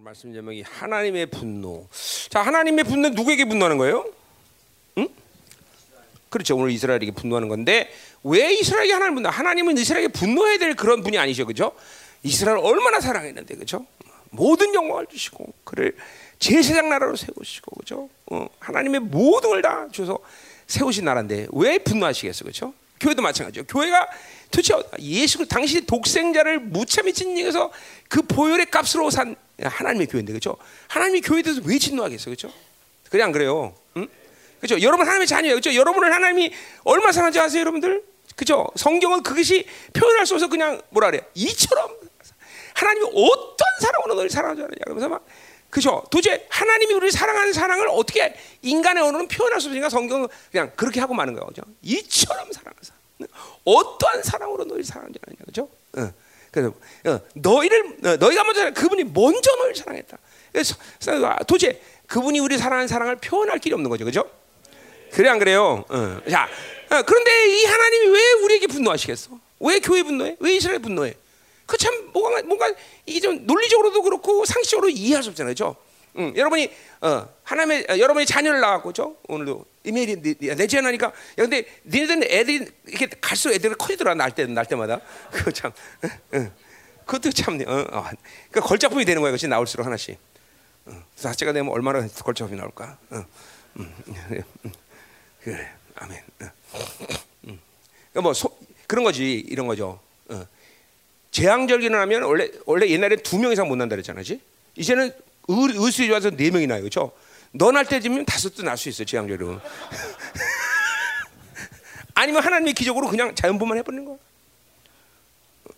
오늘 말씀 제목이 하나님의 분노. 자, 하나님의 분노 누구에게 분노하는 거예요? 응? 그렇죠. 오늘 이스라엘에게 분노하는 건데 왜 이스라엘에게 하나님 분노? 하나님은 이스라엘에게 분노해야 될 그런 분이 아니죠, 그렇죠? 이스라엘 얼마나 사랑했는데, 그렇죠? 모든 영광을 주시고 그를 제세상 나라로 세우시고, 그렇죠? 어, 하나님의 모든 걸 다 주서 세우신 나라인데 왜 분노하시겠어, 그렇죠? 교회도 마찬가지죠. 교회가 도대체 예수 당신의 독생자를 무참히 진영해서 그 보혈의 값으로 산 하나님의 교회인데 그렇죠? 하나님의 교회에 대해서 왜 진노하겠어, 그렇죠? 그래 안 그래요? 응? 그렇죠? 여러분 하나님의 자녀예요, 그렇죠? 여러분을 하나님이 얼마 사랑하지 아세요, 여러분들? 그렇죠? 성경은 그것이 표현할 수 없어 그냥 뭐라 그래? 이처럼 하나님이 어떤 사랑으로 너를 사랑하지 않느냐 그러면서 막 그죠? 도대체 하나님이 우리를 사랑하는 사랑을 어떻게 인간의 언어는 표현할 수 없으니까 성경은 그냥 그렇게 하고 마는 거죠. 그죠? 이처럼 사랑하사. 어떠한 사랑으로 너희를 사랑하지 않느냐. 그죠? 어. 그래서 어, 너희를 어, 너희가 먼저 그분이 먼저 너희를 사랑했다. 그래서 도대체 그분이 우리 사랑하는 사랑을 표현할 길이 없는 거죠. 그죠? 그래 안 그래요? 어. 자, 어, 그런데 이 하나님이 왜 우리에게 분노하시겠어? 왜 교회 분노해? 왜 이스라엘 분노해? 그 참 뭔가 뭔가 이게 좀 논리적으로도 그렇고 상식적으로 이해할 수 없잖아요, 그렇죠? 응, 여러분이 어, 하나님의 어, 여러분이 자녀를 낳았고, 오늘도 이메일이 내지하니까 야, 근데 니네들은 애들이 이렇게 갈수록 애들이 커지더라 날 때 날 때마다 그거 참, 응, 응. 그것도 참, 어, 어. 그러니까 걸작품이 되는 거야, 그렇지 나올수록 하나씩. 어, 사체가 되면 얼마나 걸작품이 나올까? 어, 음, 음, 그래, 아멘. 어. 음. 그러니까 뭐 소, 그런 거지, 이런 거죠. 어. 재앙절기는 하면 원래 원래 옛날에 두 명 이상 못 난다 그랬잖아 지. 이제는 의, 의수에 좋아서 네 명이 나요, 그렇죠? 너날 때쯤이면 다섯도 날 수 있어 재앙절기로. 아니면 하나님의 기적으로 그냥 자연분만 해버리는 거야.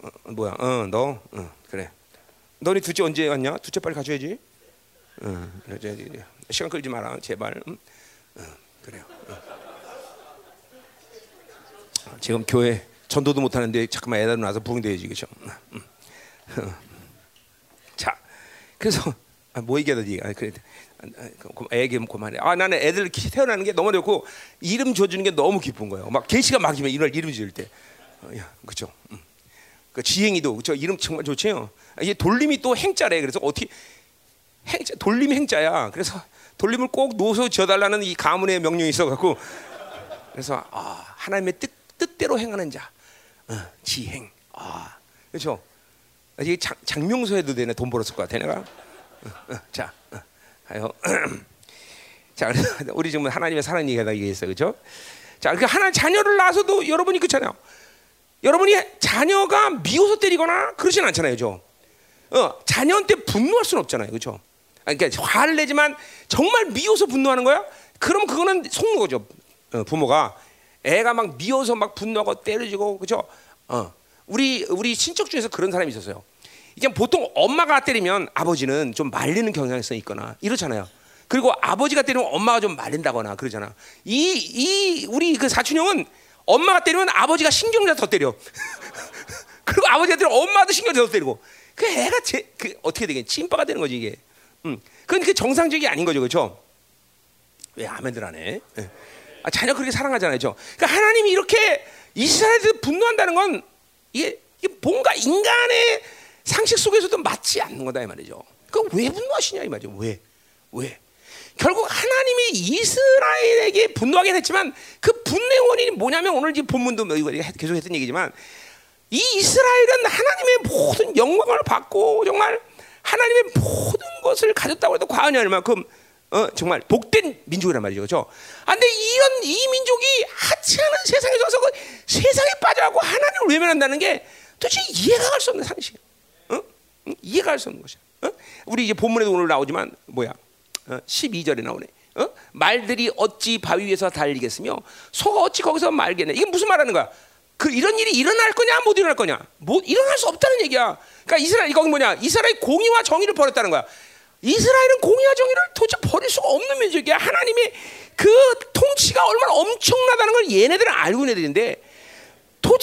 어, 어, 뭐야? 어, 너, 어, 그래. 너네 둘째 언제 왔냐? 둘째 빨리 가져야지. 어, 시간 끌지 마라, 제발. 응? 어, 그래요. 어. 지금 교회 전도도 못 하는데 잠깐만 애들 나서 부흥돼야지 그죠? 음. 자, 그래서 아, 뭐 얘기하다 니 아, 그래. 애기 그만해. 아 나는 애들 태어나는 게 너무 좋고 이름 줘주는 게 너무 기쁜 거예요. 막 계시가 막히면 이날 이름 지을 때, 어, 야, 그죠? 음. 그 지행이도 그죠? 이름 정말 좋지요. 이게 돌림이 또 행자래. 그래서 어떻게 행자 돌림 행자야. 그래서 돌림을 꼭 놓아서 지어달라는 이 가문의 명령이 있어갖고 그래서 아, 하나님의 뜻 뜻대로 행하는 자. 어, 지행. 아, 그렇죠. 이게 장, 장명소 해도 되네. 돈 벌었을 것 같아 내가. 어, 어, 자, 어. 자, 우리 지금 하나님의 사랑 얘기하다 얘기했어, 그렇죠? 자, 그 하나 자녀를 낳아서도 여러분이 그렇잖아요. 여러분이 자녀가 미워서 때리거나 그러진 않잖아요, 그렇죠? 어, 자녀한테 분노할 수는 없잖아요, 그렇죠? 그러니까 화를 내지만 정말 미워서 분노하는 거야? 그럼 그거는 속는 거죠, 어, 부모가. 애가 막 미워서 막 분노하고 때려지고 그죠? 어. 우리 우리 친척 중에서 그런 사람이 있었어요. 이게 보통 엄마가 때리면 아버지는 좀 말리는 경향성이 있거나 이렇잖아요. 그리고 아버지가 때리면 엄마가 좀 말린다거나 그러잖아. 이 이 우리 그 사촌 형은 엄마가 때리면 아버지가 신경질 더 때려. 그리고 아버지가 때리면 엄마도 신경질 더 때리고. 그 애가 제, 그 어떻게 되겠? 찐빠가 되는 거지 이게. 음. 그건 그 정상적이 아닌 거죠, 그렇죠? 왜 아멘들 안 해? 네. 아, 자녀 그렇게 사랑하잖아요. 그러니까 하나님이 이렇게 이스라엘을 분노한다는 건 이게, 이게 뭔가 인간의 상식 속에서도 맞지 않는 거다 이 말이죠. 그왜 분노하시냐 이 말이죠. 왜? 왜? 결국 하나님이 이스라엘에게 분노하긴 했지만 그 분노의 원인이 뭐냐면 오늘 이 본문도 뭐 계속 했던 얘기지만 이 이스라엘은 하나님의 모든 영광을 받고 정말 하나님의 모든 것을 가졌다고 해도 과언이 아닐 만큼 어, 정말 복된 민족이란 말이죠. 그렇죠? 아, 근데 이런 이 민족이 하찮은 세상에 서서 그 세상에 빠져가고 하나님을 외면한다는 게 도대체 이해가 갈 수 없는 상식이야. 어? 이해가 갈수 없는 것이야. 어? 우리 이제 본문에도 오늘 나오지만 뭐야? 어? 12절에 나오네. 어? 말들이 어찌 바위 위에서 달리겠으며 소가 어찌 거기서 말겠네. 이게 무슨 말하는 거야? 그 이런 일이 일어날 거냐 못 일어날 거냐? 못 일어날 수 없다는 얘기야. 그러니까 이스라엘 이거 뭐냐? 이스라엘 공의와 정의를 버렸다는 거야. 이스라엘은 공의와 정의를 도저히 버릴 수가 없는 민족이야. 하나님이 그 통치가 얼마나 엄청나다는 걸 얘네들은 알고 있는 애들인데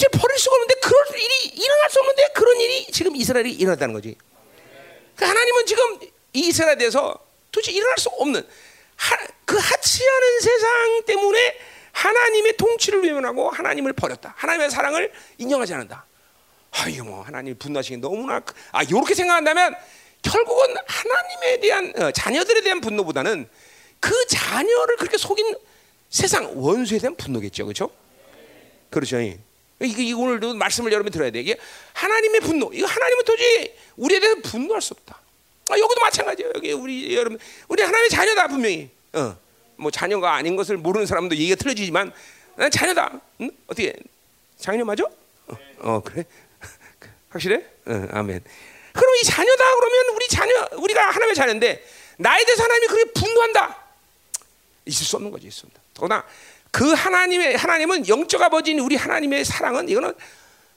도저히 버릴 수가 없는데 그럴 일이 일어날 수 없는데 그런 일이 지금 이스라엘이 일어났다는 거지. 그러니까 하나님은 지금 이 이스라엘에 대해서 도저히 일어날 수 없는 하, 그 하치 않은 세상 때문에 하나님의 통치를 외면하고 하나님을 버렸다. 하나님의 사랑을 인정하지 않는다. 아 이거 뭐 하나님 분노하시기 너무나 아 이렇게 생각한다면 결국은 하나님에 대한 어, 자녀들에 대한 분노보다는 그 자녀를 그렇게 속인 세상 원수에 대한 분노겠죠, 그렇죠? 그렇죠. 이게, 이게 오늘도 말씀을 여러분 들어야 돼. 이게 하나님의 분노. 이거 하나님은 도저히 우리에 대해서 분노할 수 없다. 아, 여기도 마찬가지예요. 여기 우리 여러분, 우리 하나님의 자녀다 분명히. 어, 뭐 자녀가 아닌 것을 모르는 사람도 얘기가 틀려지지만 난 자녀다. 응? 어떻게 자녀 맞아? 어, 어 그래? 확실해? 어, 아멘. 그럼 이 자녀다 그러면 우리 자녀 우리가 하나님의 자녀인데 나에 대해서 하나님이 그렇게 분노한다. 있을 수 없는 거지, 없다. 더구나 그 하나님의 하나님은 영적 아버지인 우리 하나님의 사랑은 이거는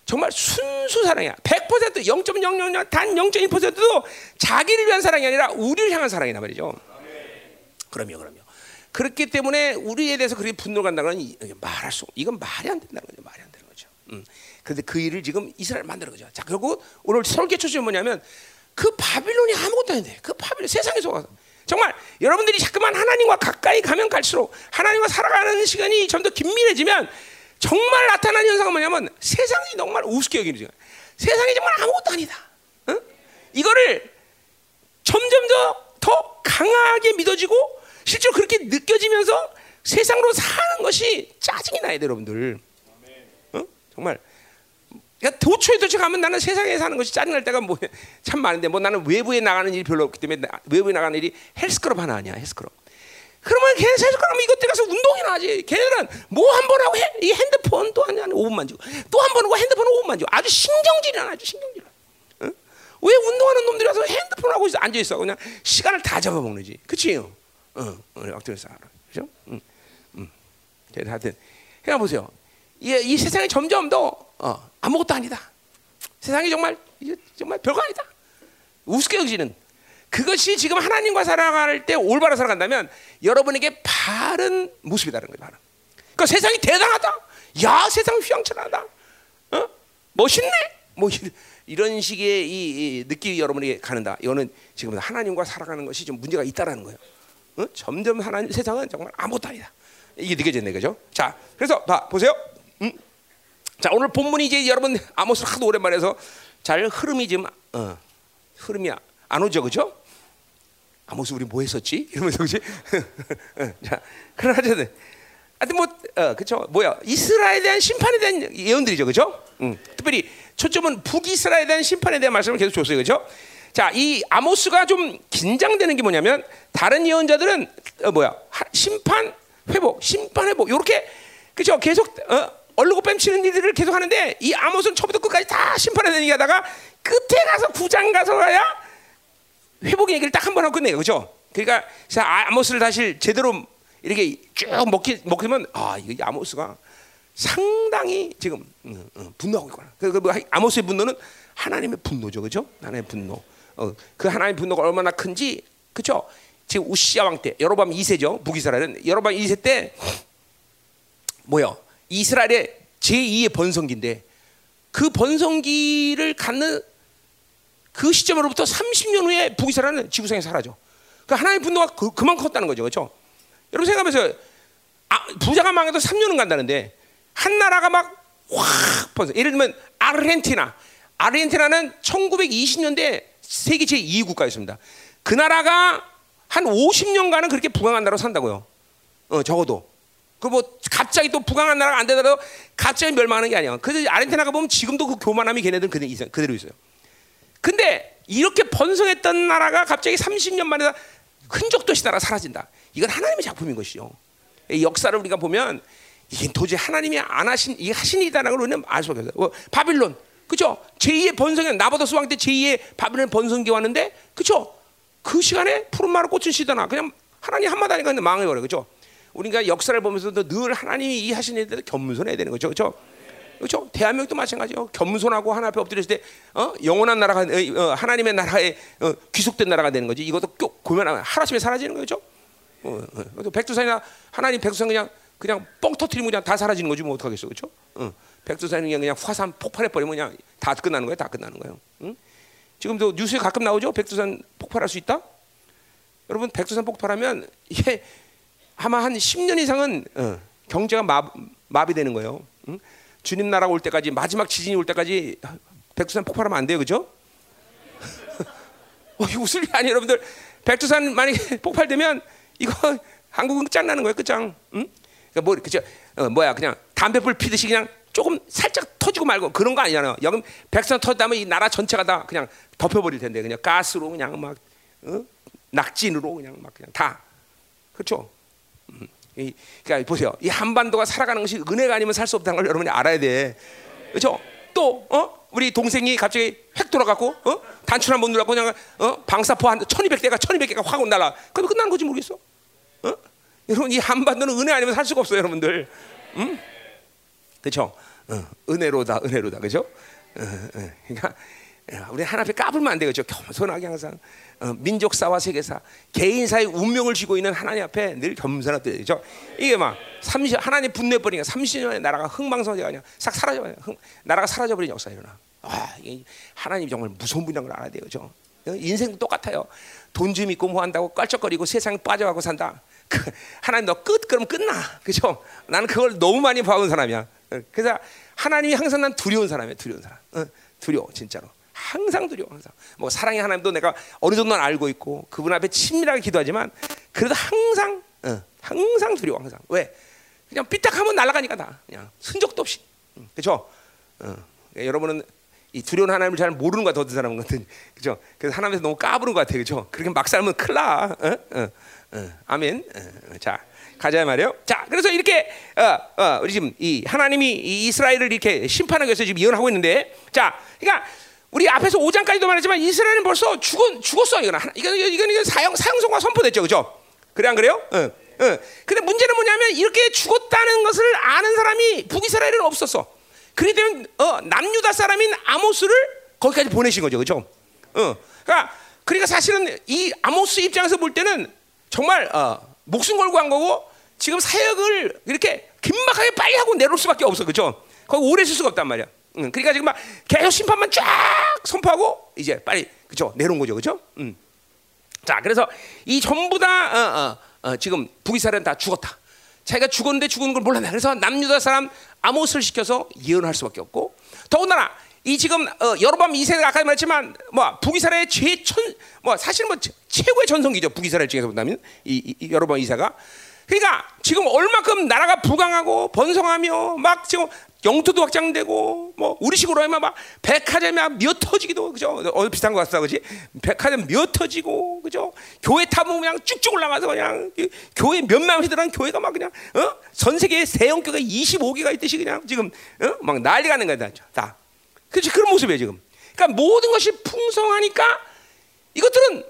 정말 순수 사랑이야. 100% 0.000단 0.1%도 자기를 위한 사랑이 아니라 우리를 향한 사랑이란 말이죠. 그럼요, 그럼요. 그렇기 때문에 우리에 대해서 그렇게 분노가 간다는 건 말할 수, 이건 말이 안 된다는 거죠. 말이 안 되는 거죠. 음. 그런데 그 일을 지금 이스라엘 만드는 거죠. 자, 결국 오늘 설계 초점이 뭐냐면 그 바빌론이 아무것도 아닌데 그 바빌론 세상에서 와서 정말 여러분들이 자꾸만 하나님과 가까이 가면 갈수록 하나님과 살아가는 시간이 좀 더 긴밀해지면 정말 나타나는 현상은 뭐냐면 세상이 정말 우습게 여기는 시간. 세상이 정말 아무것도 아니다. 어? 이거를 점점 더, 더 강하게 믿어지고 실제로 그렇게 느껴지면서 세상으로 사는 것이 짜증이 돼, 여러분들. 어? 정말. 그러니까 도초에 도초 가면 나는 세상에 사는 것이 짜증날 때가 뭐 참 많은데 뭐 나는 외부에 나가는 일이 별로 없기 때문에 외부에 나가는 일이 헬스클럽 하나 아니야 헬스클럽. 그러면 걔네 헬스클럽 이것들 가서 운동이나 하지. 걔네들은 뭐 한 번 하고 해, 이 핸드폰 또 한 5분만 주고 또 한 번 하고 핸드폰 5분만 주고 아주 신경질이야 아주 신경질. 어? 왜 운동하는 놈들이 와서 핸드폰 하고 있어 앉아 있어 그냥 시간을 다 잡아먹는지. 그치요? 어, 어떻게서 알아? 그죠? 응, 응. 하여튼, 해가 보세요. 이, 이 세상이 점점 더 어, 아무것도 아니다. 세상이 정말 정말 별거 아니다. 우습게 여기는 그것이 지금 하나님과 살아갈 때 올바로 살아간다면 여러분에게 바른 모습이다는 거예요. 바른. 그러니까 세상이 대단하다. 야 세상 휘황찬하다. 어? 멋있네. 뭐 이런 식의 이, 이 느낌이 여러분에게 가는다. 이거는 지금 하나님과 살아가는 것이 좀 문제가 있다라는 거예요. 어? 점점 하나님 세상은 정말 아무것도 아니다. 이게 느껴지네, 그죠? 자, 그래서 봐 보세요. 음? 자 오늘 본문이 이제 여러분 아모스 하도 오랜만에 해서 잘 흐름이 지금 어, 흐름이 안 오죠, 그죠? 아모스 우리 뭐 했었지? 이러면서 그지? 자 그러나 하여튼 하여튼 뭐 어, 그죠? 뭐야 이스라엘에 대한 심판에 대한 예언들이죠, 그죠? 음, 특별히 초점은 북이스라엘에 대한 심판에 대한 말씀을 계속 줬어요, 그죠? 자, 이 아모스가 좀 긴장되는 게 뭐냐면 다른 예언자들은 어, 뭐야 심판 회복, 심판 회복 이렇게 그죠? 계속 어, 얼르고 뺨치는 일들을 계속 하는데 이 아모스는 처음부터 끝까지 다 심판하는 얘기하다가 끝에 가서 구장 가서 가야 회복 얘기를 딱 한 번 하고 끝내요, 그죠? 그러니까 아모스를 다시 제대로 이렇게 쭉 먹기 먹으면 아 이거 아모스가 상당히 지금 음, 음, 분노하고 있구나. 그, 그뭐 아모스의 분노는 하나님의 분노죠, 그죠? 하나님의 분노. 어, 그 하나님의 분노가 얼마나 큰지, 그죠? 지금 우시아 왕 때, 여로밤 2세죠, 북이스라엘은 여로밤 2세 때 뭐요? 이스라엘의 제2의 번성기인데 그 번성기를 갖는 그 시점으로부터 30년 후에 북이스라엘은 지구상에 사라져. 그 하나님의 분노가 그, 그만 컸다는 거죠, 그렇죠? 여러분 생각하면서 아, 부자가 망해도 3년은 간다는데 한 나라가 막 확 번져. 예를 들면 아르헨티나. 아르헨티나는 1920년대 세계 제2위 국가였습니다. 그 나라가 한 50년간은 그렇게 부강한 나라로 산다고요. 어, 적어도. 그 뭐 갑자기 또 부강한 나라가 안 되더라도 갑자기 멸망하는 게 아니야. 그래서 아르헨티나가 보면 지금도 그 교만함이 걔네들은 그대로 있어요. 근데 이렇게 번성했던 나라가 갑자기 30년 만에 흔적도 없이 나라 사라진다. 이건 하나님의 작품인 것이요. 역사를 우리가 보면 이게 도저히 하나님이 안 하신 이 하신 일이다라는 걸 우리는 알 수가 없어요. 뭐, 바빌론, 그죠? 제2의 번성에 나보다 왕때 제2의 바빌론 번성기 왔는데, 그죠? 그 시간에 푸른 마을 꽃은 시더나 그냥 하나님 한마디 하니까 망해버려, 그죠? 우리가 역사를 보면서도 늘 하나님이 이 하신 일들 겸손해야 되는 거죠, 그죠? 그렇죠? 대한민국도 마찬가지요. 겸손하고 하나 앞에 엎드렸을 때 어? 영원한 나라가 어, 하나님의 나라에 어, 귀속된 나라가 되는 거지. 이것도 고면하면 하루아침에 사라지는 거죠. 어, 어. 백두산이나 하나님 백두산 그냥 그냥 뻥 터트리면 그냥 다 사라지는 거지 뭐 어떡하겠어, 그렇죠? 어. 백두산이 그냥, 그냥 화산 폭발해 버리면 그냥 다 끝나는 거예요, 다 끝나는 거예요. 응? 지금도 뉴스에 가끔 나오죠. 백두산 폭발할 수 있다. 여러분 백두산 폭발하면 이게 아마 한 10년 이상은 어, 경제가 마, 마비되는 거예요. 응? 주님 나라 올 때까지 마지막 지진이 올 때까지 백두산 폭발하면 안 돼요, 그죠? 어, 웃을 게 아니 여러분들 백두산 만약에 폭발되면 이거 한국은 끝장나는 거예요, 끝장. 응? 그러니까 뭐 그죠? 어, 뭐야 그냥 담배불 피듯이 그냥 조금 살짝 터지고 말고 그런 거 아니잖아요. 여기 백두산 터졌다면 이 나라 전체가 다 그냥 덮여버릴 텐데 그냥 가스로 그냥 막 어? 낙진으로 그냥 막 그냥 다 그렇죠. 음. 이, 그러니까 보세요. 이 한반도가 살아가는 것이 은혜가 아니면 살 수 없다는 걸 여러분이 알아야 돼. 그렇죠? 또 어? 우리 동생이 갑자기 획 돌아갔고 어? 단추나 못 눌렀고 그냥 어? 방사포 한 1200대가 1200개가 확 날라. 그럼 끝나는 거지 모르겠어. 어? 여러분 이 한반도는 은혜 아니면 살 수가 없어요, 여러분들. 음? 그렇죠? 어, 은혜로다, 은혜로다, 그렇죠? 어, 어, 그러니까 우리 하나 앞에 까불면 안 되겠죠. 겸손하게 항상 어, 민족사와 세계사, 개인사의 운명을 쥐고 있는 하나님 앞에 늘 겸손하게 되죠. 이게 막 30, 하나님 분내 버리니까 30년의 나라가 흥망성쇠가 그냥 싹 사라져버려. 나라가 사라져버린 역사 일어나. 아, 하나님 정말 무서운 분이라는 걸 알아야 돼요, 죠 인생도 똑같아요. 돈좀 있고 뭐 한다고 깔쩍거리고 세상 빠져가고 산다. 그, 하나님 너 끝 그럼 끝나, 그죠? 나는 그걸 너무 많이 봐온 사람이야. 그래서 하나님이 항상 난 두려운 사람이야, 두려운 사람. 어, 두려워, 진짜로. 항상 두려워, 항상. 뭐 사랑의 하나님도 내가 어느 정도는 알고 있고 그분 앞에 친밀하게 기도하지만 그래도 항상, 어, 항상 두려워, 항상. 왜? 그냥 삐딱하면 날아가니까 다 그냥 흔적도 없이, 응, 그죠? 어, 여러분은 이 두려운 하나님을 잘 모르는 것 같아, 어떤 사람은 같은, 그죠? 그래서 하나님에서 너무 까부는 것 같아, 그죠? 그렇게 막 살면 큰일 나. 어? 어, 어, 아멘. 어, 자. 가자 말이요. 자, 그래서 이렇게 어, 어, 우리 지금 이 하나님이 이 이스라엘을 이렇게 심판하기 위해서 지금 예언하고 있는데, 자, 그러니까 우리 앞에서 5장까지도 말했지만 이스라엘은 벌써 죽은 죽었어 이거는 이건 이건 이건 사형 사형선과 선포됐죠, 그죠? 그래 안 그래요? 응. 응. 근데 문제는 뭐냐면 이렇게 죽었다는 것을 아는 사람이 북이스라엘은 없었어. 그렇기 때문에 어, 남유다 사람인 아모스를 거기까지 보내신 거죠, 그죠? 어. 그러니까 그러니까 사실은 이 아모스 입장에서 볼 때는 정말 어, 목숨 걸고 한 거고 지금 사역을 이렇게 긴박하게 빨리 하고 내려올 수밖에 없어, 그죠? 거기 오래 있을 수가 없단 말이야. 응, 그러니까 지금 막 계속 심판만 쫙 선포하고 이제 빨리 그죠 내려온 거죠, 그죠? 음. 자, 그래서 이 전부 다 어, 어, 어, 지금 북이스라엘은 다 죽었다. 자기가 죽었는데 죽은 걸 몰랐네. 그래서 남유다 사람 아모스를 시켜서 예언할 수밖에 없고 더군다나 이 지금 어, 여로밤 이세가 아까 말했지만 뭐 북이스라엘의 최천 뭐 사실 뭐 최고의 전성기죠 북이스라엘 중에서 본다면 이, 이, 이 여로밤 이세가 그러니까 지금 얼마큼 나라가 부강하고 번성하며 막 지금 영토도 확장되고 뭐 우리식으로 하면 막 백화점이 몇 터지기도 그죠? 어 비슷한 것 같다 그지? 백화점 몇 터지고 그죠? 교회 타면 그냥 쭉쭉 올라가서 그냥 교회 몇만 들어간 교회가 막 그냥 어? 전 세계에 세형 교회가 25개가 있듯이 그냥 지금 어? 막 난리가 는 거다. 다. 그렇지 그런 모습이에요 지금. 그러니까 모든 것이 풍성하니까 이것들은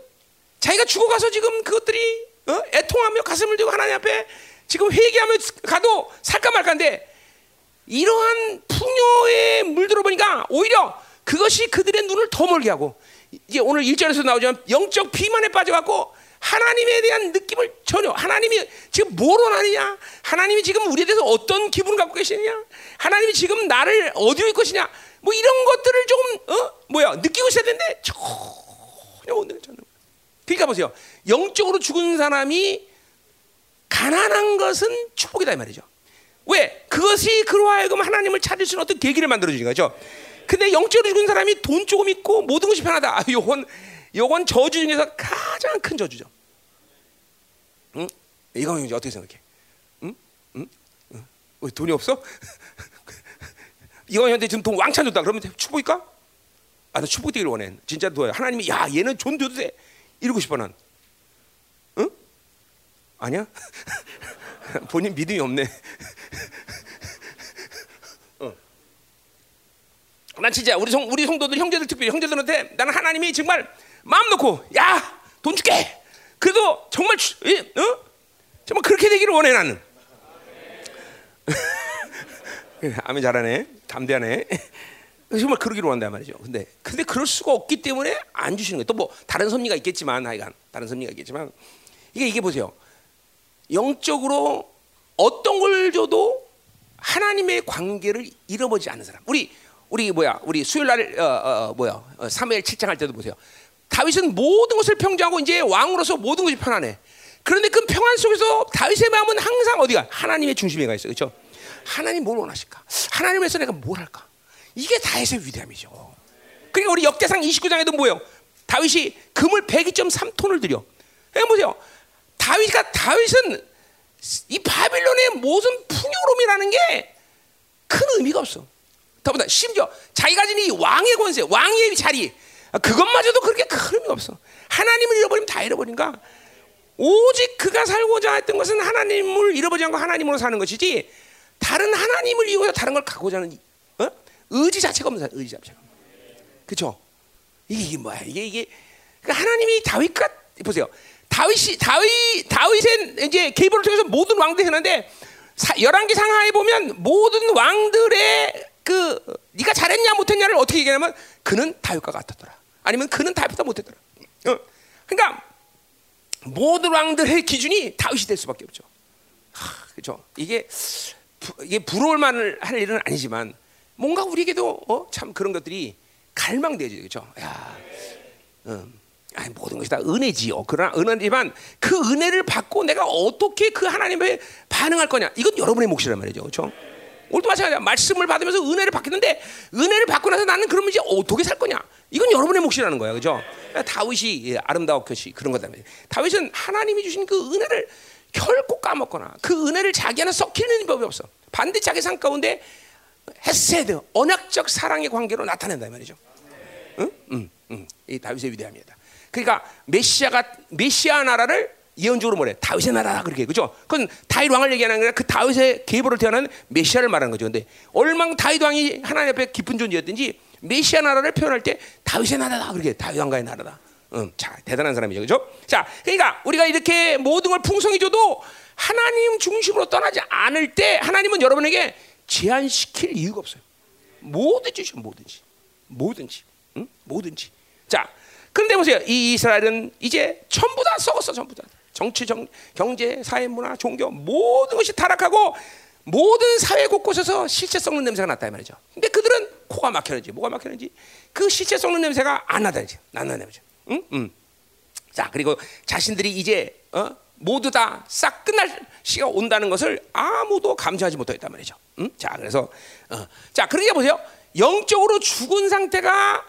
자기가 죽어가서 지금 그것들이 어? 애통하며 가슴을 들고 하나님 앞에 지금 회개하며 가도 살까 말까인데 이러한 풍요에 물들어 보니까 오히려 그것이 그들의 눈을 더 멀게 하고 이제 오늘 일절에서 나오지만 영적 비만에 빠져갖고 하나님에 대한 느낌을 전혀 하나님이 지금 뭘 원하느냐? 하나님이 지금 우리에 대해서 어떤 기분을 갖고 계시느냐? 하나님이 지금 나를 어디에 있을 것이냐? 뭐 이런 것들을 조금 어? 뭐야? 느끼고 있어야 되는데 전혀 못 느껴 그러니까 보세요. 영적으로 죽은 사람이 가난한 것은 축복이다 이 말이죠 왜? 그것이 그로 하여금 하나님을 찾을 수 있는 어떤 계기를 만들어 주는 거죠. 근데 영적으로 죽은 사람이 돈 조금 있고 모든 것이 편하다. 아, 요건, 요건 저주 중에서 가장 큰 저주죠. 응? 이거 형제 어떻게 생각해? 응? 응? 응? 왜 돈이 없어? 이거 형제 지금 돈 왕창 줬다. 그러면 축복일까? 아, 나 축복 되기를 원해. 진짜 도와요. 하나님이 야, 얘는 돈 줘도 돼. 이러고 싶어 난. 응? 아니야? 본인 믿음이 없네. 어. 난 진짜 우리 성 우리 성도들 형제들 특별히 형제들한테 나는 하나님이 정말 마음 놓고 야 돈 줄게. 그래도 정말 어? 정말 그렇게 되기를 원해 나는. 아멘 잘하네. 담대하네. 정말 그러기를 원한단 말이죠. 근데 근데 그럴 수가 없기 때문에 안 주시는 거예요. 또 뭐 다른 섭리가 있겠지만 하여간 다른 섭리가 있겠지만 이게 이게 보세요. 영적으로 어떤 걸 줘도 하나님의 관계를 잃어버리지 않는 사람. 우리 우리 뭐야? 우리 수요일 날 어, 어, 뭐야? 어, 3일 7장 할 때도 보세요. 다윗은 모든 것을 평정하고 이제 왕으로서 모든 것이 편안해. 그런데 그 평안 속에서 다윗의 마음은 항상 어디가 하나님의 중심에 가 있어. 그렇죠? 하나님 뭘 원하실까? 하나님에서 내가 뭘 할까? 이게 다윗의 위대함이죠. 그러니까 우리 역대상 29장에도 뭐예요? 다윗이 금을 102.3톤을 들여 예, 보세요. 다윗과 다윗은 이 바빌론의 모든 풍요로움이라는 게 큰 의미가 없어. 더보다 심지어 자기가 가진 이 왕의 권세, 왕의 자리 그것마저도 그렇게 큰 의미가 없어. 하나님을 잃어버리면 다 잃어버린가? 오직 그가 살고자 했던 것은 하나님을 잃어버리지 않고 하나님으로 사는 것이지 다른 하나님을 이용해서 다른 걸 갖고자 하는 어? 의지 자체가 없는 의지 자체가. 그렇죠? 이게, 이게 뭐야? 이게 이게 그러니까 하나님이 다윗과 보세요. 다윗이 다윗 다윗의 이제 계보를 통해서 모든 왕들이 했는데 열왕기 상하에 보면 모든 왕들의 그 네가 잘했냐 못했냐를 어떻게 얘기하냐면 그는 다윗과 같았더라. 아니면 그는 다윗보다 못했더라. 어. 그러니까 모든 왕들의 기준이 다윗이 될 수밖에 없죠. 그렇죠? 이게 부, 이게 부러울 만할 일은 아니지만 뭔가 우리에게도 어? 참 그런 것들이 갈망되죠, 그렇죠? 야, 음. 아니, 모든 것이 다 은혜지요. 그러나 은혜지만 그 은혜를 받고 내가 어떻게 그 하나님에 반응할 거냐? 이건 여러분의 몫이란 말이죠, 그렇죠? 오늘도 마찬가지야. 말씀을 받으면서 은혜를 받겠는데 은혜를 받고 나서 나는 그러면 이제 어떻게 살 거냐? 이건 여러분의 몫이라는 거야, 그죠? 다윗이 예, 아름다웠듯이 그런 거다. 다윗은 하나님이 주신 그 은혜를 결코 까먹거나 그 은혜를 자기 안에 썩히는 법이 없어. 반드시 자기 삶 가운데 헤세드 언약적 사랑의 관계로 나타낸다 말이죠. 응? 응, 응. 이 다윗의 위대함이다. 그러니까 메시아가 메시아 나라를 예언적으로 뭐래? 다윗의 나라다 그렇게 그죠? 그건 다윗 왕을 얘기하는 게 아니라 그 다윗의 계보를 태어난 메시아를 말하는 거죠. 근데 얼망 다윗 왕이 하나님 앞에 깊은 존재였든지 메시아 나라를 표현할 때 다윗의 나라다 그렇게 다윗 왕가의 나라다. 음, 자 대단한 사람이죠, 그죠? 자, 그러니까 우리가 이렇게 모든 걸 풍성히 줘도 하나님 중심으로 떠나지 않을 때 하나님은 여러분에게 제한시킬 이유가 없어요. 뭐든지 주셔, 뭐든지, 뭐든지, 응? 뭐든지. 자, 그런데 보세요, 이 이스라엘은 이제 전부 다 썩었어, 전부 다. 정치, 정, 경제, 사회, 문화, 종교 모든 것이 타락하고 모든 사회 곳곳에서 실체 썩는 냄새가 났다 이 말이죠. 근데 그들은 코가 막혔는지 뭐가 막혔는지 그 실체 썩는 냄새가 안 나다지 난다는 거죠. 응? 응. 자 그리고 자신들이 이제 어? 모두 다 싹 끝날 시가 온다는 것을 아무도 감지하지 못했단 말이죠. 응? 자 그래서 어. 자 그러니까 보세요. 영적으로 죽은 상태가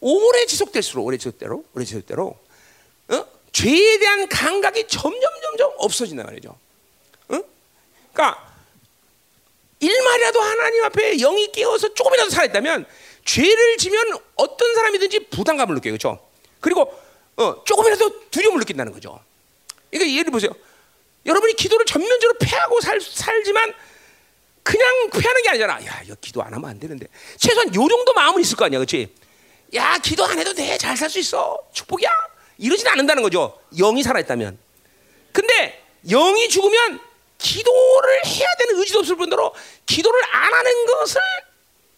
오래 지속될수록 오래 지속대로 오래 지속대로 어? 죄에 대한 감각이 점점 점점 없어진단 말이죠. 응? 그러니까 일말이라도 하나님 앞에 영이 깨어서 조금이라도 살아있다면 죄를 지면 어떤 사람이든지 부담감을 느껴요. 그렇죠? 그리고 어, 조금이라도 두려움을 느낀다는 거죠. 그러니까 예를 보세요. 여러분이 기도를 전면적으로 패하고 살, 살지만 그냥 패하는 게 아니잖아. 야, 이거 기도 안 하면 안 되는데. 최소한 요 정도 마음은 있을 거 아니야. 그렇지? 야, 기도 안 해도 돼. 잘 살 수 있어. 축복이야. 이러진 않는다는 거죠. 영이 살아있다면. 근데 영이 죽으면 기도를 해야 되는 의지도 없을 뿐더러 기도를 안 하는 것을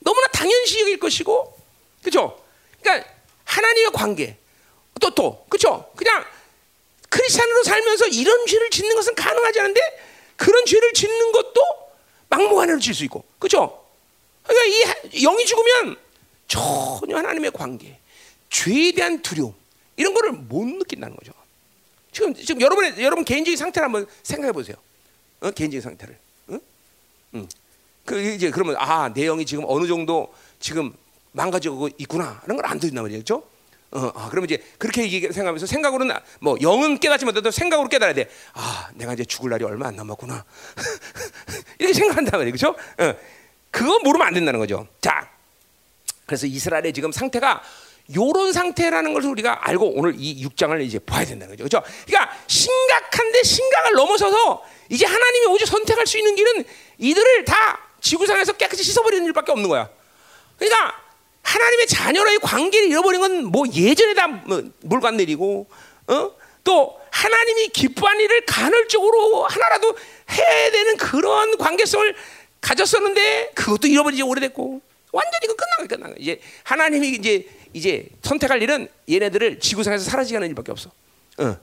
너무나 당연시 여길 것이고, 그죠? 그러니까 하나님의 관계, 또 또, 그죠? 그냥 크리스천으로 살면서 이런 죄를 짓는 것은 가능하지 않은데 그런 죄를 짓는 것도 막무가내로 질 수 있고, 그죠? 그러니까 이 영이 죽으면 전혀 하나님의 관계, 죄에 대한 두려움 이런 거를 못 느낀다는 거죠. 지금 지금 여러분의 여러분 개인적인 상태를 한번 생각해 보세요. 어? 개인적인 상태를. 응? 응. 그 이제 그러면 아 내용이 지금 어느 정도 지금 망가지고 있구나 하는 걸안 들린단 말이죠, 그렇죠? 어, 아, 그러면 이제 그렇게 생각하면서 생각으로는 뭐 영은 깨닫지 못해도 생각으로 깨달아야 돼. 아, 내가 이제 죽을 날이 얼마 안 남았구나. 이렇게 생각한단 말이에요, 그렇죠? 어, 그거 모르면 안 된다는 거죠. 자, 그래서 이스라엘의 지금 상태가 요런 상태라는 것을 우리가 알고 오늘 이 6장을 이제 봐야 된다는 거죠. 그렇죠? 그러니까 심각한데 심각을 넘어서서 이제 하나님이 오직 선택할 수 있는 길은 이들을 다 지구상에서 깨끗이 씻어버리는 일밖에 없는 거야. 그러니까 하나님의 자녀와의 관계를 잃어버린 건 뭐 예전에 다뭐 물관 내리고, 어? 또 하나님이 기뻐한 일을 간헐적으로 하나라도 해야 되는 그런 관계성을 가졌었는데 그것도 잃어버린 지 오래됐고 완전히 그 끝난 거야, 끝난 거야. 이제 하나님이 이제 이제 선택할 일은 얘네들을 지구상에서 사라지게 하는 일밖에 없어. 어.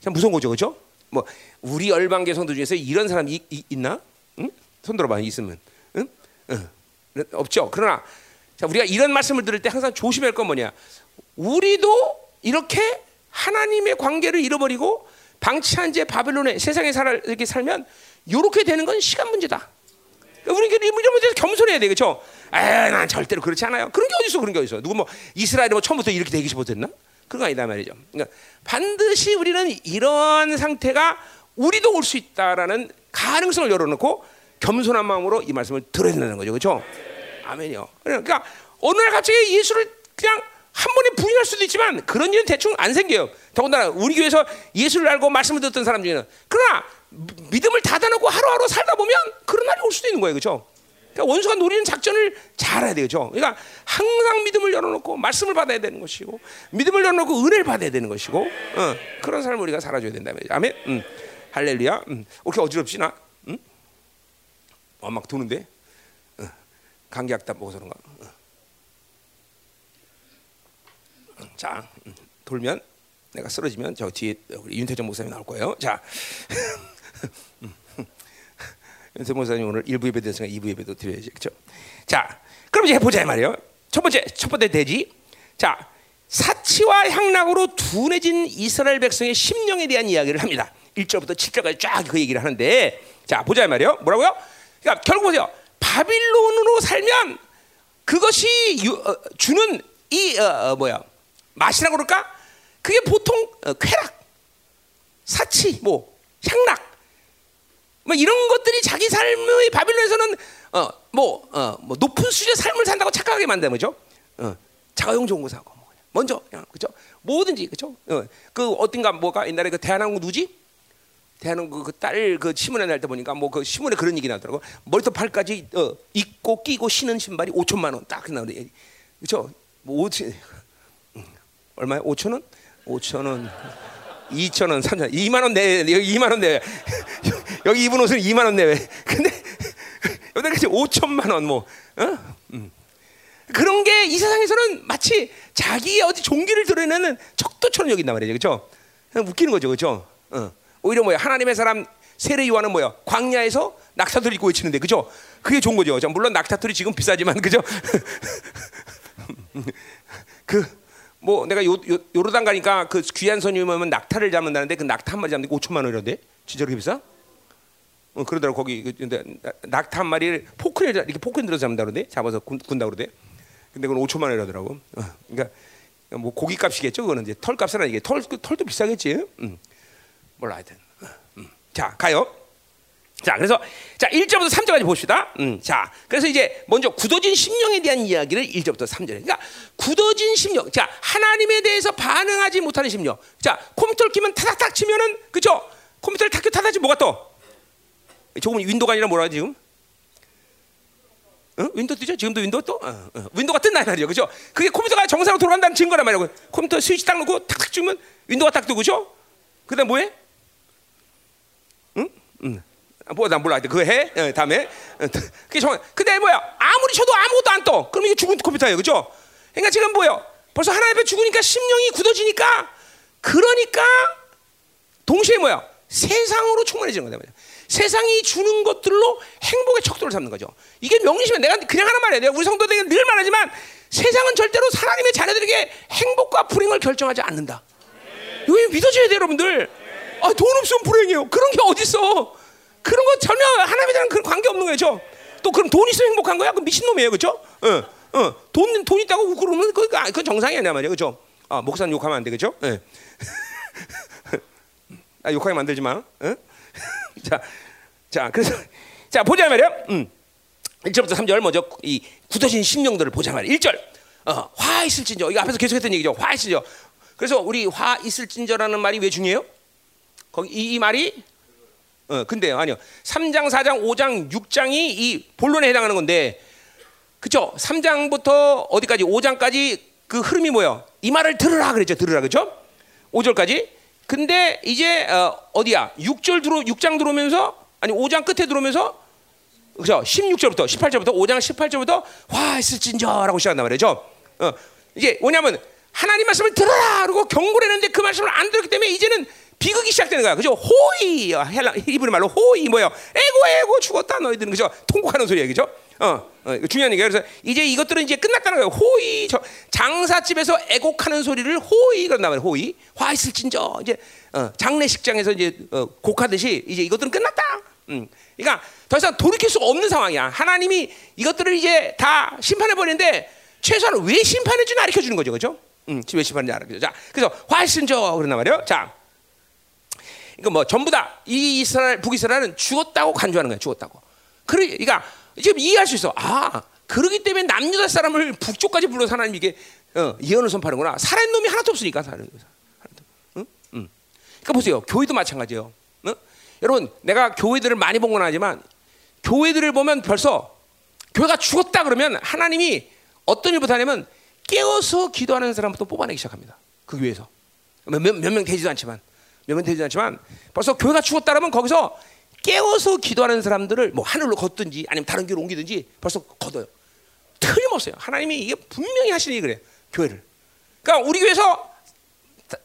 참 무서운 거죠, 그렇죠? 뭐 우리 열방계 성도 중에서 이런 사람이 이, 있나? 응? 손 들어봐 있으면, 응? 응. 없죠. 그러나 자 우리가 이런 말씀을 들을 때 항상 조심할 건 뭐냐? 우리도 이렇게 하나님의 관계를 잃어버리고 방치한 채 바벨론의 세상에 살아 이렇게 살면 이렇게 되는 건 시간 문제다. 우리 이런 문제에서 겸손해야 돼, 그렇죠? 아, 난 절대로 그렇지 않아요. 그런 게 어디 있어, 그런 게 어디 있어? 누구 뭐 이스라엘이 뭐 처음부터 이렇게 되기 싶었나? 그거 아니다 말이죠. 그러니까 반드시 우리는 이런 상태가 우리도 올 수 있다라는 가능성을 열어놓고 겸손한 마음으로 이 말씀을 들어야 된다는 거죠, 그렇죠? 아멘이요. 그러니까 어느 날 갑자기 예수를 그냥 한 번에 부인할 수도 있지만 그런 일은 대충 안 생겨요. 더군다나 우리 교회에서 예수를 알고 말씀을 듣던 사람 중에는 그러나 믿음을 닫아놓고 하루하루 살다 보면 그런 날이 올 수도 있는 거예요, 그렇죠? 그러니까 원수가 노리는 작전을 잘 해야 되죠. 그러니까 항상 믿음을 열어놓고 말씀을 받아야 되는 것이고 믿음을 열어놓고 은혜를 받아야 되는 것이고 어, 그런 삶을 우리가 살아줘야 된다 말이죠. 아멘. 음. 할렐루야. 음. 이렇게 어지럽지 나? 음? 어, 막 도는데 어. 감기약다 먹어서 그런가? 어. 자, 음. 돌면 내가 쓰러지면 저 뒤에 우리 윤태정 목사님 나올 거예요. 자. 윤태 목사님 오늘 1부 예배 됐으니까 2부 예배도 드려야지. 그렇죠? 자, 그럼 이제 해보자 말이에요. 첫 번째, 첫 번째 대지. 자, 사치와 향락으로 둔해진 이스라엘 백성의 심령에 대한 이야기를 합니다. 1절부터 7절까지 쫙 그 얘기를 하는데 자, 보자 말이에요. 뭐라고요? 그러니까 결국 보세요. 바빌론으로 살면 그것이 유, 어, 주는 이 어, 어, 뭐야? 맛이라고 그럴까? 그게 보통 어, 쾌락, 사치, 뭐 향락 뭐 이런 것들이 자기 삶의 바빌론에서는 어, 뭐, 어, 뭐 높은 수준의 삶을 산다고 착각하게 만드는 거죠. 어, 자가용 좋은 거 사고 뭐 먼저 그죠? 뭐든지 그죠? 어, 그 어딘가 뭐가 옛날에 그 대한항공 누지? 대한항공 그딸그 그 신문에 날 때 보니까 뭐 그 신문에 그런 얘기 나더라고. 머리부터 발까지 어, 입고 끼고 신은 신발이 5천만 원 딱 나오네. 그죠? 뭐 5천 얼마야? 5천 원? 5천 원. 2천 원, 3천 원, 2만 원 내, 여기 2만 원 내. 여기 입은 옷은 2만 원 내외. 근데 여기까지 5천만 원 뭐. 어? 음. 그런 게 이 세상에서는 마치 자기의 어디 존귀를 드러내는 척도처럼 여긴단 말이죠. 그렇죠? 웃기는 거죠. 그렇죠? 어. 오히려 뭐야? 하나님의 사람 세례 요한은 뭐야? 광야에서 낙타털 입고 외치는데 그죠? 그게 좋은 거죠. 물론 낙타털이 지금 비싸지만 그죠? 그 뭐 내가 요, 요, 요 르단 가니까 그 귀한 오면 낙타를 잡는다는데 그 낙타 한 마리 잡는 게 5천만 원이런데 진짜 그렇게 비싸? 어, 그러더라고 거기 그, 근데 낙타 한 마리를 포크에 이렇게 포크에 들어서 잡는다 그러는데 잡아서 군, 군다 그러대. 근데 그건 5천만 원이라더라고. 어, 그러니까 뭐 고기값이겠죠. 그거는 이제 털값은 아니게 털 털도 비싸겠지. 음. 몰라 하여튼. 어, 음. 자 가요. 자 그래서 자 1절부터 3절까지 봅시다. 음, 자 그래서 이제 먼저 굳어진 심령에 대한 이야기를 1절부터 3절. 그러니까 굳어진 심령. 자 하나님에 대해서 반응하지 못하는 심령. 자 컴퓨터를 키면 타닥탁 치면은 그죠? 컴퓨터를 탁 타닥지 뭐가 떠? 조금 윈도가 아니라 뭐라 하지 지금? 어? 윈도 뜨죠? 지금도 윈도 또? 어, 어. 윈도가 뜬다 말이죠, 그죠? 그게 컴퓨터가 정상으로 돌아간다는 증거란 말이고 컴퓨터 스위치 딱 놓고 탁탁 찍으면 윈도가 딱 뜨고, 그죠? 그다음 뭐해? 응? 응. 아, 뭐나 몰라. 그거 해? 어, 다음에. 어, 그게 정. 근데 뭐야? 아무리 쳐도 아무것도 안 떠. 그럼 이게 죽은 컴퓨터예요, 그죠? 그러니까 지금 뭐요? 벌써 하나님 앞에 죽으니까 심령이 굳어지니까 그러니까 동시에 뭐야? 세상으로 충만해지는 거다 말이야. 세상이 주는 것들로 행복의 척도를 삼는 거죠. 이게 명리시면 내가 그냥 하는 말이에요. 내가 우리 성도들에게 늘 말하지만 세상은 절대로 하나님의 자녀들에게 행복과 불행을 결정하지 않는다. 이거 믿어줘야 돼요, 여러분들. 아, 돈 없으면 불행해요. 그런 게 어딨어. 그런 거 전혀 하나님이랑 그런 관계 없는 거죠. 또 그럼 돈 있으면 행복한 거야? 그 미친 놈이에요. 그죠? 어, 어. 돈, 돈 있다고 웃고 그러면 그, 그 정상이 아니야 말이야. 그죠? 아, 목사님 욕하면 안 돼. 예. 아, 욕하게 만들지 마. 어? 자, 자, 그래서 자 보자 말이야. 음. 1절부터 3절 먼저 이 굳어진 심령들을 보자 말이야. 1절. 어, 화 있을진저. 이거 앞에서 계속했던 얘기죠. 화 있을진저. 그래서 우리 화 있을진저라는 말이 왜 중요해요? 거기 이, 이 말이 어, 근데 아니요. 3장, 4장, 5장, 6장이 이 본론에 해당하는 건데 그죠? 3장부터 어디까지 5장까지 그 흐름이 뭐예요? 이 말을 들으라 그랬죠. 들으라 그죠? 5절까지. 근데 이제 어, 어디야? 6절 들어 6장 들어오면서 아니 5장 끝에 들어오면서 그죠? 16절부터 18절부터 5장 18절부터 화 있을진저라고 시작한단 말이죠. 어, 이제 뭐냐면 하나님 말씀을 들어라 그러고 경고를 했는데 그 말씀을 안 들었기 때문에 이제는 비극이 시작되는 거야. 그죠? 호이 헬라 히브리 말로 호이 뭐요? 에고 에고 죽었다 너희들은 그죠? 통곡하는 소리야. 그죠? 어, 어 중요한 얘기야. 그래서 이제 이것들은 이제 끝났다는 거예요. 호의 저, 장사집에서 애곡하는 소리를 호의 그런단 말이에요. 호의 화 있을진저 이제 어, 장례식장에서 이제 어, 곡하듯이 이제 이것들은 끝났다. 음. 그러니까 더 이상 돌이킬 수가 없는 상황이야. 하나님이 이것들을 이제 다 심판해 버리는데 최소한 왜 심판했는지 가르쳐 주는 거죠, 그죠? 음, 반인지 알아. 그죠? 자, 그래서 훨씬 저 그런단 말이에요. 자, 이거 뭐 전부 다 이 이스라엘 북이스라엘은 죽었다고 간주하는 거야. 죽었다고. 그래, 그러니까 지금 이해할 수 있어. 아, 그러기 때문에 남유다 사람을 북쪽까지 불러서 하나님 이게 어, 예언을 선포하는구나. 살아있는 놈이 하나도 없으니까 놈이. 하나도. 응? 응. 그러니까 보세요. 교회도 마찬가지예요. 응? 여러분, 내가 교회들을 많이 본 건 아니지만 교회들을 보면 벌써 교회가 죽었다 그러면 하나님이 어떤 일부터 하냐면 깨어서 기도하는 사람부터 뽑아내기 시작합니다. 그 교회에서 몇명 몇, 명 되지도 않지만 몇명 되지도 않지만 벌써 교회가 죽었다 그러면 거기서 깨어서 기도하는 사람들을 뭐 하늘로 걷든지 아니면 다른 교회로 옮기든지 벌써 걷어요. 틀림없어요. 하나님이 이게 분명히 하시는 일 그래 교회를. 그러니까 우리 교회에서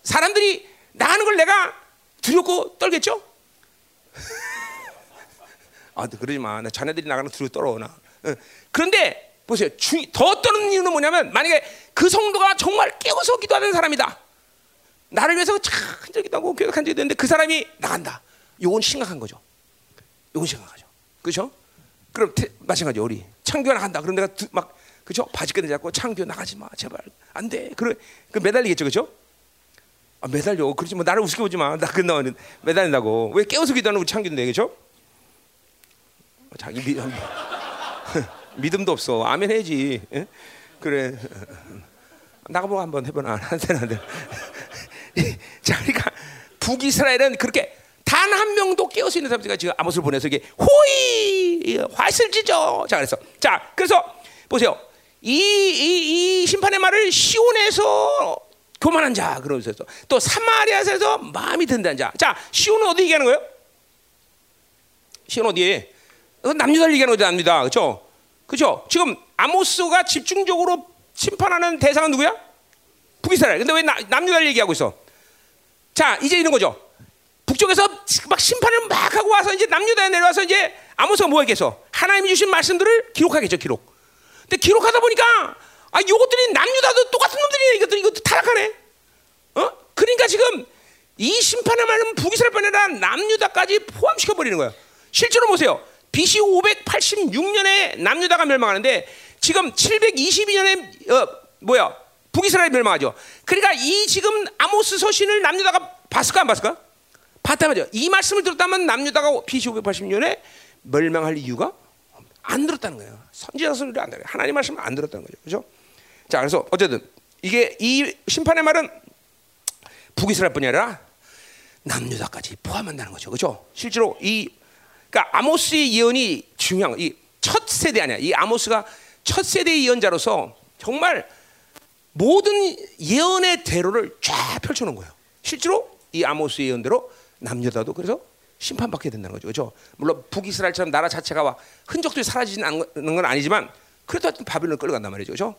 사람들이 나가는 걸 내가 두렵고 떨겠죠? 아, 그러지 마. 나 자네들이 나가는 두려워 떨어 나. 그런데 보세요. 더 떠는 이유는 뭐냐면 만약에 그 성도가 정말 깨워서 기도하는 사람이다. 나를 위해서 참 기도 하고 교육한 적이 되는데 그 사람이 나간다. 요건 심각한 거죠. 요건 심각하죠. 그렇죠? 그럼 태, 마찬가지 우리 창규가 나간다. 그럼 내가 두, 막 그죠? 바지끈을 잡고 창규 나가지 마 제발 안 돼. 그래 그 매달리겠죠, 그렇죠? 아, 매달려. 그렇지 뭐 나를 우습게 보지 마. 나 끝나면 매달린다고. 왜 깨워서 기도하는 우리 창규인데 그렇죠? 자기 믿, 믿음도 없어. 아멘 해야지. 예? 그래. 나가보고 한번 해보나. 한테는 안 돼. 자, 그러니까 북이스라엘은 그렇게 단 한 명도 수 있는 사람들이 지금 아모스를 보내서 이게 호이 화실 지죠. 자, 그래서 자, 그래서 보세요. 이, 이, 이 심판의 말을 시온에서 교만한 자 그러면서 또 사마리아에서 마음이 든다는 자. 자, 시온은 어디 얘기하는 거예요? 시온 어디에? 남유다를 얘기하는 거죠, 남유다. 그렇죠? 그렇죠? 지금 아모스가 집중적으로 심판하는 대상은 누구야? 북이스라엘. 근데 왜 남유다를 얘기하고 있어? 자, 이제 이런 거죠. 북쪽에서 막 심판을 막 하고 와서 이제 남유다에 내려와서 이제 아모스가 뭐 하겠어? 하나님이 주신 말씀들을 기록하겠죠, 기록. 근데 기록하다 보니까 아, 요것들이 남유다도 똑같은 놈들이네. 이것들 이것도 타락하네. 어? 그러니까 지금 이 심판의 말은 북이스라엘 뿐 아니라 남유다까지 포함시켜 버리는 거예요. 실제로 보세요. BC 586년에 남유다가 멸망하는데 지금 722년에 어, 뭐야 북이스라엘 멸망하죠. 그러니까 이 지금 아모스 서신을 남유다가 봤을까 안 봤을까? 봤단 말이죠. 이 말씀을 들었다면 남유다가 BC 586년에 멸망할 이유가 안 들었다는 거예요. 선지자 소리를 안 들어요. 하나님 말씀을 안 들었다는 거죠. 그렇죠? 자, 그래서 어쨌든 이게 이 심판의 말은 북이스라엘뿐이 아니라 남유다까지 포함한다는 거죠. 그렇죠? 실제로 이 그러니까 아모스의 예언이 중요한 이 첫 세대 아니야. 이 아모스가 첫 세대의 예언자로서 정말 모든 예언의 대로를 쫙 펼쳐놓은 거예요. 실제로 이 아모스의 예언대로 남녀다도 그래서 심판받게 된다는 거죠. 그렇죠? 물론 북이스라엘처럼 나라 자체가 흔적도 사라지는 건 아니지만 그래도 하여튼 바빌론을 끌어간단 말이죠. 그렇죠?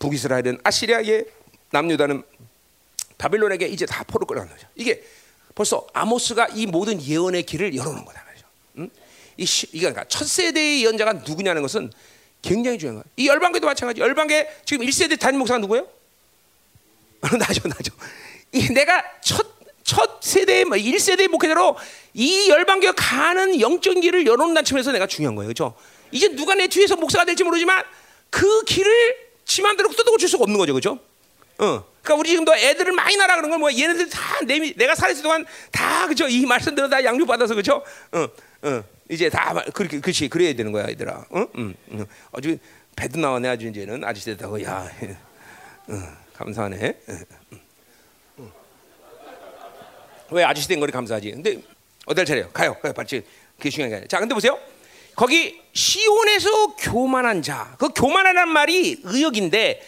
북이스라엘은 아시리아에 남유다는 바빌론에게 이제 다 포로 끌어간다 거죠. 이게 벌써 아모스가 이 모든 예언의 길을 열어놓은 거다 말이죠. 음? 이 시, 그러니까 첫 세대의 예언자가 누구냐는 것은 굉장히 중요한 거예요. 이 열방계도 마찬가지. 열방계 지금 1세대 단임 목사가 누구예요? 나죠, 나죠. 이 내가 첫, 첫 세대, 1세대 뭐 목회자로 이 열방계 가는 영적 길을 열어놓는 측면에서 내가 중요한 거예요. 그죠? 이제 누가 내 뒤에서 목사가 될지 모르지만 그 길을 지만대로 뜯어 고칠 수가 없는 거죠. 그죠? 어. 그러니까 우리 지금도 애들을 많이 낳아 그런 건뭐 얘네들 다 내, 내가 살아있을 동안 다 그죠? 이 말씀 들어 다 양육 받아서 그죠? 어, 어. 이제 다 그렇게 그렇지 그래야 되는 거야, 얘들아. 응? 응. 응. 아주 배도 나왔네 아주 이제는 아저씨 됐다고. 야, 응. 감사하네. 응. 왜 아저씨 된 거리 감사하지? 근데 어떨 차례요? 가요, 가요. 그게 중요한 게 아니라. 자, 근데 보세요. 거기 시온에서 교만한 자. 그 교만하란 말이 의역인데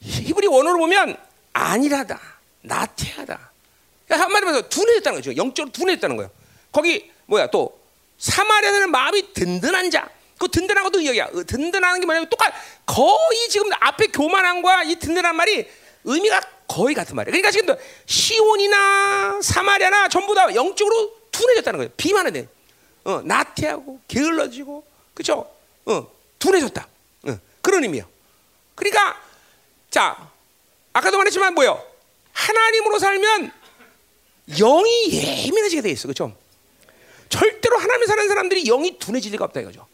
히브리 원어로 보면 안일하다, 나태하다. 그러니까 한마디로 해서 둔해졌다는 거죠. 영적으로 둔해졌다는 거예요. 거기 뭐야 또 사마리아는 마음이 든든한 자. 그 든든한 것도 의역이야. 어, 든든한 게 뭐냐면 똑같 거의 지금 앞에 교만함과 이 든든한 말이 의미가 거의 같은 말이에요. 그러니까 지금 시온이나 사마리아나 전부 다 영적으로 둔해졌다는 거예요. 비만해. 어, 나태하고 게을러지고 그죠? 어, 둔해졌다. 어, 그런 의미야. 그러니까 자 아까도 말했지만 뭐요? 하나님으로 살면 영이 예민해지게 돼 있어, 그렇죠? 절대로 하나님 사는 사람들이 영이 둔해질 리가 없다 이거죠.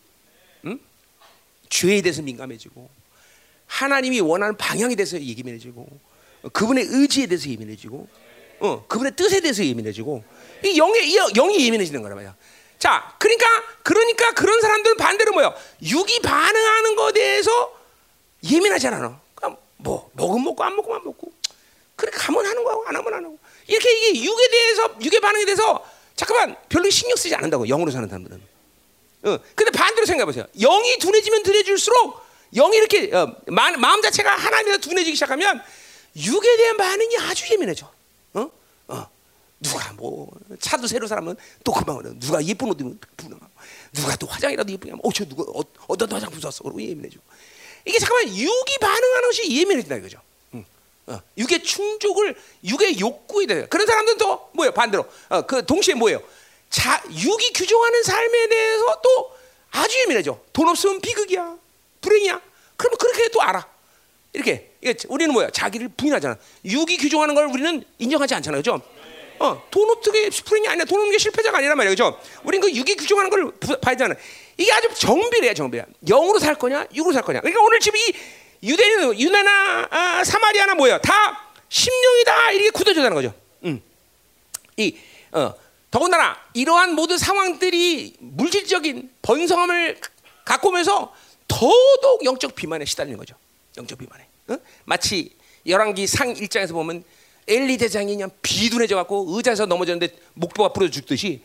응? 죄에 대해서 민감해지고 하나님이 원하는 방향에 대해서 예민해지고 어, 그분의 의지에 대해서 예민해지고, 어, 그분의 뜻에 대해서 예민해지고, 이 영의 이 영이 예민해지는 거란 말이야. 자, 그러니까 그러니까 그런 사람들은 반대로 뭐요? 육이 반응하는 것에 대해서 예민하지 않아. 그러니까 뭐 먹은 먹고 안 먹고만 먹고. 그래 가면 하는 거고 안 하면 안 하고. 이렇게 이게 육에 대해서 육의 반응에 대해서 잠깐만 별로 신경 쓰지 않는다고 영으로 사는 사람들은. 어, 근데 반대로 생각해 보세요. 영이 둔해지면 둔해질수록 영이 이렇게 어, 마, 마음 자체가 하나님에서 둔해지기 시작하면 육에 대한 반응이 아주 예민해져. 어? 어. 누가 뭐 차도 새로 사면 또 금방 그래. 누가 예쁜 옷 입으면 분하고 누가 또 화장이라도 예쁘게 하면 어저 누가 어, 어떤 화장품 썼어 그러고 예민해지고 이게 잠깐만 육이 반응하는 것이 예민해진다 이거죠. 응. 어. 육의 충족을 육의 욕구에 대해 그런 사람들은 또 뭐예요 반대로 어, 그 동시에 뭐예요 자 육이 규정하는 삶에 대해서 또 아주 예민해져. 돈 없으면 비극이야 불행이야. 그러면 그렇게 또 알아. 이렇게 우리는 뭐야 자기를 부인하잖아. 육이 규정하는 걸 우리는 인정하지 않잖아, 그죠? 어, 돈 어떻게 불행이 아니라 돈 없는 게 실패자가 아니란 말이야, 그죠? 우리는 그 육이 규정하는 걸 봐야 되잖아. 이게 아주 정비례야, 정비야. 영으로 살 거냐, 육으로 살 거냐. 그러니까 오늘 지금 이 유대인, 유나나 아, 사마리아나 뭐야, 다 심령이다 이렇게 굳어져가는 거죠. 음. 이 어, 더군다나 이러한 모든 상황들이 물질적인 번성함을 갖고 오면서 더더욱 영적 비만에 시달리는 거죠. 영적 비만에. 어? 마치 열왕기 상 1장에서 보면 엘리 대장이 그냥 비둔해져 갖고 의자에서 넘어졌는데 목표가 부러져 죽듯이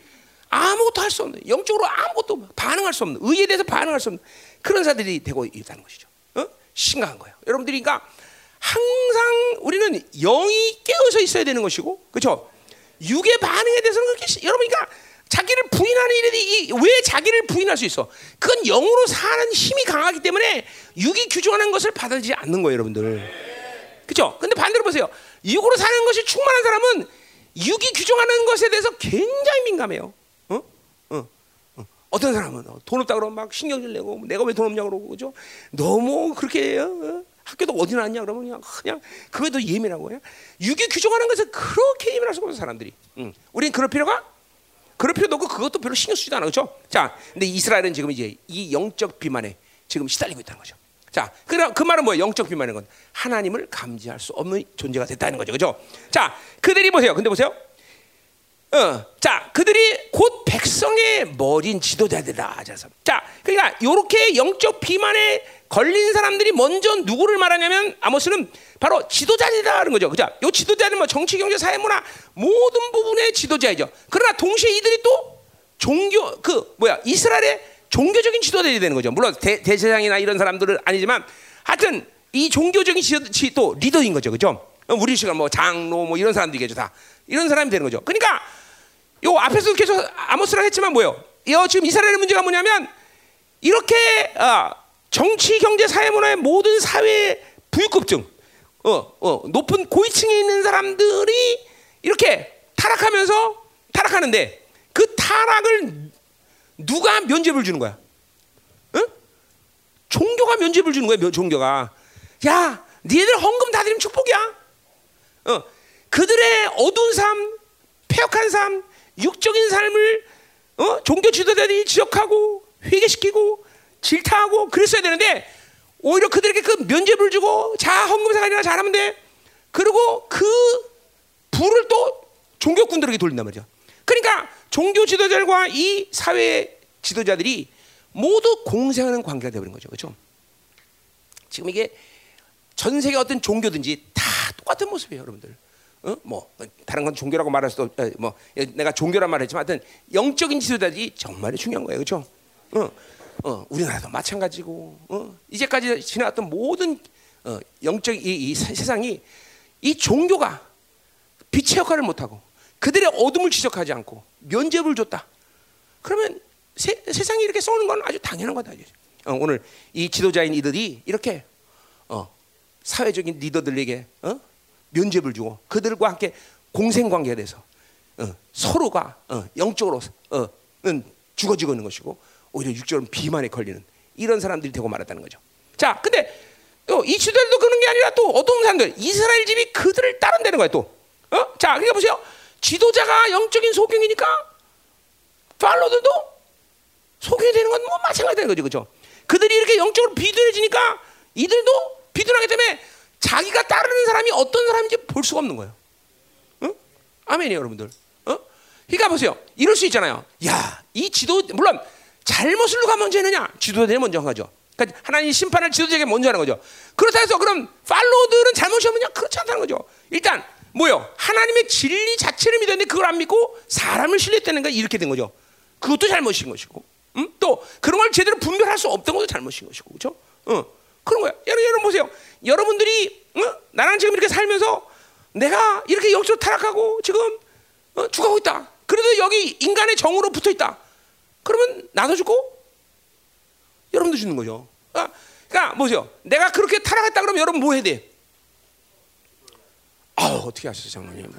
아무것도 할 수 없는 영적으로 아무것도 반응할 수 없는 의에 대해서 반응할 수 없는 그런 사들이 되고 있다는 것이죠. 어? 심각한 거예요. 여러분들이 그러니까 항상 우리는 영이 깨어서 있어야 되는 것이고 그렇죠? 육의 반응에 대해서는 그렇게 여러분 그러니까 자기를 부인하는 일이 왜 자기를 부인할 수 있어? 그건 영으로 사는 힘이 강하기 때문에 육이 규정하는 것을 받아들이지 않는 거예요, 여러분들. 그렇죠? 근데 반대로 보세요. 육으로 사는 것이 충만한 사람은 육이 규정하는 것에 대해서 굉장히 민감해요. 어? 어? 어. 어떤 사람은 돈 없다 그러면 막 신경질 내고 내가 왜 돈 없냐 그러고 그죠? 너무 그렇게 어? 학교도 어디 나왔냐 그러면 그냥 그냥 그거에도 예민하고 그냥 육이 규정하는 것에 그렇게 예민할 수가 없어 사람들이. 응. 우리는 그럴 필요가 그럴 필요도 없고 그것도 별로 신경 쓰지도 않아 그렇죠? 자, 근데 이스라엘은 지금 이제 이 영적 비만에 지금 시달리고 있다는 거죠. 자, 그럼 그 말은 뭐예요? 영적 비만인 건 하나님을 감지할 수 없는 존재가 됐다는 거죠, 그렇죠? 자, 그들이 보세요. 근데 보세요. 어, 자, 그들이 곧 백성의 머린 지도자들이다. 자, 그러니까 이렇게 영적 비만에 걸린 사람들이 먼저 누구를 말하냐면 아모스는 바로 지도자들이라는 거죠. 그죠? 요 지도자는 뭐 정치, 경제, 사회, 문화 모든 부분의 지도자이죠. 그러나 동시에 이들이 또 종교 그 뭐야 이스라엘의 종교적인 지도자들이 되는 거죠. 물론 대, 대제사장이나 이런 사람들은 아니지만 하여튼 이 종교적인 지, 도 리더인 거죠. 그죠? 우리 시간 뭐 장로 뭐 이런 사람들이겠죠. 다 이런 사람이 되는 거죠. 그러니까 요 앞에서 계속 아모스라 했지만 뭐요? 요 지금 이스라엘의 문제가 뭐냐면 이렇게 아, 정치, 경제, 사회, 문화의 모든 사회 부유급증 어, 어, 높은 고위층에 있는 사람들이 이렇게 타락하면서 타락하는데 그 타락을 누가 면죄를 주는 거야? 응? 종교가 면죄를 주는 거야. 종교가. 야, 니네들 헌금 다 드리면 축복이야. 어, 그들의 어두운 삶, 폐역한 삶, 육적인 삶을 어? 종교 지도자들이 지적하고 회개시키고 질타하고 그랬어야 되는데 오히려 그들에게 그 면죄부를 주고 자 헌금 생활이나 잘하면 돼. 그리고 그 불을 또 종교꾼들에게 돌린단 말이죠. 그러니까 종교 지도자들과 이 사회 지도자들이 모두 공생하는 관계가 되어버린 거죠. 그렇죠? 지금 이게 전 세계 어떤 종교든지 다 똑같은 모습이에요, 여러분들. 어? 뭐 다른 건 종교라고 말할 수도 뭐 내가 종교란 말했지만 하여튼 영적인 지도자들이 정말 중요한 거예요, 그렇죠? 어. 어, 우리나라도 마찬가지고 어, 이제까지 지나왔던 모든 어, 영적 이, 이 세상이 이 종교가 빛의 역할을 못하고 그들의 어둠을 지적하지 않고 면죄부를 줬다. 그러면 세, 상이 이렇게 쏘는 건 아주 당연한 거다. 어, 오늘 이 지도자인 이들이 이렇게 어, 사회적인 리더들에게 어? 면죄부를 주고 그들과 함께 공생 관계가 돼서 어, 서로가 어, 영적으로 어, 죽어지고 있는 것이고 오히려 육적으로 비만에 걸리는 이런 사람들이 되고 말았다는 거죠. 자, 근데 이 지도자들도 그런 게 아니라 또 어떤 사람들 이스라엘 집이 그들을 따른다는 거예요. 또, 어? 자, 그러니까 보세요. 지도자가 영적인 소경이니까 팔로들도 소경이 되는 건 뭐 마찬가지인 거죠, 그렇죠? 그들이 이렇게 영적으로 비둔해지니까 이들도 비둔하기 때문에 자기가 따르는 사람이 어떤 사람인지 볼 수가 없는 거예요. 응? 아멘이에요, 여러분들. 어? 그러니까 보세요. 이럴 수 있잖아요. 야, 이 지도 물론 잘못을 누가 먼저 했느냐? 지도자들이 먼저 한 거죠. 그러니까 하나님 심판을 지도자에게 먼저 하는 거죠. 그렇다 해서 그럼 팔로우들은 잘못이 없느냐? 그렇지 않다는 거죠. 일단 뭐요? 하나님의 진리 자체를 믿었는데 그걸 안 믿고 사람을 신뢰했다는 거 이렇게 된 거죠. 그것도 잘못인 것이고, 음? 또 그런 걸 제대로 분별할 수 없던 것도 잘못인 것이고, 그렇죠? 어, 그런 거야. 여러분, 여러분 보세요. 여러분들이 어? 나랑 지금 이렇게 살면서 내가 이렇게 역으로 타락하고 지금 어? 죽어가고 있다. 그래도 여기 인간의 정으로 붙어 있다. 그러면 나도 죽고 여러분도 죽는 거죠. 아, 그러니까 보세요. 내가 그렇게 타락했다 그러면 여러분 뭐 해야 돼? 아 어떻게 하셨어 장로님?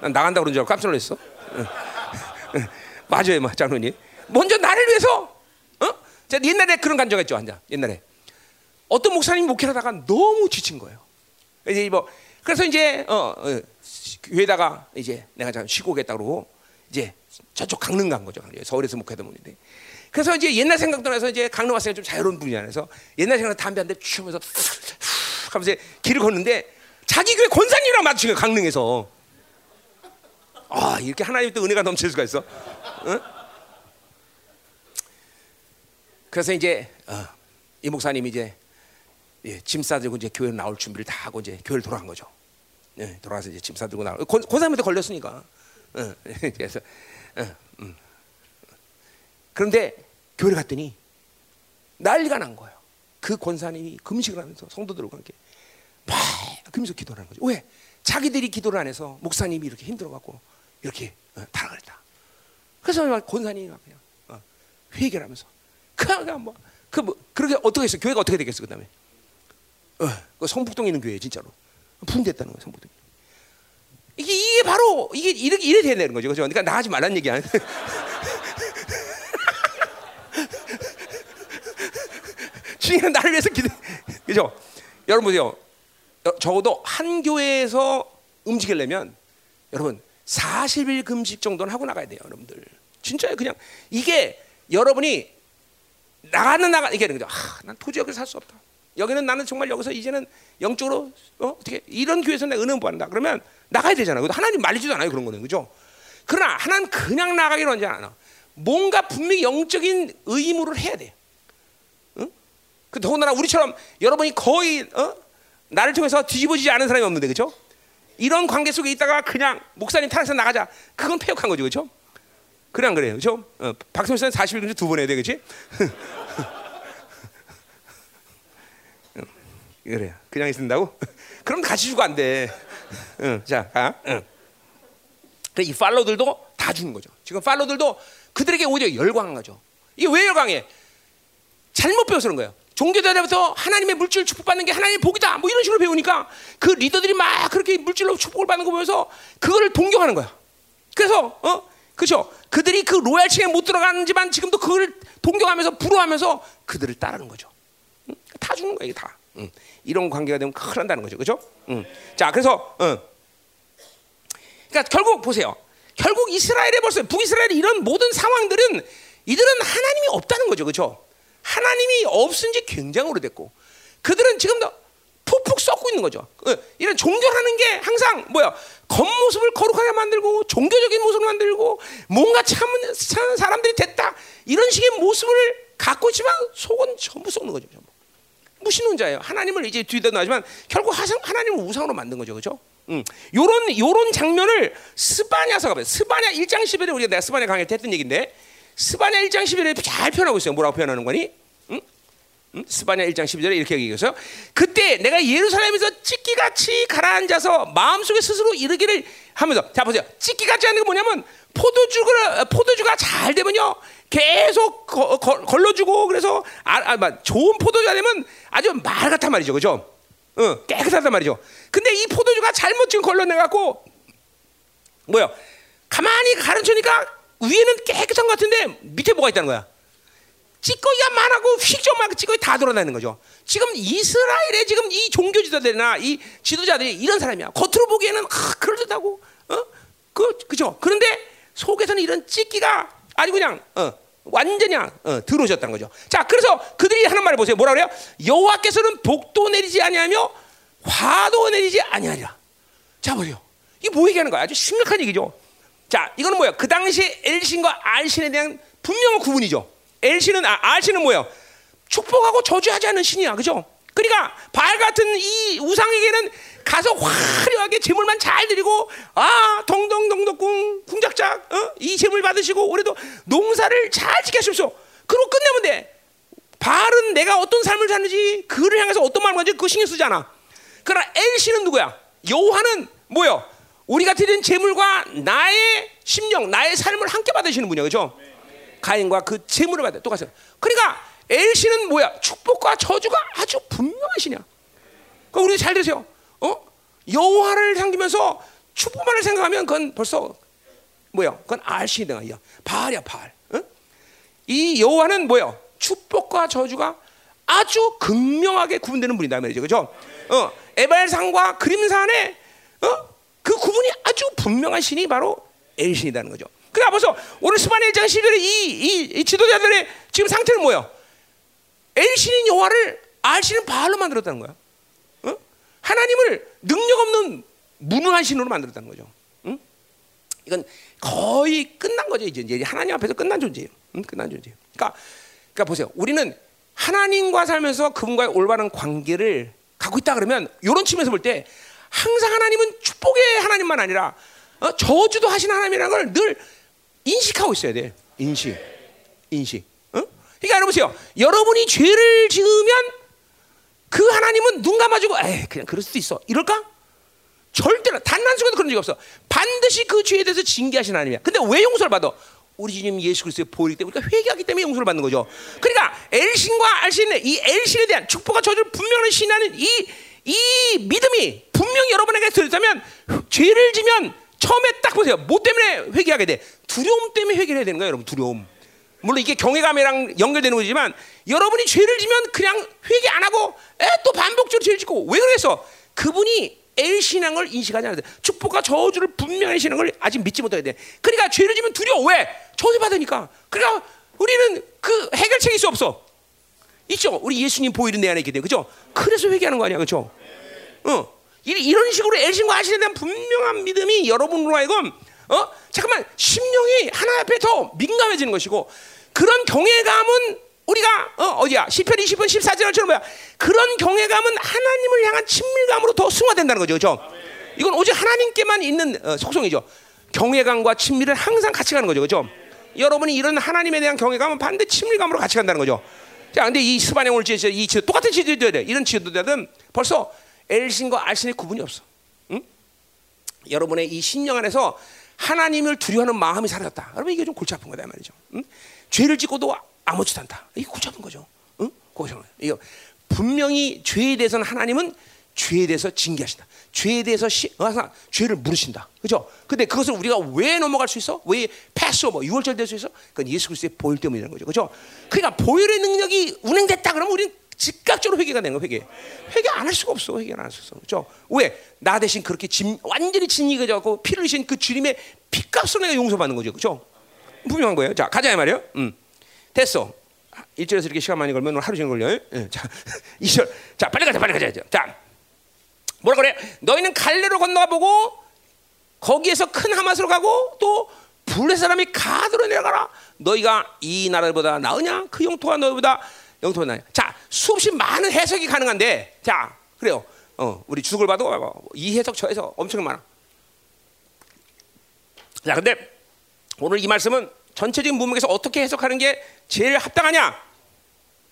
난 나간다 그런 줄 알고 깜짝 놀랐어. 맞아요, 막 장로님. 먼저 나를 위해서. 어? 자, 옛날에 그런 있죠, 한자. 옛날에 어떤 목사님이 목회하다가 너무 지친 거예요. 이제 뭐 그래서 이제 어, 어 교회다가 이제 내가 잠 쉬고 오겠다 그러고 이제 저쪽 강릉 간 거죠. 서울에서 목회하던 분인데. 그래서 이제 옛날 생각도 나서 이제 강릉 왔으니까 좀 자유로운 분이야. 그래서 옛날 생각 담배 한대 추면서 하면서 길을 걷는데 자기 교회 권사님이랑 마주친 거예요. 강릉에서. 아 이렇게 하나님 또 은혜가 넘칠 수가 있어. 응? 그래서 이제 어, 이 목사님이 이제 예, 짐 싸들고 이제 교회 나올 준비를 다 하고 이제 교회를 돌아간 거죠. 예, 돌아가서 이제 짐 싸들고 나올 권, 권사님한테 걸렸으니까. 어, 그래서 어, 음. 그런데 교회 갔더니 난리가 난 거예요. 그 권사님이 금식을 하면서 성도들과 함께 막 금식 기도를 하는 거죠. 왜? 자기들이 기도를 안 해서 목사님이 이렇게 힘들어갖고 이렇게 어, 타락을 했다. 그래서 권사님이 그냥 어, 회개를 하면서 그냥 뭐, 그 뭐, 그렇게 어떻게 했어? 교회가 어떻게 되겠어? 그 다음에 어, 그 성북동에 있는 교회 진짜로 붕됐다는 거예요. 성북동. 이게 이게 바로 이게 이렇게 이래 돼야 되는 거죠. 그죠? 그러니까 나가지 말란 얘기야. 주님은 나를 위해서 기도. 그죠? 여러분 보세요. 적어도 한 교회에서 움직이려면 여러분 40일 금식 정도는 하고 나가야 돼요, 여러분들. 진짜요. 그냥 이게 여러분이 나가는 나가 이게 그죠? 아, 난 도저히 여기서 살수 없다. 여기는 나는 정말 여기서 이제는 영적으로 어? 떻게 이런 교회에서 내가 은혜 받는다. 그러면 나가야 되잖아. 하나님 말리지도 않아요 그런 거는 그죠? 그러나 하나님 그냥 나가기로 하지 않아. 뭔가 분명히 영적인 의무를 해야 돼. 응? 그 더군다나 우리처럼 여러분이 거의 어? 나를 통해서 뒤집어지지 않은 사람이 없는데 그죠? 이런 관계 속에 있다가 그냥 목사님 타락해서 나가자. 그건 폐역한 거죠, 그죠? 그냥 그래요, 그죠? 어, 박성수 40일 두번 해야 돼, 그렇지? 그래요. 그냥 있는다고? 그럼 같이 죽어 안 돼. 응, 자, 가. 응. 이 팔로들도 다 죽는 거죠. 지금 팔로들도 그들에게 오히려 열광한 거죠. 이게 왜 열광해? 잘못 배워서 그런 거예요. 종교자들부터 하나님의 물질 축복받는 게 하나님의 복이다. 뭐 이런 식으로 배우니까 그 리더들이 막 그렇게 물질로 축복을 받는 거 보면서 그거를 동경하는 거야. 그래서 어 그죠? 그들이 그 로얄층에 못 들어가는지만 지금도 그걸 동경하면서 부러워하면서 그들을 따르는 거죠. 응? 다 죽는 거야 이게 다. 응. 이런 관계가 되면 큰일 난다는 거죠. 그죠? 응. 자, 그래서, 응. 그러니까 결국 보세요. 결국 이스라엘에 벌써 북이스라엘의 이런 모든 상황들은 이들은 하나님이 없다는 거죠. 그죠? 하나님이 없은 지 굉장히 오래됐고 그들은 지금도 푹푹 썩고 있는 거죠. 이런 종교라는 게 항상 뭐야 겉모습을 거룩하게 만들고 종교적인 모습을 만들고 뭔가 참은 사람들이 됐다 이런 식의 모습을 갖고 있지만 속은 전부 썩는 거죠. 무신론자예요. 하나님을 이제 뒤에다 놔지만 결국 하나님을 우상으로 만든 거죠, 그렇죠? 음, 요런 요런 장면을 스바냐서가 봐요. 스바냐 1장 11에 우리가 내가 스바냐 강의를 했던 얘기인데 스바냐 1장 11에 잘 표현하고 있어요. 뭐라고 표현하는 거니? 음? 음? 스바냐 1장 12절에 이렇게 얘기해서 그때 내가 예루살렘에서 찢기같이 가라앉아서 마음속에 스스로 이르기를 하면서 자 보세요. 찢기같이 하는 게 뭐냐면 포도주가 포도주가 잘 되면요. 계속 거, 거, 걸러주고 그래서 아, 아, 좋은 포도주가 되면 아주 말 같단 말이죠, 그죠? 어, 깨끗하단 말이죠. 근데 이 포도주가 잘못 지금 걸러내 갖고 뭐야? 가만히 가르쳐니까 위에는 깨끗한 것 같은데 밑에 뭐가 있다는 거야? 찌꺼기가 많고 휙좀 찌꺼기 다 드러나는 거죠. 지금 이스라엘의 지금 이 종교 지도자들이나 이 지도자들이 이런 사람이야. 겉으로 보기에는 아, 그럴듯하고 어? 그 그죠? 그런데 속에서는 이런 찌끼가 아주 그냥 어, 완전히 어, 들어오셨다는 거죠. 자, 그래서 그들이 하는 말을 보세요. 뭐라 그래요? 여호와께서는 복도 내리지 아니하며 화도 내리지 아니하리라. 자 보세요. 이게 뭐 얘기하는 거야? 아주 심각한 얘기죠. 자, 이거는 뭐야? 그 당시에 엘신과 알신에 대한 분명한 구분이죠. 엘신은 아, 알신은 뭐야? 축복하고 저주하지 않는 신이야, 그죠? 그러니까 발 같은 이 우상에게는 가서 화려하게 재물만 잘 드리고 아 동동동동궁 궁작작 어? 이 재물 받으시고 올해도 농사를 잘 지켜주십시오. 그리고 끝내면 돼. 발은 내가 어떤 삶을 사는지 그를 향해서 어떤 마음을 가지고 그거 신경 쓰잖아. 그러나 엘씨는 누구야? 여호와는 뭐요? 우리가 드린 재물과 나의 심령, 나의 삶을 함께 받으시는 분이야, 그렇죠? 가인과 그 재물을 받아 똑같아요. 그러니까 엘씨는 뭐야? 축복과 저주가 아주 분명하시냐? 그 우리 잘 되세요. 어? 여호와를 섬기면서 축복만을 생각하면 그건 벌써 뭐야? 그건 알시다. 발이야, 발. 어? 이 여호와는 뭐야? 축복과 저주가 아주 극명하게 구분되는 분이다 말이죠. 그죠? 어, 에발산과 그림산에 어? 그 구분이 아주 분명한 신이 바로 엘신이라는 거죠. 그러니까 벌써 오늘 스바네 1장 11절에 이, 이, 이, 지도자들의 지금 상태는 뭐예요? 엘신인 여호와를 알신은 바알로 만들었다는 거야. 어? 하나님을 능력 없는 무능한 신으로 만들었다는 거죠. 응? 이건 거의 끝난 거죠. 이제 이제 하나님 앞에서 끝난 존재예요. 응? 끝난 존재예요. 그러니까 그러니까 보세요. 우리는 하나님과 살면서 그분과의 올바른 관계를 갖고 있다 그러면 이런 측면에서 볼 때 항상 하나님은 축복의 하나님만 아니라 어, 저주도 하신 하나님이라는 걸 늘 인식하고 있어야 돼. 인식, 인식. 어? 그러니까 여러분 보세요. 여러분이 죄를 지으면 그 하나님은 눈 감아주고, 에 그냥 그럴 수도 있어. 이럴까? 절대로 단 한 순간도 그런 적이 없어. 반드시 그 죄에 대해서 징계하신 하나님이야. 근데 왜 용서를 받아? 우리 주님 예수 그리스도의 보혈이 때문에 우리가 회개하기 때문에 용서를 받는 거죠. 그러니까 엘신과 알신의 이 엘신에 대한 축복과 저주를 분명히 신하는 이, 이 믿음이 분명히 여러분에게 들었다면 죄를 지면 처음에 딱 보세요. 뭐 때문에 회개하게 돼? 두려움 때문에 회개를 해야 되는 거예요, 여러분. 두려움. 물론 이게 경외감이랑 연결되는 거지만 여러분이 죄를 지면 그냥 회개 안 하고 에, 또 반복적으로 죄를 짓고 왜 그래서 그분이 엘 신앙을 인식하지 않는데 축복과 저주를 분명히 신앙을 아직 믿지 못하게 돼. 그러니까 죄를 지면 두려워. 왜? 저주 받으니까. 그러니까 우리는 그 해결책이 있어 없어. 있죠. 우리 예수님 보이는 내 안에 있기 때문에 그죠? 그래서 회개하는 거 아니야, 그죠? 어. 이런 식으로 엘신과 아신에 대한 분명한 믿음이 여러분으로 하여금 어 잠깐만 심령이 하나 앞에 더 민감해지는 것이고 그런 경외감은 우리가 어, 어디야? 10편 20편 14절처럼 뭐야? 그런 경외감은 하나님을 향한 친밀감으로 더 승화된다는 거죠. 그렇죠? 이건 오직 하나님께만 있는 어, 속성이죠. 경외감과 친밀은 항상 같이 가는 거죠. 그렇죠? 여러분이 이런 하나님에 대한 경외감은 반드시 친밀감으로 같이 간다는 거죠. 자 근데 이 스바네 오늘 지도 이 지도 똑같은 지도자들 이런 지도자들은 벌써 엘신과 알신의 구분이 없어. 응? 여러분의 이 신령 안에서 하나님을 두려워하는 마음이 사라졌다. 여러분 이게 좀 골치 아픈 거다 말이죠. 응? 죄를 짓고도 아무렇지도 않다. 이게 고잡은 거죠. 응? 고잡은 이거 분명히 죄에 대해서는 하나님은 죄에 대해서 징계하신다. 죄에 대해서 시, 항상 죄를 물으신다. 그죠? 근데 그것을 우리가 왜 넘어갈 수 있어? 왜 패스오버, 유월절 될 수 있어? 그건 예수 그리스도의 보혈 때문이라는 거죠. 그죠? 그러니까 보혈의 능력이 운행됐다 그러면 우리는 즉각적으로 회개가 되는 거 회개. 회개 안 할 수가 없어. 회개 안할 수 없어. 그죠? 왜? 나 대신 그렇게 진, 완전히 진리가 져고 피를 흘리신 그 주님의 피값으로 내가 용서받는 거죠. 그죠? 분명한 거예요. 자, 가자, 말이에요. 음. 됐어. 1절에서 이렇게 시간 많이 걸면 하루 종일 걸려요. 네, 자, 2절. 자, 빨리 가자, 빨리 가자. 자, 뭐라 그래? 너희는 갈래로 건너가 보고 거기에서 큰 하마스로 가고 또 불의 사람이 가드로 내려가라. 너희가 이 나라보다 나으냐? 그 영토가 너희보다 영토가 나냐? 자, 수없이 많은 해석이 가능한데, 자, 그래요. 어, 우리 주석을 봐도 이 해석 저 해석 엄청 많아. 자, 근데 오늘 이 말씀은 전체적인 문맥에서 어떻게 해석하는 게 제일 합당하냐?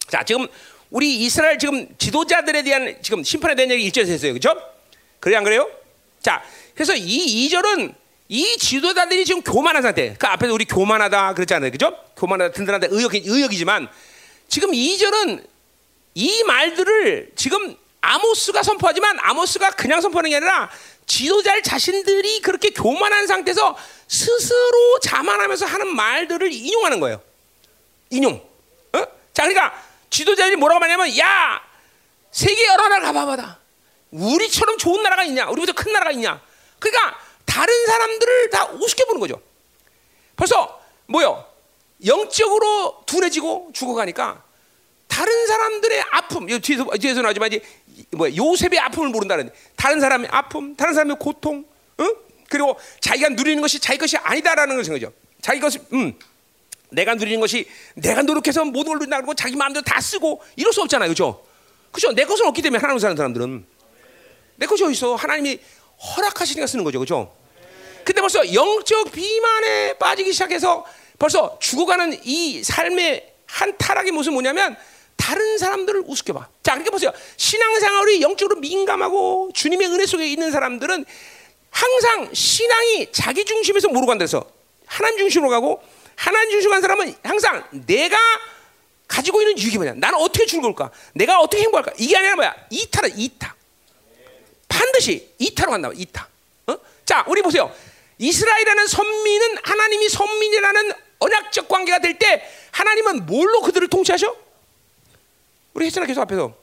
자, 지금 우리 이스라엘 지금 지도자들에 대한 지금 심판에 대한 얘기 1절에서 했어요. 그죠? 그래 안 그래요? 자, 그래서 이 2절은 이 지도자들이 지금 교만한 상태. 그 앞에서 우리 교만하다 그랬잖아요. 그죠? 교만하다 든든하다 의역이, 의역이지만 지금 2절은 이 말들을 지금 아모스가 선포하지만 아모스가 그냥 선포하는 게 아니라 지도자 자신들이 그렇게 교만한 상태에서 스스로 자만하면서 하는 말들을 인용하는 거예요. 인용. 어? 자, 그러니까 지도자들이 뭐라고 말하냐면, 야, 세계 여러 나라 가봐봐다. 우리처럼 좋은 나라가 있냐? 우리보다 큰 나라가 있냐? 그러니까 다른 사람들을 다 우습게 보는 거죠. 벌써 뭐요? 영적으로 둔해지고 죽어가니까 다른 사람들의 아픔, 뒤에서, 뒤에서 나오지만 이제 뭐 요셉의 아픔을 모른다는 다른 사람의 아픔, 다른 사람의 고통, 응? 그리고 자기가 누리는 것이 자기 것이 아니다라는 것인 거죠. 자기 것이 음. 내가 누리는 것이 내가 노력해서 모든 걸 누린다고 자기 마음대로 다 쓰고 이럴 수 없잖아요. 그죠? 그죠? 내 것은 없기 때문에 하나님 사는 사람들은 내 것이 어디 있어? 하나님이 허락하시니까 쓰는 거죠. 그죠? 근데 벌써 영적 비만에 빠지기 시작해서 벌써 죽어가는 이 삶의 한 타락의 모습은 뭐냐면 다른 사람들을 우습게 봐. 자, 그러니까 보세요. 신앙생활이 영적으로 민감하고 주님의 은혜 속에 있는 사람들은 항상 신앙이 자기 중심에서 모르고 간다서 하나님 중심으로 가고 하나님 중심으로 간 사람은 항상 내가 가지고 있는 유익이 뭐냐? 나는 어떻게 즐거울까? 내가 어떻게 행복할까? 이게 아니라 뭐야? 이타는 이타. 반드시 이타로 간다. 이타. 어? 자, 우리 보세요. 이스라엘이라는 선민은 하나님이 선민이라는 언약적 관계가 될 때 하나님은 뭘로 그들을 통치하셔? 우리 했잖아 계속 앞에서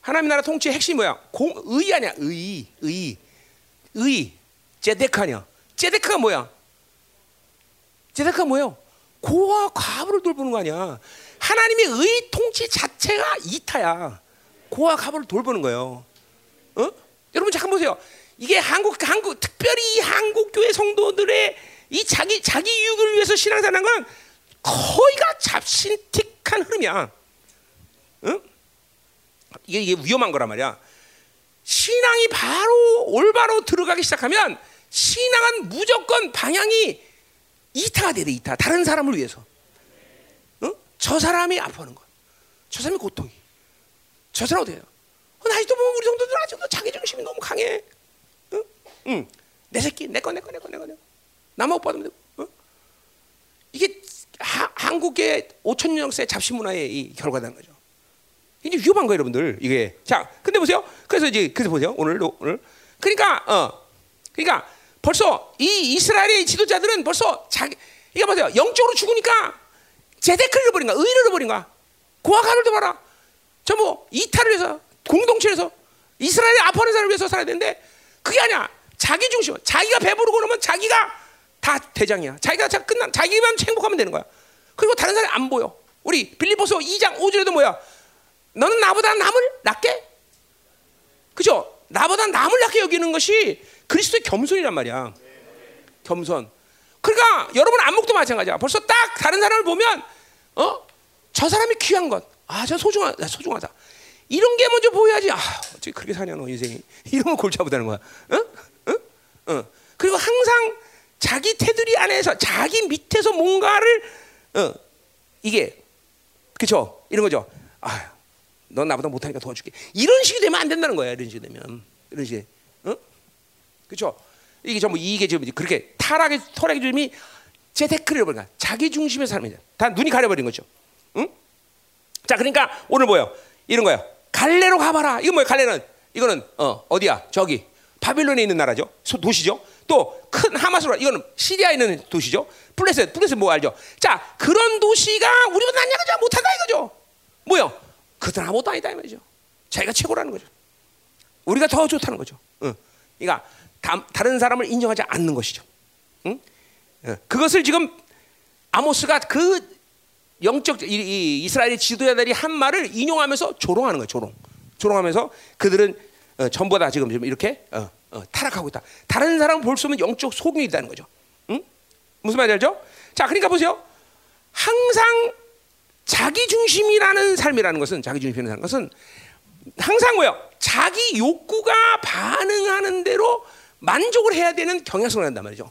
하나님 나라 통치의 핵심이 뭐야? 공, 의 아니야? 의, 의, 의. 제데크 아니야? 제데크가 뭐야? 제데크가 뭐예요? 고와 과부를 돌보는 거 아니야? 하나님의 의 통치 자체가 이타야. 고와 과부를 돌보는 거예요. 어? 여러분 잠깐 보세요. 이게 한국 한국 특별히 한국 교회 성도들의 이 자기 자기 유익을 위해서 신앙생활하는 건 거의가 잡신틱한 흐름이야. 응? 이게, 이게 위험한 거란 말이야. 신앙이 바로 올바로 들어가기 시작하면 신앙은 무조건 방향이 이타가 돼, 이타. 다른 사람을 위해서. 응? 저 사람이 아파하는 거. 저 사람이 고통이. 저 사람 어때요? 어, 나이도 보면 우리 성도들 아직도 자기 중심이 너무 강해. 응? 응. 내 새끼, 내 거, 내 거, 내 거, 내 거. 나만 못 받으면 되고. 응? 이게 하, 한국의 5천 년 역사의 잡신 문화의 이 결과라는 거죠. 이제 위험한 거예요, 여러분들. 이게. 자, 근데 보세요. 그래서 이제 그래서 보세요. 오늘 오늘. 그러니까 어. 그러니까 벌써 이 이스라엘의 지도자들은 벌써 자기 이거 보세요. 영적으로 죽으니까 제데크를 잃어버린 거야. 의를 잃어버린 거야. 고아가를 봐라. 전부 이탈을 해서 공동체에서 이스라엘의 아파하는 사람을 위해서 살아야 되는데 그게 아니야. 자기 중심. 자기가 배부르고 그러면 자기가 다 대장이야. 자기가 자 끝난 자기만 행복하면 되는 거야. 그리고 다른 사람이 안 보여. 우리 빌리포스 2장 5절에도 뭐야? 너는 나보다 남을 낮게? 그죠? 나보다 남을 낮게 여기는 것이 그리스도의 겸손이란 말이야. 겸손. 그러니까 여러분 안목도 마찬가지야. 벌써 딱 다른 사람을 보면 어? 저 사람이 귀한 것. 아, 저 소중하다. 소중하다. 이런 게 먼저 보여야지. 아, 어떻게 그렇게 사냐 너 인생이. 이런 거 골치 아프다는 거야. 어? 어? 어. 그리고 항상 자기 테두리 안에서 자기 밑에서 뭔가를 어, 이게 그렇죠? 이런 거죠. 아, 넌 나보다 못하니까 도와줄게. 이런 식이 되면 안 된다는 거야. 이런 식이 되면 이런 식, 어? 그렇죠? 이게 전부 이게 지금 그렇게 타락의 주님이 제 댓글을 버린 거야. 자기 중심의 삶이다. 다 눈이 가려버린 거죠. 응? 자, 그러니까 오늘 뭐요? 이런 거야. 갈래로 가봐라. 이거 뭐야? 갈래는 이거는 어 어디야? 저기 바빌론에 있는 나라죠. 도시죠. 또 큰 하마스로 이거는 시리아에 있는 도시죠. 플레셋 플레셋 뭐 알죠? 자 그런 도시가 우리보다 낫냐 그죠? 못한다 이거죠. 뭐요? 그들 아무것도 아니다 이 말이죠. 자기가 최고라는 거죠. 우리가 더 좋다는 거죠. 응. 그러니까 다, 른 사람을 인정하지 않는 것이죠. 응? 응. 그것을 지금 아모스가 그 영적 이스라엘의 지도자들이 한 말을 인용하면서 조롱하는 거예요. 조롱. 조롱하면서 그들은 어, 전부 다 지금 이렇게 어, 어, 타락하고 있다. 다른 사람을 볼수 없는 영적 소경이 있다는 거죠. 응? 무슨 알죠? 자, 그러니까 보세요. 항상 자기 중심이라는 삶이라는 것은 자기 중심이라는 것은 항상 뭐요? 자기 욕구가 반응하는 대로 만족을 해야 되는 경향성을 한단 말이죠.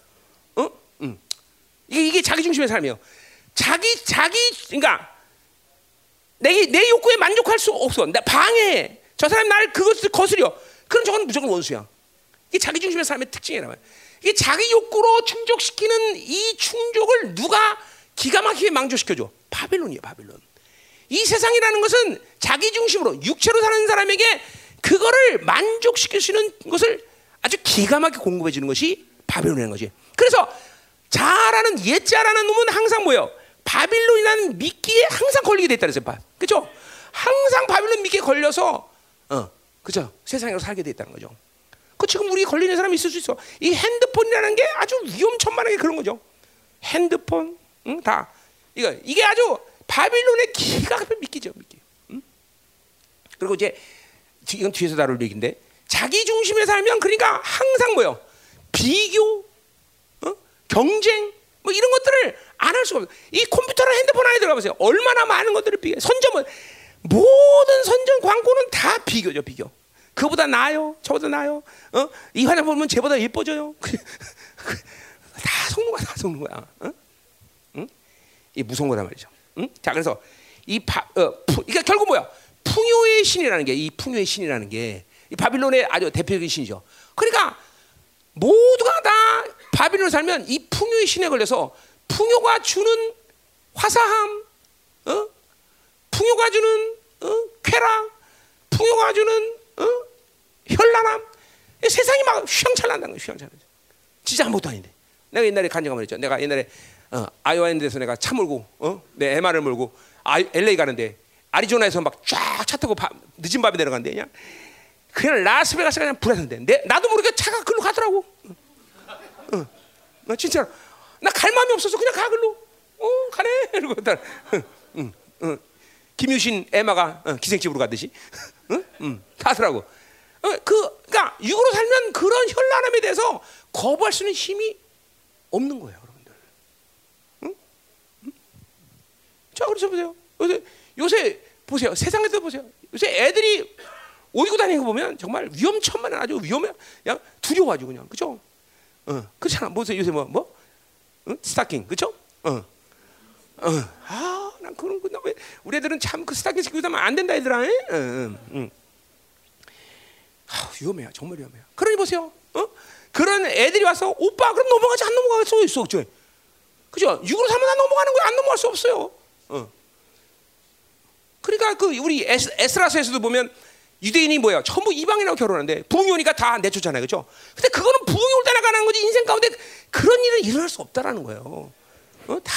어? 음. 이게, 이게 자기 중심의 삶이에요. 자기 자기 그러니까 내, 내 욕구에 만족할 수 없어. 나 방해해. 저 사람 나를 그것을 거스려. 그럼 저건 무조건 원수야. 이게 자기 중심의 삶의 특징이란 말이야. 이게 자기 욕구로 충족시키는 이 충족을 누가 기가 막히게 망조시켜줘? 바벨론이에요, 바벨론. 이 세상이라는 것은 자기 중심으로 육체로 사는 사람에게 그거를 만족시킬 수 있는 것을 아주 기가 막히게 공급해 주는 것이 바벨론이라는 거지. 그래서 자라는 옛자라는 놈은 항상 뭐예요? 바빌론이라는 미끼에 항상 걸리게 됐다 그랬어요. 그죠? 항상 바빌론 미끼에 걸려서 어, 그죠? 세상으로 살게 됐다는 거죠. 그 지금 우리 걸리는 사람이 있을 수 있어. 이 핸드폰이라는 게 아주 위험천만하게 그런 거죠. 핸드폰, 응? 다 이거 이게 아주 바빌론의 기가 막힌 미끼죠, 미끼. 응? 그리고 이제 뒤- 이건 뒤에서 다룰 얘기인데 자기 중심에 살면 그러니까 항상 뭐요 비교, 어? 경쟁 뭐 이런 것들을 안 할 수가 없어요. 이 컴퓨터나 핸드폰 안에 들어가 보세요. 얼마나 많은 것들을 비교. 선점은 모든 선전 광고는 다 비교죠, 비교. 그보다 나아요, 저보다 나아요. 어? 이 화장 보면 쟤보다 예뻐져요. 다 속는 거야, 다 속는 거야. 어? 응? 이 무서운 거란 말이죠. 응? 자, 그래서 이 바, 어, 푸, 그러니까 결국 뭐야? 풍요의 신이라는 게 이 풍요의 신이라는 게 이 바빌론의 아주 대표적인 신이죠. 그러니까 모두가 다 바빌론 살면 이 풍요의 신에 걸려서 풍요가 주는 화사함, 어? 풍요가 주는 어? 쾌락, 풍요가 주는 어? 현란함, 이 세상이 막 휘황찬란한 거예요. 휘황찬란. 진짜 아무것도 아닌데. 내가 옛날에 간증을 했죠. 내가 옛날에 어, 아이오와 있는 데서 내가 차 몰고, 어? 내 MR을 몰고 아, LA 가는데 아리조나에서 막 쫙 차 타고 밤, 늦은 밤에 내려간대 그냥 그냥 라스베가스가 그냥 불안한데 내 나도 모르게 차가 글로 가더라고. 어, 어, 나갈 마음이 없어서 그냥 가 글로. 어 가네 이러고 다 응, 응. 김유신 에마가 어, 기생집으로 가듯이 응? 응, 가더라고. 어, 그 그러니까 육으로 살면 그런 현란함에 대해서 거부할 수 있는 힘이 없는 거예요, 여러분들. 응? 응? 자, 그래서 보세요. 요새, 요새 보세요. 세상에서 보세요. 요새 애들이 옷 입고 다니는 거 보면 정말 위험천만 아주 위험해. 그냥 두려워가지고 그냥 그죠? 어, 그렇잖아. 뭐세 요새 뭐 뭐? 응? 스타킹 그죠? 어. 어. 아, 난 그런 거왜 우리 애들은 참 그 스타킹 신고 다면 안 된다 얘들아. 응, 응, 응. 아, 위험해요. 정말 위험해요. 그러니 보세요. 어? 그런 애들이 와서 오빠 그럼 넘어가지 안 넘어갈 수 있어. 그죠? 그죠? 육으로 살면 안 넘어가는 거야. 안 넘어갈 수 없어요. 어. 그러니까 그 우리 에스, 에스라스에서도 보면 유대인이 뭐야? 전부 이방인하고 결혼하는데 부흥이 오니까 다 내쫓잖아요. 그죠? 근데 그거는 부흥이 따라가는 거지 인생 가운데 그런 일은 일어날 수 없다라는 거예요. 어? 다,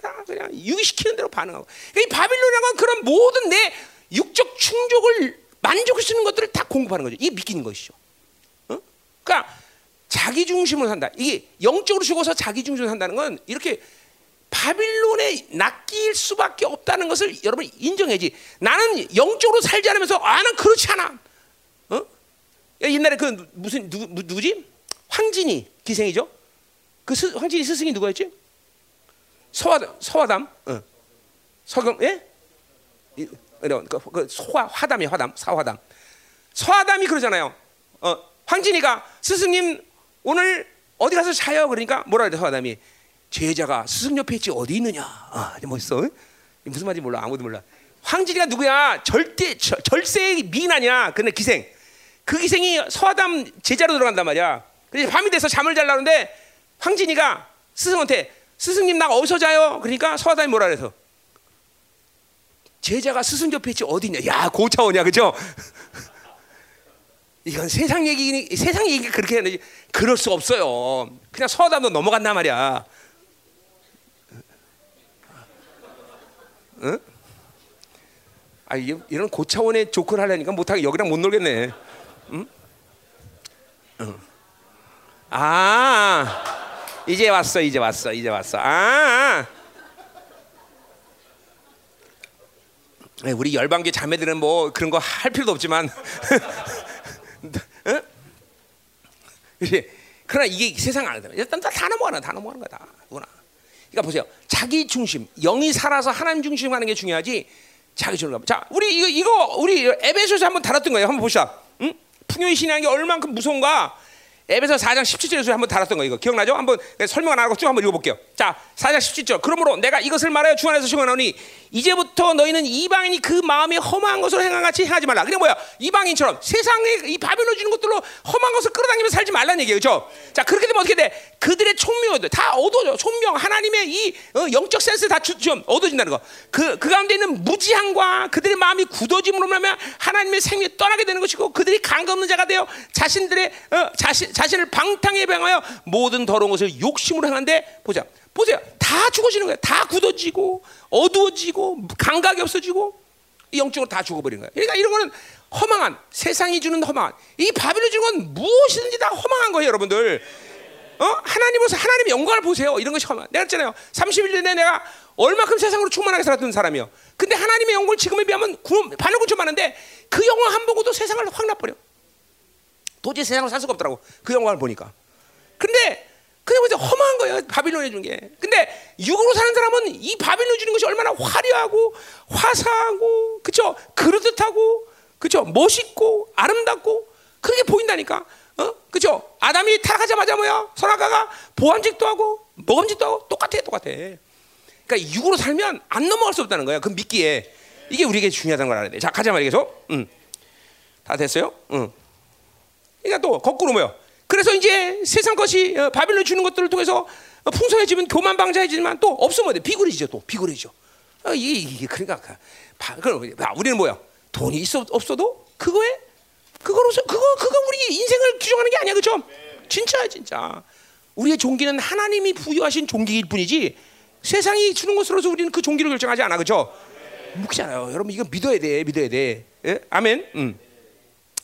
다 그냥 유기시키는 대로 반응하고. 이 바빌론이라는 건 그런 모든 내 육적 충족을 만족할 수 있는 것들을 다 공급하는 거죠. 이게 믿기는 것이죠. 어? 그러니까 자기 중심으로 산다. 이게 영적으로 죽어서 자기 중심으로 산다는 건 이렇게 바빌론에 낚일 수밖에 없다는 것을 여러분 인정해야지. 나는 영적으로 살지 않으면서 아, 난 그렇지 않아. 어? 옛날에 그 무슨 누구 누구지? 황진이 기생이죠. 그 스, 황진이 스승이 누구였지? 서화담, 서화담, 어. 서경, 예? 이, 이런 그, 그 서화 화담이 화담, 서화담. 서화담이 그러잖아요. 어, 황진이가 스승님 오늘 어디 가서 자요? 그러니까 뭐라 그래 서화담이 제자가 스승 옆에 있지 어디 있느냐? 아, 멋있어. 응? 무슨 말인지 몰라. 아무도 몰라. 황진이가 누구야? 절대 저, 절세 미인 아니야. 근데 기생. 그 기생이 서화담 제자로 들어간단 말이야. 그래서 밤이 돼서 잠을 자려는데 황진이가 스승한테 스승님 나 어디서 자요? 그러니까 서화담이 뭐라 그래서 제자가 스승 옆에 있지 어디 있냐? 야 고차원이야, 그죠? 이건 세상 얘기, 세상 얘기 그렇게 하는지 그럴 수 없어요. 그냥 서화담도 넘어간단 말이야. 응? 아 이런 고차원의 조크를 하려니까 못하게 여기랑 못 놀겠네. 응? 응. 아 이제 왔어, 이제 왔어, 이제 왔어. 아. 네, 우리 열방계 자매들은 뭐 그런 거 할 필요도 없지만, 응? 그러나 이게 세상 안에 일단 다, 다 넘어가는 다 넘어가는 거다. 누구나. 그러니까 보세요. 자기 중심, 영이 살아서 하나님 중심 하는 게 중요하지. 자기 중심. 자, 우리 이거 이거 우리 에베소에서 한번 다뤘던 거예요. 한번 보시다. 응? 풍요의 게 얼만큼 무서운가? 에베소 4장 17절에서 한번 다뤘던 거 이거 기억나죠? 한번 설명 안 하고 쭉 한번 읽어볼게요. 자, 4장 17절. 그러므로 내가 이것을 말하여 주 안에서 증언하니 이제부터 너희는 이방인이 그 마음에 험한 것으로 행한 같이 행하지 말라. 그게 뭐야? 이방인처럼 세상에 이 바벨론 주는 것들로 험한 것을 끌어당기면서 살지 말라는 얘기예요, 그렇죠? 자, 그렇게 되면 어떻게 돼? 그들의 총명들 다 얻어져. 총명 하나님의 이 어, 영적 센스 다 주, 좀 얻어진다는 거. 그, 그 가운데 있는 무지함과 그들의 마음이 굳어짐으로 말하면 하나님의 생명이 떠나게 되는 것이고 그들이 강가 없는 자가 되어 자신들의 어, 자신 자신을 방탕에 병하여 모든 더러운 것을 욕심으로 행한데 보자. 보세요. 다 죽어지는 거예요. 다 굳어지고 어두워지고 감각이 없어지고 영적으로 다 죽어버리는 거예요. 그러니까 이런 거는 허망한 세상이 주는 허망한 이 바빌론 주는 건 무엇이든지 다 허망한 거예요, 여러분들. 어? 하나님으로서 하나님의 영광을 보세요. 이런 것이 험한. 내가 했잖아요. 31년에 내가 얼마큼 세상으로 충만하게 살았던 사람이요. 근데 하나님의 영광을 지금에 비하면 반을 좀 많은데 그 영광 한 보고도 세상을 확 놔버려. 도저히 세상을 살 수가 없더라고. 그 영광을 보니까. 근데 그냥 이제 험한 거예요. 바빌론에 준 게. 근데 육으로 사는 사람은 이 바빌론 주는 것이 얼마나 화려하고 화사하고 그쵸 그릇듯하고 그쵸 멋있고 아름답고 그렇게 보인다니까. 어? 그죠? 아담이 타락하자마자 뭐야? 선악과가 보암직도 하고 먹음직도 하고 똑같아, 똑같아. 그러니까 육으로 살면 안 넘어갈 수 없다는 거야. 그 믿기에 이게 우리에게 중요하다는 걸 알아야 돼. 자, 가자 말이겠어. 응. 다 됐어요? 응. 그러니까 또 거꾸로 뭐요? 그래서 이제 세상 것이 어, 바빌론 주는 것들을 통해서 어, 풍성해지면 교만방자해지지만 또 없으면 돼. 비굴해지죠. 또 비굴해져. 어, 이게, 이게 그러니까 바, 그럼 우리는 뭐야? 돈이 있어 없어도 그거에 그거로서 그거 그거 우리 인생을 규정하는 게 아니야, 그죠? 진짜야, 진짜. 우리의 종기는 하나님이 부여하신 종기일 뿐이지 세상이 주는 것으로서 우리는 그 종기를 결정하지 않아, 그죠? 묵잖아요. 여러분 이거 믿어야 돼, 믿어야 돼. 예? 아멘. 음.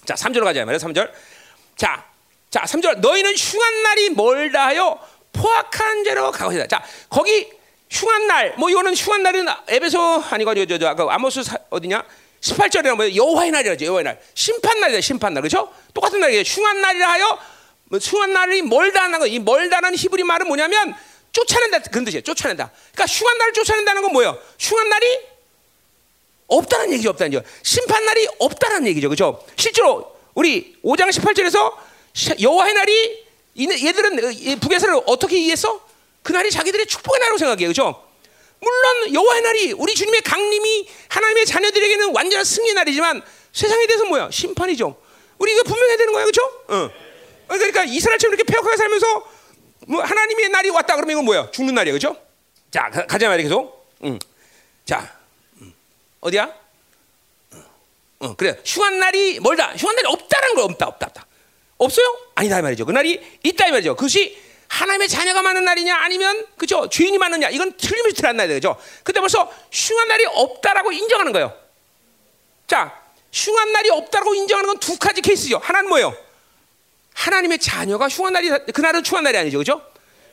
자, 3절 가자 말이야. 3절. 자, 자, 3절. 너희는 흉한 날이 멀다 하여 포악한 죄로 가고있다. 자, 거기 흉한 날, 뭐 이거는 흉한 날은 에베소 아니고 저, 저, 저, 아까 아모스 사, 어디냐? 18절에 뭐 여호와의 날이라죠. 여호와의 날. 심판 날이다. 심판 날. 그렇죠? 똑같은 날이에요. 흉한 날이라 하여 뭐 흉한 날이 멀다 하는 거. 이 멀다는 히브리 말은 뭐냐면 쫓아낸다 그런 뜻이에요. 쫓아낸다. 그러니까 흉한 날을 쫓아낸다는 건 뭐예요? 흉한 날이 없다는 얘기죠. 없다는 얘기죠. 심판 날이 없다는 얘기죠. 그렇죠? 실제로 우리 5장 18절에서 여호와의 날이 얘들은 북에서는 어떻게 이해했어? 그 날이 자기들의 축복의 날로 생각해요. 그렇죠? 물론 여호와의 날이 우리 주님의 강림이 하나님의 자녀들에게는 완전한 승리의 날이지만 세상에 대해서 뭐야? 심판이죠. 우리 이거 분명해야 되는 거야, 그렇죠? 어. 그러니까 이스라엘처럼 이렇게 폐역하게 살면서 뭐 하나님의 날이 왔다 그러면 이건 뭐야? 죽는 날이야, 그렇죠? 자, 가, 자 말이야, 계속. 응. 자, 음. 어디야? 어, 그래. 흉한 날이 멀다. 흉한 날이 없다는 거 없다, 없다, 없다. 없어요? 아니다 이 말이죠. 그 날이 있다 이 말이죠. 그것이 하나님의 자녀가 많은 날이냐 아니면 그죠 죄인이 많느냐 이건 틀림없이 날이죠. 그죠? 근데 벌써 흉한 날이 없다라고 인정하는 거예요. 자, 흉한 날이 없다라고 인정하는 건 두 가지 케이스죠. 하나는 뭐예요? 하나님의 자녀가 흉한 날이 그날은 흉한 날이 아니죠. 그죠?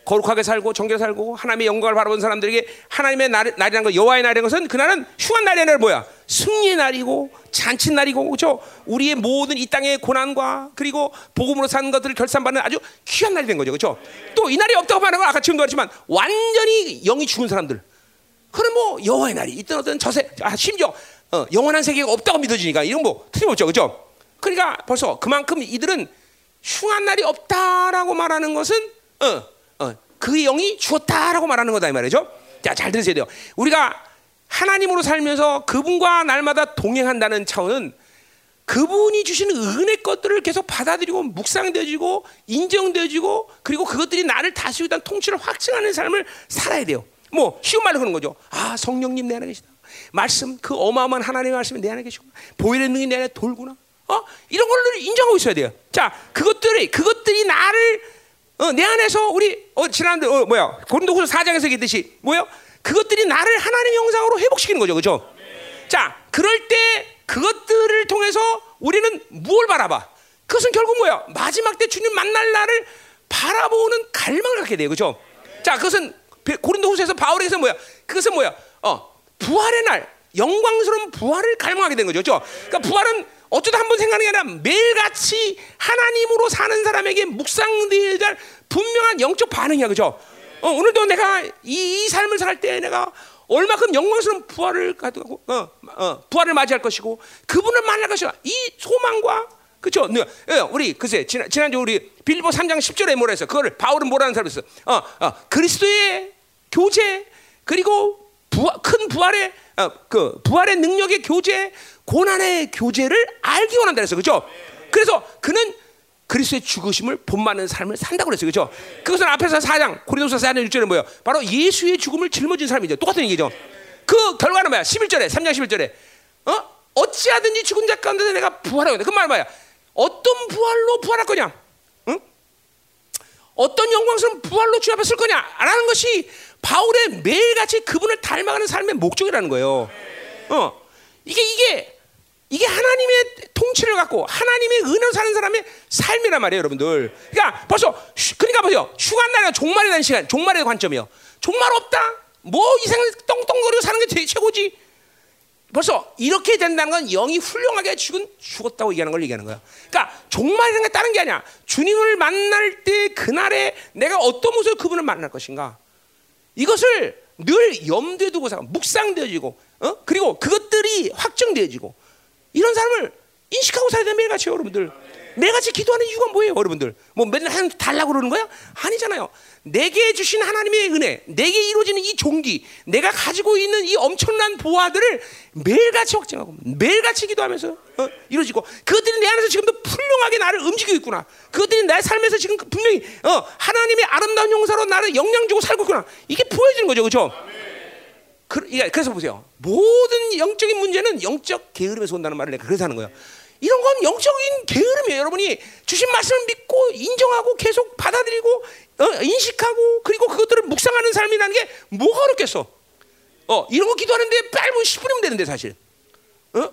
거룩하게 살고 정결 살고 하나님의 영광을 바라본 사람들에게 하나님의 날, 날이라는 것 여호와의 날이라는 것은 그날은 흉한 날이 아니라 뭐야? 승리의 날이고 잔치 날이고 그죠? 우리의 모든 이 땅의 고난과 그리고 복음으로 사는 것들을 결산받는 아주 귀한 날이 된 거죠. 그죠? 또 이 날이 없다고 말하는 건 아까 지금도 말했지만 완전히 영이 죽은 사람들 그는 뭐 여호와의 날이 있든 어떤 저세 아 심지어 어, 영원한 세계가 없다고 믿어지니까 이런 뭐 틀림없죠. 그죠? 그러니까 벌써 그만큼 이들은 흉한 날이 없다라고 말하는 것은 어, 그 영이 죽었다라고 말하는 거다 이 말이죠. 자, 잘 들으셔야 돼요. 우리가 하나님으로 살면서 그분과 날마다 동행한다는 차원은 그분이 주시는 은혜 것들을 계속 받아들이고 묵상되어지고 인정되어지고 그리고 그것들이 나를 다스리고 있다는 통치를 확증하는 삶을 살아야 돼요. 뭐 쉬운 말로 그런 거죠. 아 성령님 내 안에 계시다. 말씀 그 어마어마한 하나님의 말씀이 내 안에 계시고 보이는 능이 내 안에 돌구나. 어 이런 걸 인정하고 있어야 돼요. 자 그것들이 그것들이 나를 어, 내 안에서 우리 어, 지난 어, 뭐야 고린도후서 4장에서 얘기했듯이 뭐요? 그것들이 나를 하나님 형상으로 회복시키는 거죠, 그렇죠? 자, 그럴 때 그것들을 통해서 우리는 무엇을 바라봐? 그것은 결국 뭐야? 마지막 때 주님 만날 날을 바라보는 갈망을 갖게 돼요, 그렇죠? 자, 그것은 고린도후서에서 바울에서 뭐야? 그것은 뭐야? 어, 부활의 날, 영광스러운 부활을 갈망하게 된 거죠, 그렇죠? 그러니까 부활은 어쩌다 한 번 생각하는 게 아니라 매일같이 하나님으로 사는 사람에게 묵상되어야 될 분명한 영적 반응이야, 그죠? 어, 오늘도 내가 이, 이 삶을 살 때 내가 얼마큼 영광스러운 부활을 가지고 어, 어, 부활을 맞이할 것이고 그분을 만날 것이야. 이 소망과 그죠? 네, 예, 우리 글쎄 지난 지난주 우리 빌보 3장 10절에 뭐라 했어? 그거를 바울은 뭐라는 사람이 있어? 어, 어, 그리스도의 교제 그리고 부활, 큰 부활의 어, 그 부활의 능력의 교제 고난의 교제를 알기 원한다 그랬어. 그죠? 그래서 그는 그리스도의 죽으심을 본받는 삶을 산다고 그랬어요. 그죠? 그것은 앞에서 4장, 고린도서 4장 6절에 뭐예요? 바로 예수의 죽음을 짊어진 사람이죠. 똑같은 얘기죠. 그 결과는 뭐야? 11절에, 3장 11절에. 어? 어찌하든지 죽은 자 가운데 내가 부활하겠다. 그말 뭐야? 어떤 부활로 부활할 거냐? 응? 어떤 영광스러운 부활로 주 앞에 쓸 거냐? 라는 것이 바울의 매일같이 그분을 닮아가는 삶의 목적이라는 거예요. 어. 이게, 이게 이게 하나님의 통치를 갖고 하나님의 은혜로 사는 사람의 삶이란 말이에요, 여러분들. 그러니까 벌써 휴- 그러니까 보세요. 휴가 날이나 종말이라는 시간, 종말의 관점이요. 종말 없다. 뭐 이상 떵떵거리고 사는 게 제일 최고지. 벌써 이렇게 된다는 건 영이 훌륭하게 죽은 죽었다고 얘기하는 걸 얘기하는 거야. 그러니까 종말이라는 게 다른 게 아니야. 주님을 만날 때 그날에 내가 어떤 모습으로 그분을 만날 것인가. 이것을 늘 염두에 두고 살아 묵상되어지고 어? 그리고 그것들이 확정되어지고 이런 사람을 인식하고 살아야 돼 매일같이 여러분들 매일같이 기도하는 이유가 뭐예요 여러분들 뭐 맨날 한 달라고 그러는 거야? 아니잖아요 내게 주신 하나님의 은혜 내게 이루어지는 이 종기 내가 가지고 있는 이 엄청난 보화들을 매일같이 확증하고 매일같이 기도하면서 어? 이루어지고 그것들이 내 안에서 지금도 훌륭하게 나를 움직이고 있구나 그것들이 내 삶에서 지금 분명히 어, 하나님의 아름다운 용사로 나를 영향 주고 살고 있구나 이게 보여지는 거죠 그렇죠? 그, 예, 그래서 보세요. 모든 영적인 문제는 영적 게으름에서 온다는 말을 내가 그래서 하는 거예요. 이런 건 영적인 게으름이에요. 여러분이 주신 말씀을 믿고 인정하고 계속 받아들이고 어, 인식하고 그리고 그것들을 묵상하는 삶이라는 게 뭐가 어렵겠어? 어, 이런 거 기도하는데 짧은 10분이면 되는데 사실. 어?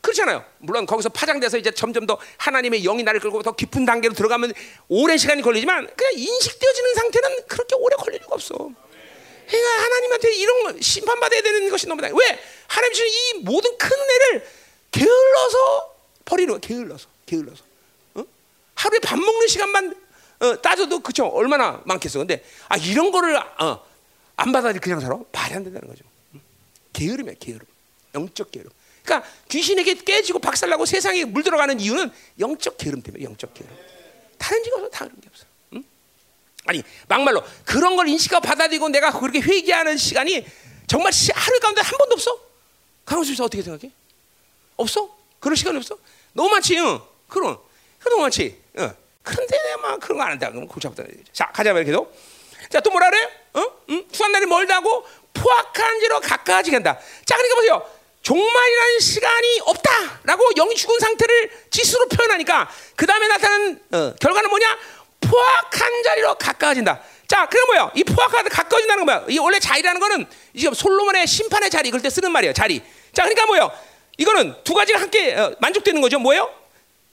그렇잖아요. 물론 거기서 파장돼서 이제 점점 더 하나님의 영이 나를 끌고 더 깊은 단계로 들어가면 오랜 시간이 걸리지만 그냥 인식되어지는 상태는 그렇게 오래 걸릴 리가 없어. 그러니까 하나님한테 이런 거 심판받아야 되는 것이 너무 다. 왜 하나님 주신 이 모든 큰 은혜를 게을러서 버리는 거야. 게을러서, 게을러서. 어? 하루에 밥 먹는 시간만 어, 따져도 그쵸 얼마나 많겠어. 근데 아 이런 거를 어, 안 받아들이 그냥 살아 말이 안 된다는 거죠. 응? 게으름이야, 게으름. 영적 게으름. 그러니까 귀신에게 깨지고 박살나고 세상에 물들어가는 이유는 영적 게으름 때문에 영적 게으름. 다른 지가 없어, 다른 게 없어. 응? 아니 막말로 그런 걸 인식하고 받아들이고 내가 그렇게 회개하는 시간이 정말 시- 하루 가운데 한 번도 없어? 강원수 씨 어떻게 생각해? 없어? 그런 시간이 없어? 너무 많지, 응. 그럼 그 너무 많지. 응. 그런데 막 그런 거 안 한다. 그러면 골치 아프다. 자 가자 이렇게도. 자 또 뭐라 그래? 어? 응? 수한 날이 멀다고 포악한 지로 가까워지 간다. 자 그러니까 보세요. 종말이라는 시간이 없다라고 영이 죽은 상태를 지수로 표현하니까 그 다음에 나타나는 어, 결과는 뭐냐? 포악한 자리로 가까워진다. 자, 그게 뭐야? 이 포악하다 가까워진다는 건 뭐야? 이 원래 자리라는 거는 지금 솔로몬의 심판의 자리 그럴 때 쓰는 말이에요. 자리. 자, 그러니까 뭐요? 이거는 두 가지가 함께 어, 만족되는 거죠. 뭐예요?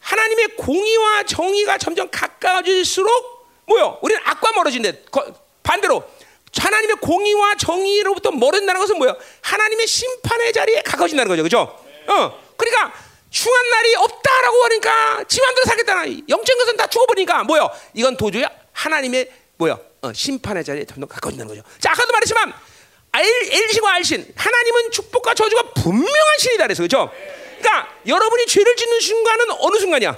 하나님의 공의와 정의가 점점 가까워질수록 뭐요? 우리는 악과 멀어진대. 거- 반대로 하나님의 공의와 정의로부터 멀어진다는 것은 뭐예요? 하나님의 심판의 자리에 가까워진다는 거죠. 그렇죠? 어. 그러니까 중한 날이 없다라고 하니까 지 맘대로 살겠다는 영적인 것은 다 죽어버리니까 뭐요? 이건 도저히 하나님의 뭐요? 어, 심판의 자리에 점점 가까워진다는 거죠. 자, 아까도 말했지만 알- 엘신과 알신 하나님은 축복과 저주가 분명한 신이다 그래서 그렇죠? 그러니까 여러분이 죄를 짓는 순간은 어느 순간이야?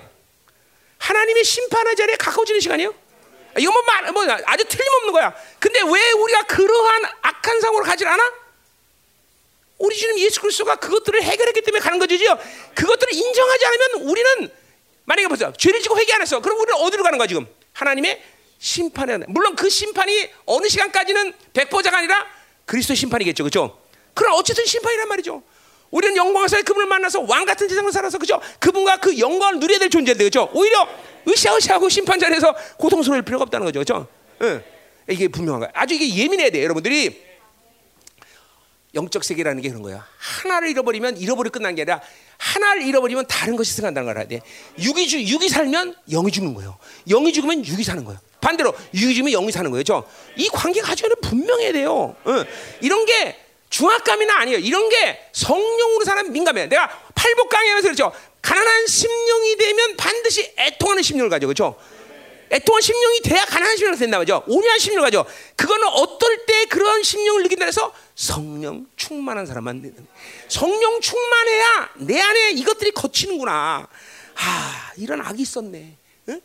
하나님의 심판의 자리에 가까워지는 시간이에요. 이거 뭐, 말, 뭐 아주 틀림없는 거야. 근데 왜 우리가 그러한 악한 상으로 가질 않아? 우리 주님 예수 그리스도가 그것들을 해결했기 때문에 가는 거죠. 그것들을 인정하지 않으면 우리는 만약에 보세요. 죄를 지고 회개 안 했어. 그럼 우리는 어디로 가는 거야 지금? 하나님의 심판에 물론 그 심판이 어느 시간까지는 백보자가 아니라 그리스도 심판이겠죠. 그렇죠? 그럼 어쨌든 심판이란 말이죠. 우리는 영광사의 그분을 만나서 왕 같은 세상을 살아서 그죠? 그분과 그 영광을 누려야 될 존재인데 그죠? 오히려 으쌰으쌰하고 심판 자리에서 고통스러울 필요가 없다는 거죠. 그죠? 응. 이게 분명한 거야. 아주 이게 예민해야 돼. 여러분들이 영적 세계라는 게 그런 거야. 하나를 잃어버리면 잃어버리 끝난 게 아니라 하나를 잃어버리면 다른 것이 생각난다는 걸 알아야 돼. 육이 주 육이 살면 영이 죽는 거예요. 영이 죽으면 육이 사는 거예요. 반대로 육이 죽으면 영이 사는 거예요. 죠? 이 관계가 아주 분명해야 돼요. 응. 이런 게 중압감이나 아니에요. 이런 게 성령으로 사는 민감해. 내가 팔복 강의하면서 그렇죠. 가난한 심령이 되면 반드시 애통하는 심령을 가져. 그렇죠? 애통한 심령이 돼야 가난한 심령이 된다 말이죠. 온유한 심령을 가져. 그거는 어떨 때 그런 심령을 느낀다 해서 성령 충만한 사람만 되는. 성령 충만해야 내 안에 이것들이 거치는구나. 아, 이런 악이 있었네. 응?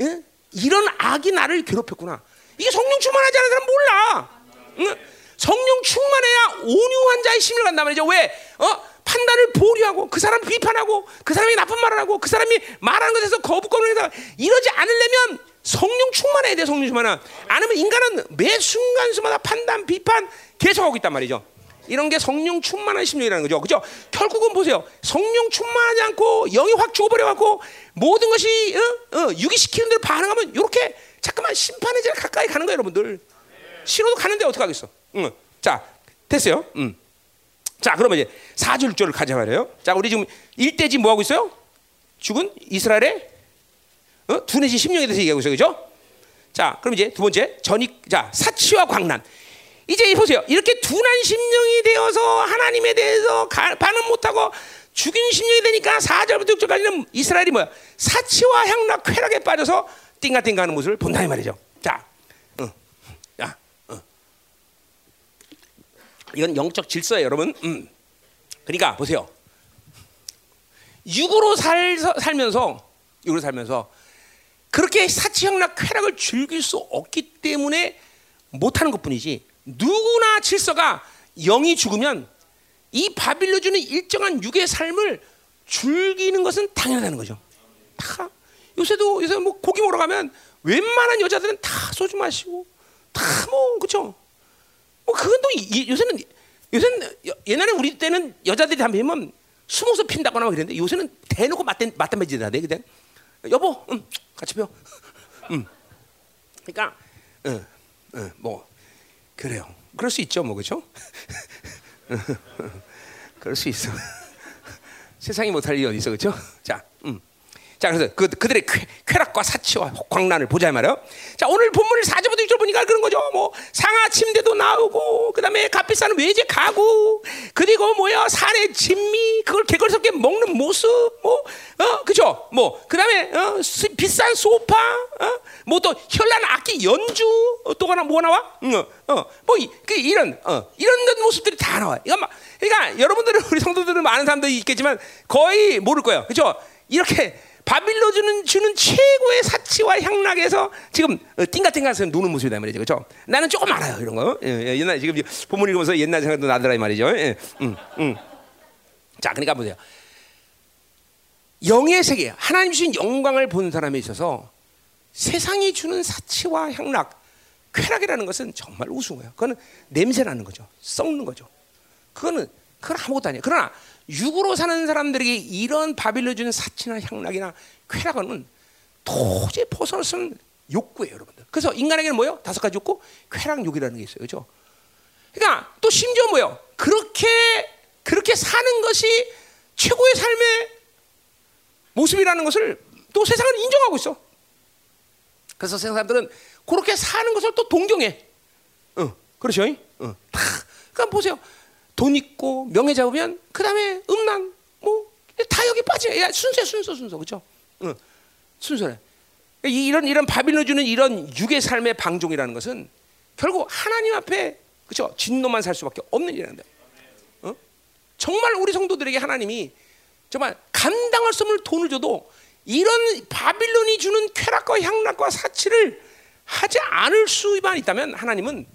응? 이런 악이 나를 괴롭혔구나. 이게 성령 충만하지 않은 사람 몰라. 응? 성령 충만해야 온유한 자의 심을 간단 말이죠. 왜? 어? 판단을 보류하고 그 사람 비판하고 그 사람이 나쁜 말을 하고 그 사람이 말하는 것에서 거부권을 해서 이러지 않으려면 성령 충만해야 돼 성령 충만한 아니면 인간은 매 순간순마다 판단 비판 계속하고 있단 말이죠 이런 게 성령 충만한 심령이라는 거죠 그죠 결국은 보세요 성령 충만하지 않고 영이 확 죽어버려갖고 모든 것이 어? 어, 유기시키는 대로 반응하면 이렇게 자꾸만 심판의 자리 가까이 가는 거예요 여러분들 싫어도 가는데 어떡하겠어 응. 자 됐어요 음. 자, 그러면 이제 사절절을 가자 말이에요. 자, 우리 지금 일대지 뭐 하고 있어요? 죽은 이스라엘의 어? 두 내지 십령에 대해서 얘기하고 있어요, 그죠? 자, 그럼 이제 두 번째 전익, 자 사치와 광란. 이제 보세요. 이렇게 둔한 심령이 되어서 하나님에 대해서 가, 반응 못하고 죽인 심령이 되니까 4절부터 6절까지는 이스라엘이 뭐야? 사치와 향락, 쾌락에 빠져서 띵가띵가하는 모습을 본다 이 말이죠. 자, 어, 야, 어. 이건 영적 질서예요, 여러분. 음. 그러니까 보세요. 육으로 살, 살면서 육으로 살면서 그렇게 사치형락 쾌락을 즐길 수 없기 때문에 못하는 것뿐이지 누구나 질서가 영이 죽으면 이 바빌로 주는 일정한 육의 삶을 즐기는 것은 당연하다는 거죠. 다 요새도 요새 뭐 고기 먹으러 가면 웬만한 여자들은 다 소주 마시고 다 뭐 그죠? 뭐 그건 또 이, 요새는 요새는 옛날에 우리 때는 여자들이 담배 피면 숨어서 핀다거나 그랬는데 요새는 대놓고 맞담 맞담배 지다 돼 그냥 여보, 응, 같이 펴. 응. 그러니까, 응, 응, 뭐 그래요. 그럴 수 있죠, 뭐 그렇죠? 그럴 수 있어. 세상이 못할 일이 어디 있어, 그렇죠? 자, 음. 자, 그래서 그, 그들의 쾌, 락과 사치와 광란을 보자 말이요. 자, 오늘 본문을 4절부터 6절 보니까 그런 거죠. 뭐, 상하 침대도 나오고, 그 다음에 값비싼 외제 가구, 그리고 뭐야, 산의 진미, 그걸 개걸스럽게 먹는 모습, 뭐, 어, 그죠? 뭐, 그 다음에, 어, 비싼 소파, 어, 뭐또 현란 악기 연주, 어, 또 하나 뭐 나와? 어, 어, 뭐, 이, 그 이런, 어, 이런 모습들이 다 나와. 이거 막, 그러니까 여러분들은, 우리 성도들은 많은 사람들이 있겠지만 거의 모를 거예요. 그죠? 이렇게, 바빌로 주는 주는 최고의 사치와 향락에서 지금 어, 띵가띵가해서 노는 모습이다 말이죠, 그렇죠? 나는 조금 알아요 이런 거. 예, 예, 옛날 지금 본문 읽으면서 옛날 생각도 나더라 이 말이죠. 예, 음, 음. 자, 그러니까 보세요. 영의 세계, 하나님 주신 영광을 본 사람에 있어서 세상이 주는 사치와 향락, 쾌락이라는 것은 정말 우스워요. 그거는 냄새나는 거죠, 썩는 거죠. 그거는 그건 아무것도 아니에요. 그러나 육으로 사는 사람들에게 이런 바빌로 주는 사치나 향락이나 쾌락은 도저히 벗어날 수 없는 욕구예요, 여러분들. 그래서 인간에게는 뭐요? 다섯 가지 욕구? 쾌락 욕이라는 게 있어요. 그죠? 그러니까 또 심지어 뭐요? 그렇게 그렇게 사는 것이 최고의 삶의 모습이라는 것을 또 세상은 인정하고 있어. 그래서 세상 사람들은 그렇게 사는 것을 또 동경해. 어, 그렇죠? 어, 다. 그러니까 보세요. 돈 있고 명예 잡으면 그 다음에 음란 뭐 다 여기 빠져. 야 순서 순서 순서 그렇죠? 응, 순서래. 이런 이런 바빌로 주는 이런 육의 삶의 방종이라는 것은 결국 하나님 앞에 그렇죠? 진노만 살 수밖에 없는 일이란다. 어? 정말 우리 성도들에게 하나님이 정말 감당할 수 없는 돈을 줘도 이런 바빌론이 주는 쾌락과 향락과 사치를 하지 않을 수만 있다면 하나님은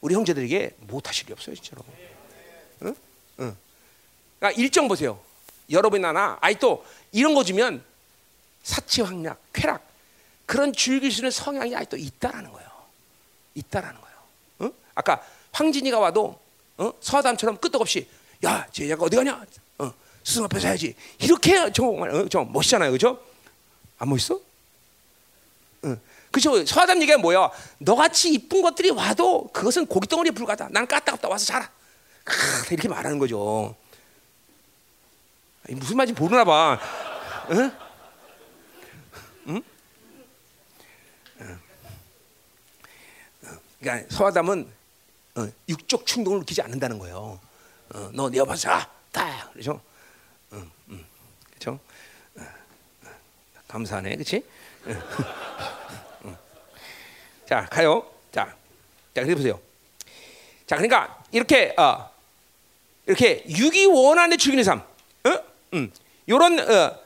우리 형제들에게 못하실 게 없어요, 진짜로. 그러니까 일정 보세요. 여러분이나 나, 아이 또 이런 거 주면 사치 확략, 쾌락 그런 즐길 수 있는 성향이 아직도 있다라는 거예요. 있다라는 거예요. 응? 아까 황진이가 와도 어? 서담처럼 끄떡없이 야, 쟤가 어디 가냐? 어, 스승 앞에서 해야지. 이렇게 정말 어, 좀 멋있잖아요, 그죠? 안 멋있어? 응. 그죠? 서담 얘기가 뭐야? 너같이 이쁜 것들이 와도 그것은 고기 덩어리에 불과하다. 난 까딱없다 와서 자라. 이렇게 말하는 거죠. 무슨 말인지 모르나 봐. 응? 응? 그러니까 서아담은 어, 육적 충동을 느끼지 않는다는 거예요. 어, 너 내어봐서 다 그렇죠? 응, 응, 그렇죠? 어, 감사하네, 그렇지? 자 가요. 자, 자 그래 보세요. 자 그러니까 이렇게 어, 이렇게 육이 원하는 죽이는 삶, 어? 음, 요런 어,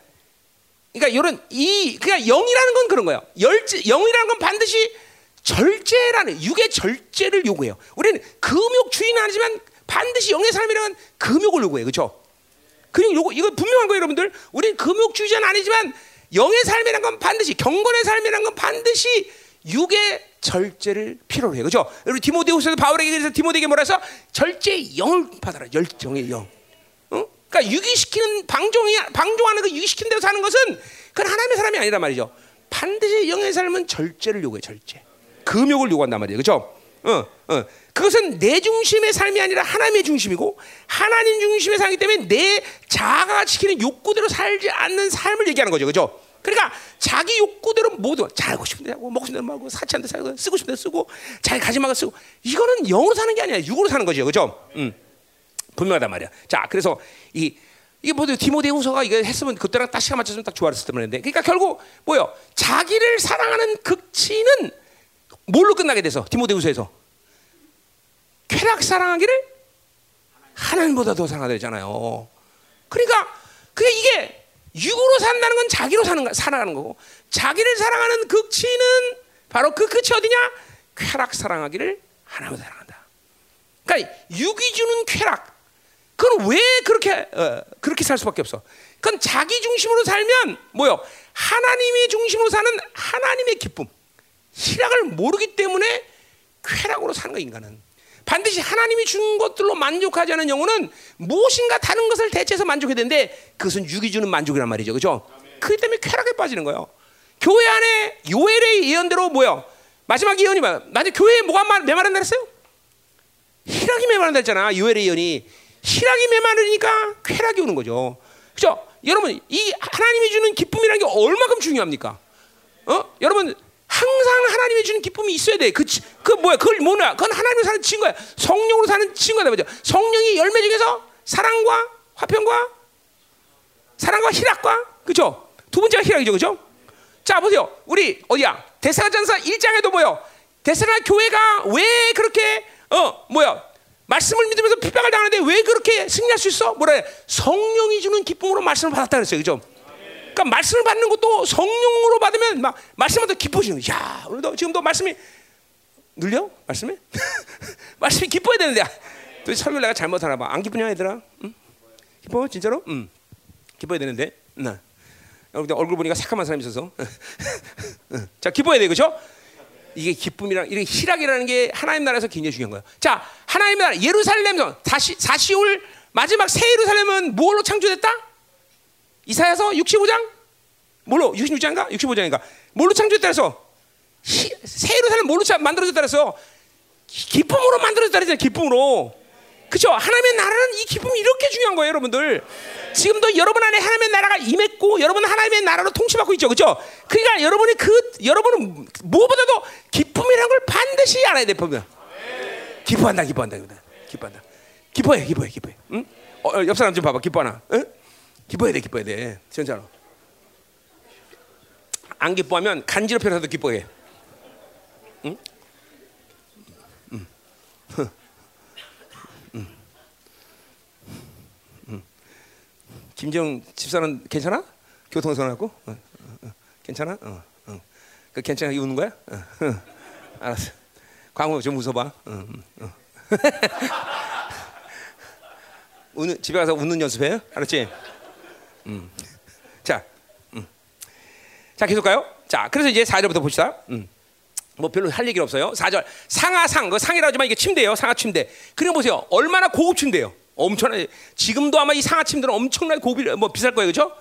그러니까 요런 이 그러니까 영이라는 건 그런 거예요. 열제 영이라는 건 반드시 절제라는 육의 절제를 요구해요. 우리는 금욕주의는 아니지만 반드시 영의 삶이라는 금욕을 요구해요. 그렇죠? 그리고 요거 이거 분명한 거예요, 여러분들. 우리는 금욕 주의자는 아니지만 영의 삶이란 건 반드시 경건의 삶이란 건 반드시 육의 절제를 필요로 해요. 그죠? 우리 디모데후서에서 바울에게 그래서 디모데에게 뭐라 해서 절제 영을 받아라. 열정의 영. 어? 그러니까 유기시키는 방종이 방종하는 그 유기시키는 대로 사는 것은 그건 하나님의 사람이 아니란 말이죠. 반드시 영의 삶은 절제를 요구해. 절제. 금욕을 요구한단 말이에요. 그죠? 어, 어. 그것은 내 중심의 삶이 아니라 하나님의 중심이고 하나님 중심의 삶이기 때문에 내 자아가 지키는 욕구대로 살지 않는 삶을 얘기하는 거죠. 그죠? 그러니까 자기 욕구대로 모두 잘하고 싶은 대로 하고 먹고 싶은 대로 먹고 사치한 대 살고 쓰고 싶은 대로 쓰고 가진 만큼 쓰고 이거는 영으로 사는 게 아니라 육으로 사는 거죠. 그죠? 음. 분명하단 말이야. 자, 그래서 이 이게 뭐죠? 디모데후서가 이거 했으면 그때랑 딱 시간 맞췄으면 딱 좋았을 텐데. 그러니까 결국 뭐요? 자기를 사랑하는 극치는 뭘로 끝나게 돼서 디모데후서에서 쾌락 사랑하기를 하나님보다 더 사랑하다 잖아요 그러니까 그게 이게 육으로 산다는 건 자기로 사는 살아가는 거고 자기를 사랑하는 극치는 바로 그 끝이 어디냐? 쾌락 사랑하기를 하나님보다 사랑한다. 그러니까 육이 주는 쾌락. 그건 왜 그렇게 어, 그렇게 살 수밖에 없어? 그건 자기 중심으로 살면 뭐요? 하나님의 중심으로 사는 하나님의 기쁨, 희락을 모르기 때문에 쾌락으로 사는 거 인간은. 반드시 하나님이 준 것들로 만족하지 않은 영혼은 무엇인가 다른 것을 대체해서 만족해야 되는데 그것은 육이 주는 만족이란 말이죠. 그죠? 그렇기 때문에 쾌락에 빠지는 거예요. 교회 안에 요엘의 예언대로 뭐요? 마지막 예언이 뭐? 나중에 교회에 뭐가 메마른다 했어요? 희락이 메마른다 했잖아. 요엘의 예언이. 희락이 메마르니까 쾌락이 오는 거죠. 그죠? 여러분, 이 하나님이 주는 기쁨이라는 게 얼마큼 중요합니까? 어? 여러분, 항상 하나님이 주는 기쁨이 있어야 돼. 그, 그 뭐야? 그걸 뭐냐? 그건 하나님으로 사는 친구야. 성령으로 사는 친구다. 맞죠? 성령이 열매 중에서 사랑과 화평과 사랑과 희락과 그죠? 두 번째가 희락이죠. 그죠? 자, 보세요. 우리 어디야? 데살로전서 1장에도 뭐요? 데살로 교회가 왜 그렇게 어, 뭐야? 말씀을 믿으면서 핍박을 당하는데 왜 그렇게 승리할 수 있어? 해? 성령이 주는 기쁨으로 말씀을 받았다 그랬어요. 그죠? 그러니까 말씀을 받는 것도 성령으로 받으면 막 말씀하다 기뻐지는. 야, 오늘도 지금도 말씀이 늘려? 말씀이? 말씀이 기뻐야 되는데. 또 설교 내가 잘못하나 봐. 안 기쁘냐 얘들아? 응? 기뻐? 진짜로? 응. 기뻐야 되는데. 나. 여러분들 얼굴 보니까 새까만 사람이 있어서. 자, 기뻐야 돼. 그죠? 이게 기쁨이랑 이게 희락이라는 게 하나님 나라에서 굉장히 중요한 거예요. 자, 하나님 나라 예루살렘에서 다시 사시올 마지막 새 예루살렘은 뭘로 창조됐다? 이사야서 65장? 뭘로? 66장인가? 65장인가? 뭘로 창조했다 그래서 새 예루살렘 뭘로 만들어졌다 그래서 기쁨으로 만들어졌다 그랬잖아요. 기쁨으로. 그렇죠? 하나님의 나라는 이 기쁨이 이렇게 중요한 거예요, 여러분들. 지금도 여러분 안에 하나님의 나라가 임했고 여러분 하나님의 나라로 통치받고 있죠. 그렇죠? 그러니까 여러분이 그 여러분은 무엇보다도 기쁨이라는 걸 반드시 알아야 돼. 보면. 기뻐한다, 기뻐한다, 기뻐한다. 기뻐해, 기뻐해, 기뻐해. 응? 어, 어, 옆 사람 좀 봐봐. 기뻐하나? 응? 기뻐해야 돼, 기뻐해야 돼. 진짜로. 안 기뻐하면 간지럽혀서도 기뻐해. 응? 응. 응. 응. 김정 집사는 괜찮아? 교통사고 났고? 어, 어, 어. 괜찮아? 어, 어. 그 괜찮아? 우는 거야? 어, 어. 알았어. 광우 좀 웃어봐. 어, 어. 우는 집에 가서 웃는 연습해요? 알았지? 음. 자, 음. 자 계속 가요. 자, 그래서 이제 4절부터 봅시다. 음. 뭐 별로 할 얘기 없어요. 4절 상하상 그 상이라 하지만 이게 침대예요. 상하 침대. 그래 보세요. 얼마나 고급 침대요. 엄청나게 지금도 아마 이 상하 침대는 엄청나게 고급 뭐 비쌀 거예요, 그렇죠?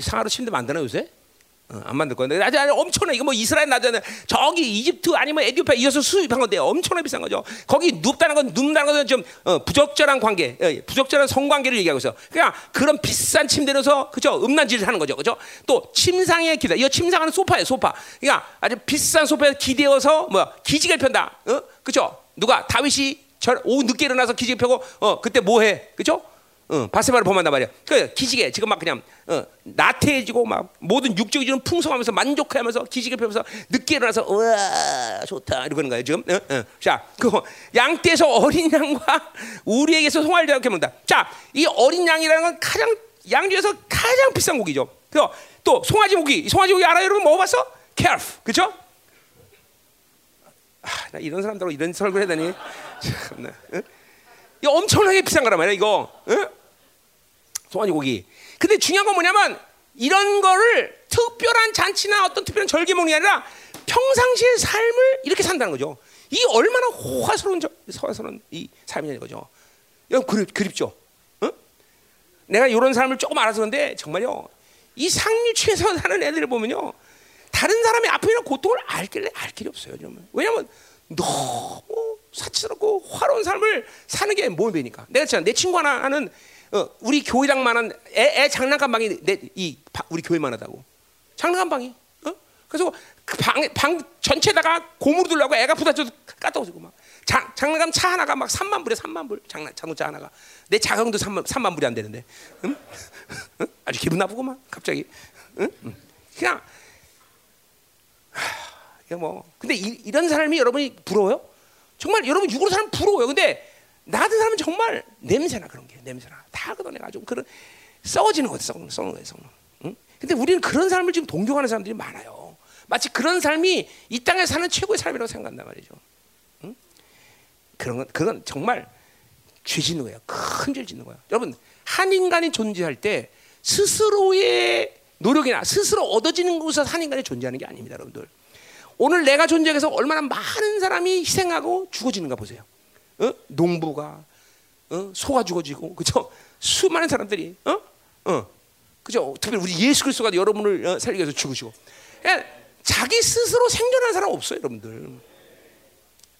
상하로 침대 만드나 요새? 어, 안 만들 건데 아주 엄청나 이거 뭐 이스라엘 나자는 저기 이집트 아니면 에디오피아 이어서 수입한 건데 엄청나 비싼 거죠. 거기 눕다는 건 눕다는 것은 좀 어, 부적절한 관계, 어, 부적절한 성관계를 얘기하고 있어. 그냥 그런 비싼 침대로서 그죠 음란질을 하는 거죠, 그죠? 또 침상에 기대, 이거 침상하는 소파예요, 소파. 그러니까 아주 비싼 소파에 기대어서 뭐 기지개 편다, 어? 그죠? 누가 다윗이 저 오후 늦게 일어나서 기지개 펴고 어 그때 뭐해, 그죠? 어, 바세바를 범한단 말이야. 그 기지개 지금 막 그냥 어, 나태해지고 막 모든 육적이주는 풍성하면서 만족하면서 기지개 펴면서 늦게 일어나서 우와 좋다 이러는 거예요 지금. 어, 어. 자, 그 양떼에서 어린 양과 우리에게서 송아지를 이렇게 먹는다. 자, 이 어린 양이라는 건 가장 양 중에서 가장 비싼 고기죠. 그래서 또 송아지 고기, 송아지 고기 알아요 여러분 먹어봤어? calf, 그렇죠? 아, 나 이런 사람들하고 이런 설교 해야 되니? 참나. 응? 이거 엄청나게 비싼 거란 말이야 이거. 응? 송아지 고기. 근데 중요한 건 뭐냐면 이런 거를 특별한 잔치나 어떤 특별한 게 아니라 평상시의 삶을 이렇게 산다는 거죠. 이 얼마나 호화스러운 호화스러운 이 삶이냐는 거죠. 여러분 그립, 그립죠. 응? 내가 이런 삶을 조금 알아서 그런데 정말요. 이 상류층에서 사는 애들을 보면요. 다른 사람의 아픔이나 고통을 알 길래 알 길이 없어요. 정말. 왜냐면 너무 사치스럽고 화려한 삶을 사는 게 뭐입니까? 내가 있잖아. 내 친구 하나 하는 어, 우리 교회당만한 애, 애 장난감 방이 내, 이 바, 우리 교회만 하다고. 장난감 방이. 어? 그래서 그 방, 방 전체다가 고무로 들라고 애가 부딪혀서 까떠지고 막. 장, 장난감 차 하나가 막 3만 불에 3만 불. 장난 자동차 하나가. 내 자동도 3만, 3만 불이 안 되는데. 응? 응? 아주 기분 나쁘고만 갑자기. 응? 그냥 이게 뭐 근데 이, 런 삶이 여러분이 부러워요? 정말 여러분 육으로 사람 부러워요. 근데 나 같은 사람은 정말 냄새나 그런 게 냄새나 다 걷어내가지고 그런 썩어지는 거죠. 썩는, 썩는 거예요. 썩는. 응? 근데 우리는 그런 삶을 지금 동경하는 사람들이 많아요. 마치 그런 삶이 이 땅에 사는 최고의 삶이라고 생각한단 말이죠. 응? 그런 건 그건 정말 죄 짓는 거예요. 큰 죄를 짓는 거예요. 여러분 한 인간이 존재할 때 스스로의 노력이나 스스로 얻어지는 곳에서 한 인간이 존재하는 게 아닙니다, 여러분들. 오늘 내가 존재해서 얼마나 많은 사람이 희생하고 죽어지는가 보세요. 어? 농부가 어? 소가 죽어지고 그죠? 수많은 사람들이 어? 어. 그죠? 특별히 우리 예수 그리스도가 여러분을 어, 살리기 위해서 죽으시고 그러니까 자기 스스로 생존하는 사람 없어요, 여러분들.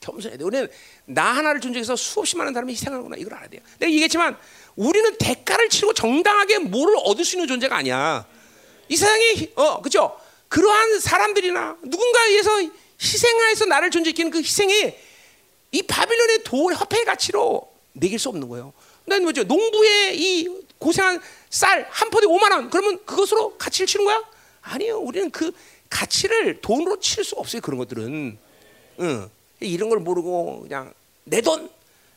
겸손해야 돼. 우리는 나 하나를 존재해서 수없이 많은 사람이 희생하는구나 이걸 알아야 돼요. 내가 얘기했지만 우리는 대가를 치르고 정당하게 뭐를 얻을 수 있는 존재가 아니야. 이 세상에 어 그죠? 그러한 사람들이나 누군가에 의해서 희생하여서 나를 존재시키는 그 희생이 이 바빌론의 돈 화폐의 가치로 매길 수 없는 거예요. 난 뭐죠? 농부의 이 고생한 쌀 한 포대 5만 원. 그러면 그것으로 가치를 치는 거야? 아니요. 우리는 그 가치를 돈으로 칠 수 없어요. 그런 것들은. 응. 이런 걸 모르고 그냥 내 돈,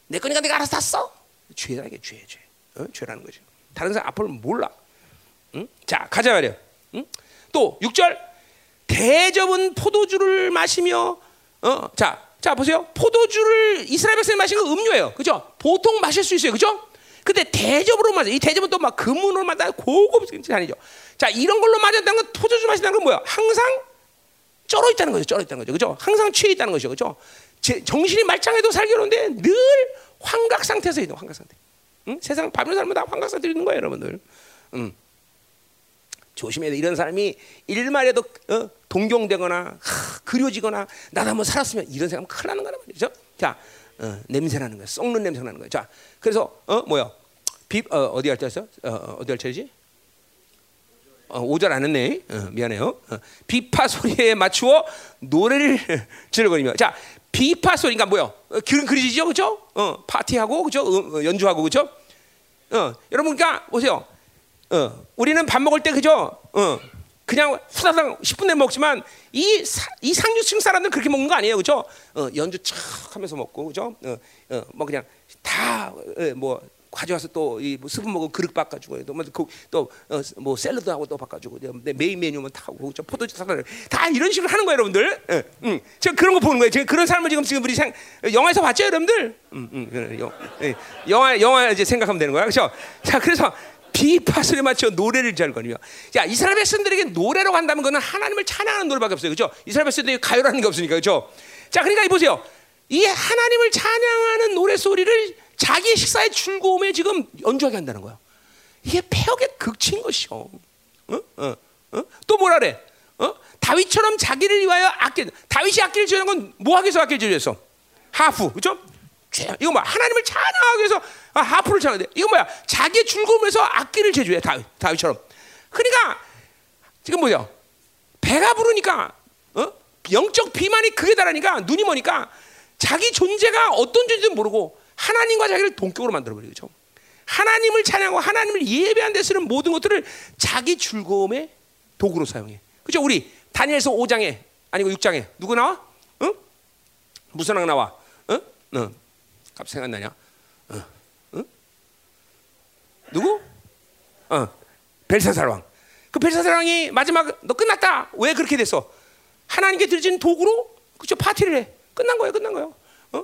내 거니까 내가 알아서 다 써. 죄다 이게 죄, 죄. 어? 죄라는 거죠. 다른 사람 앞을 몰라. 응? 자, 가자 말이야. 응? 또 6절 대접은 포도주를 마시며 어, 자, 자 보세요. 포도주를 이스라엘 백성이 마시는 건 음료예요. 그죠? 보통 마실 수 있어요. 그죠? 근데 대접으로 맞아. 이 대접은 또 막 금은으로 맞아. 고급진 아니죠. 자, 이런 걸로 맞았다는 건 포도주 마신다는 건 뭐야? 항상 쩔어 있다는 거죠. 쩔어 있다는 거죠. 그죠? 항상 취해 있다는 거죠. 그죠? 제, 정신이 말짱해도 살기로는데 늘 환각 상태에서 있는 환각 상태. 응? 세상 바빌 사람은 다 환각 상태에 있는 거예요, 여러분들. 응. 조심해야 돼. 이런 사람이 일말에도 어, 동경되거나 하, 그려지거나 나도 한번 살았으면 이런 생각하면 큰일 나는 거란 말이죠. 자, 어, 냄새나는 거야. 썩는 냄새 나는 거야. 자, 그래서 어 뭐야? 비 어, 디할 때였어? 어, 어디 할 때지? 어, 5절 안 했네. 어, 미안해요. 어, 비파 소리에 맞추어 노래를 즐거리며. 자, 비파 소리가? 어, 그런 그리지죠, 그죠? 어, 파티하고 그죠? 어, 연주하고 그죠? 어, 여러분, 그러니까 보세요. 어, 우리는 밥 먹을 때 그죠? 어, 그냥 후다닥 10분 내 먹지만 이, 사, 이 상류층 사람들은 그렇게 먹는 거 아니에요, 그죠? 어, 연주 촥 하면서 먹고, 그죠? 어, 어, 뭐 그냥 다뭐 어, 가져와서 또이 뭐 스프 먹고 그릇 바꿔주고 또뭐 또뭐 샐러드하고 또 바꿔주고 메인 메뉴만 타고 저 포도주 사다 다 이런 식으로 하는 거예요, 여러분들. 예, 음, 제가 그런 거 보는 거예요. 제가 그런 삶을 지금 지금 우리 생, 영화에서 봤죠, 여러분들? 음, 음, 영, 예, 영화 영화 이제 생각하면 되는 거야, 그렇죠? 자, 그래서 비파 소리에 맞춰 노래를 지절거리며. 자, 이스라엘 백성들에게 노래로 간다면 그는 하나님을 찬양하는 노래밖에 없어요. 그렇죠? 이스라엘 백성들이 가요라는 게 없으니까. 그렇죠? 자, 그러니까 이 보세요. 이 하나님을 찬양하는 노래 소리를 자기의 식사의 즐거움에 지금 연주하게 한다는 거야. 이게 폐역의 극치인 것이요. 어? 어? 어? 또 뭐라 그래? 어? 다윗처럼 자기를 위하여 아끼 다윗이 아끼를 지는 건 뭐 하기 위해서 아끼를 지었어? 하프. 그렇죠? 이거 뭐 하나님을 찬양하기 위해서 아, 하프를 찬양해. 이거 뭐야? 자기의 즐거움에서 악기를 제조해 다윗, 다윗처럼. 그러니까 지금 뭐야? 배가 부르니까 어? 영적 비만이 극에 달하니까 눈이 머니까 자기 존재가 어떤 존재인지 모르고 하나님과 자기를 동격으로 만들어 버리죠. 하나님을 찬양하고 하나님을 예배한 데 쓰는 모든 것들을 자기 즐거움의 도구로 사용해. 그죠? 우리 다니엘서 5장에 아니고 6장에 누구 나와? 응? 무슨 왕 나와? 응? 응. 갑자기 생각나냐? 누구? 어. 벨사살 왕. 그 벨사살 왕이 마지막 너 끝났다. 왜 그렇게 됐어? 하나님께 드려진 도구로 그죠 파티를 해. 끝난 거예요. 끝난 거예요. 어?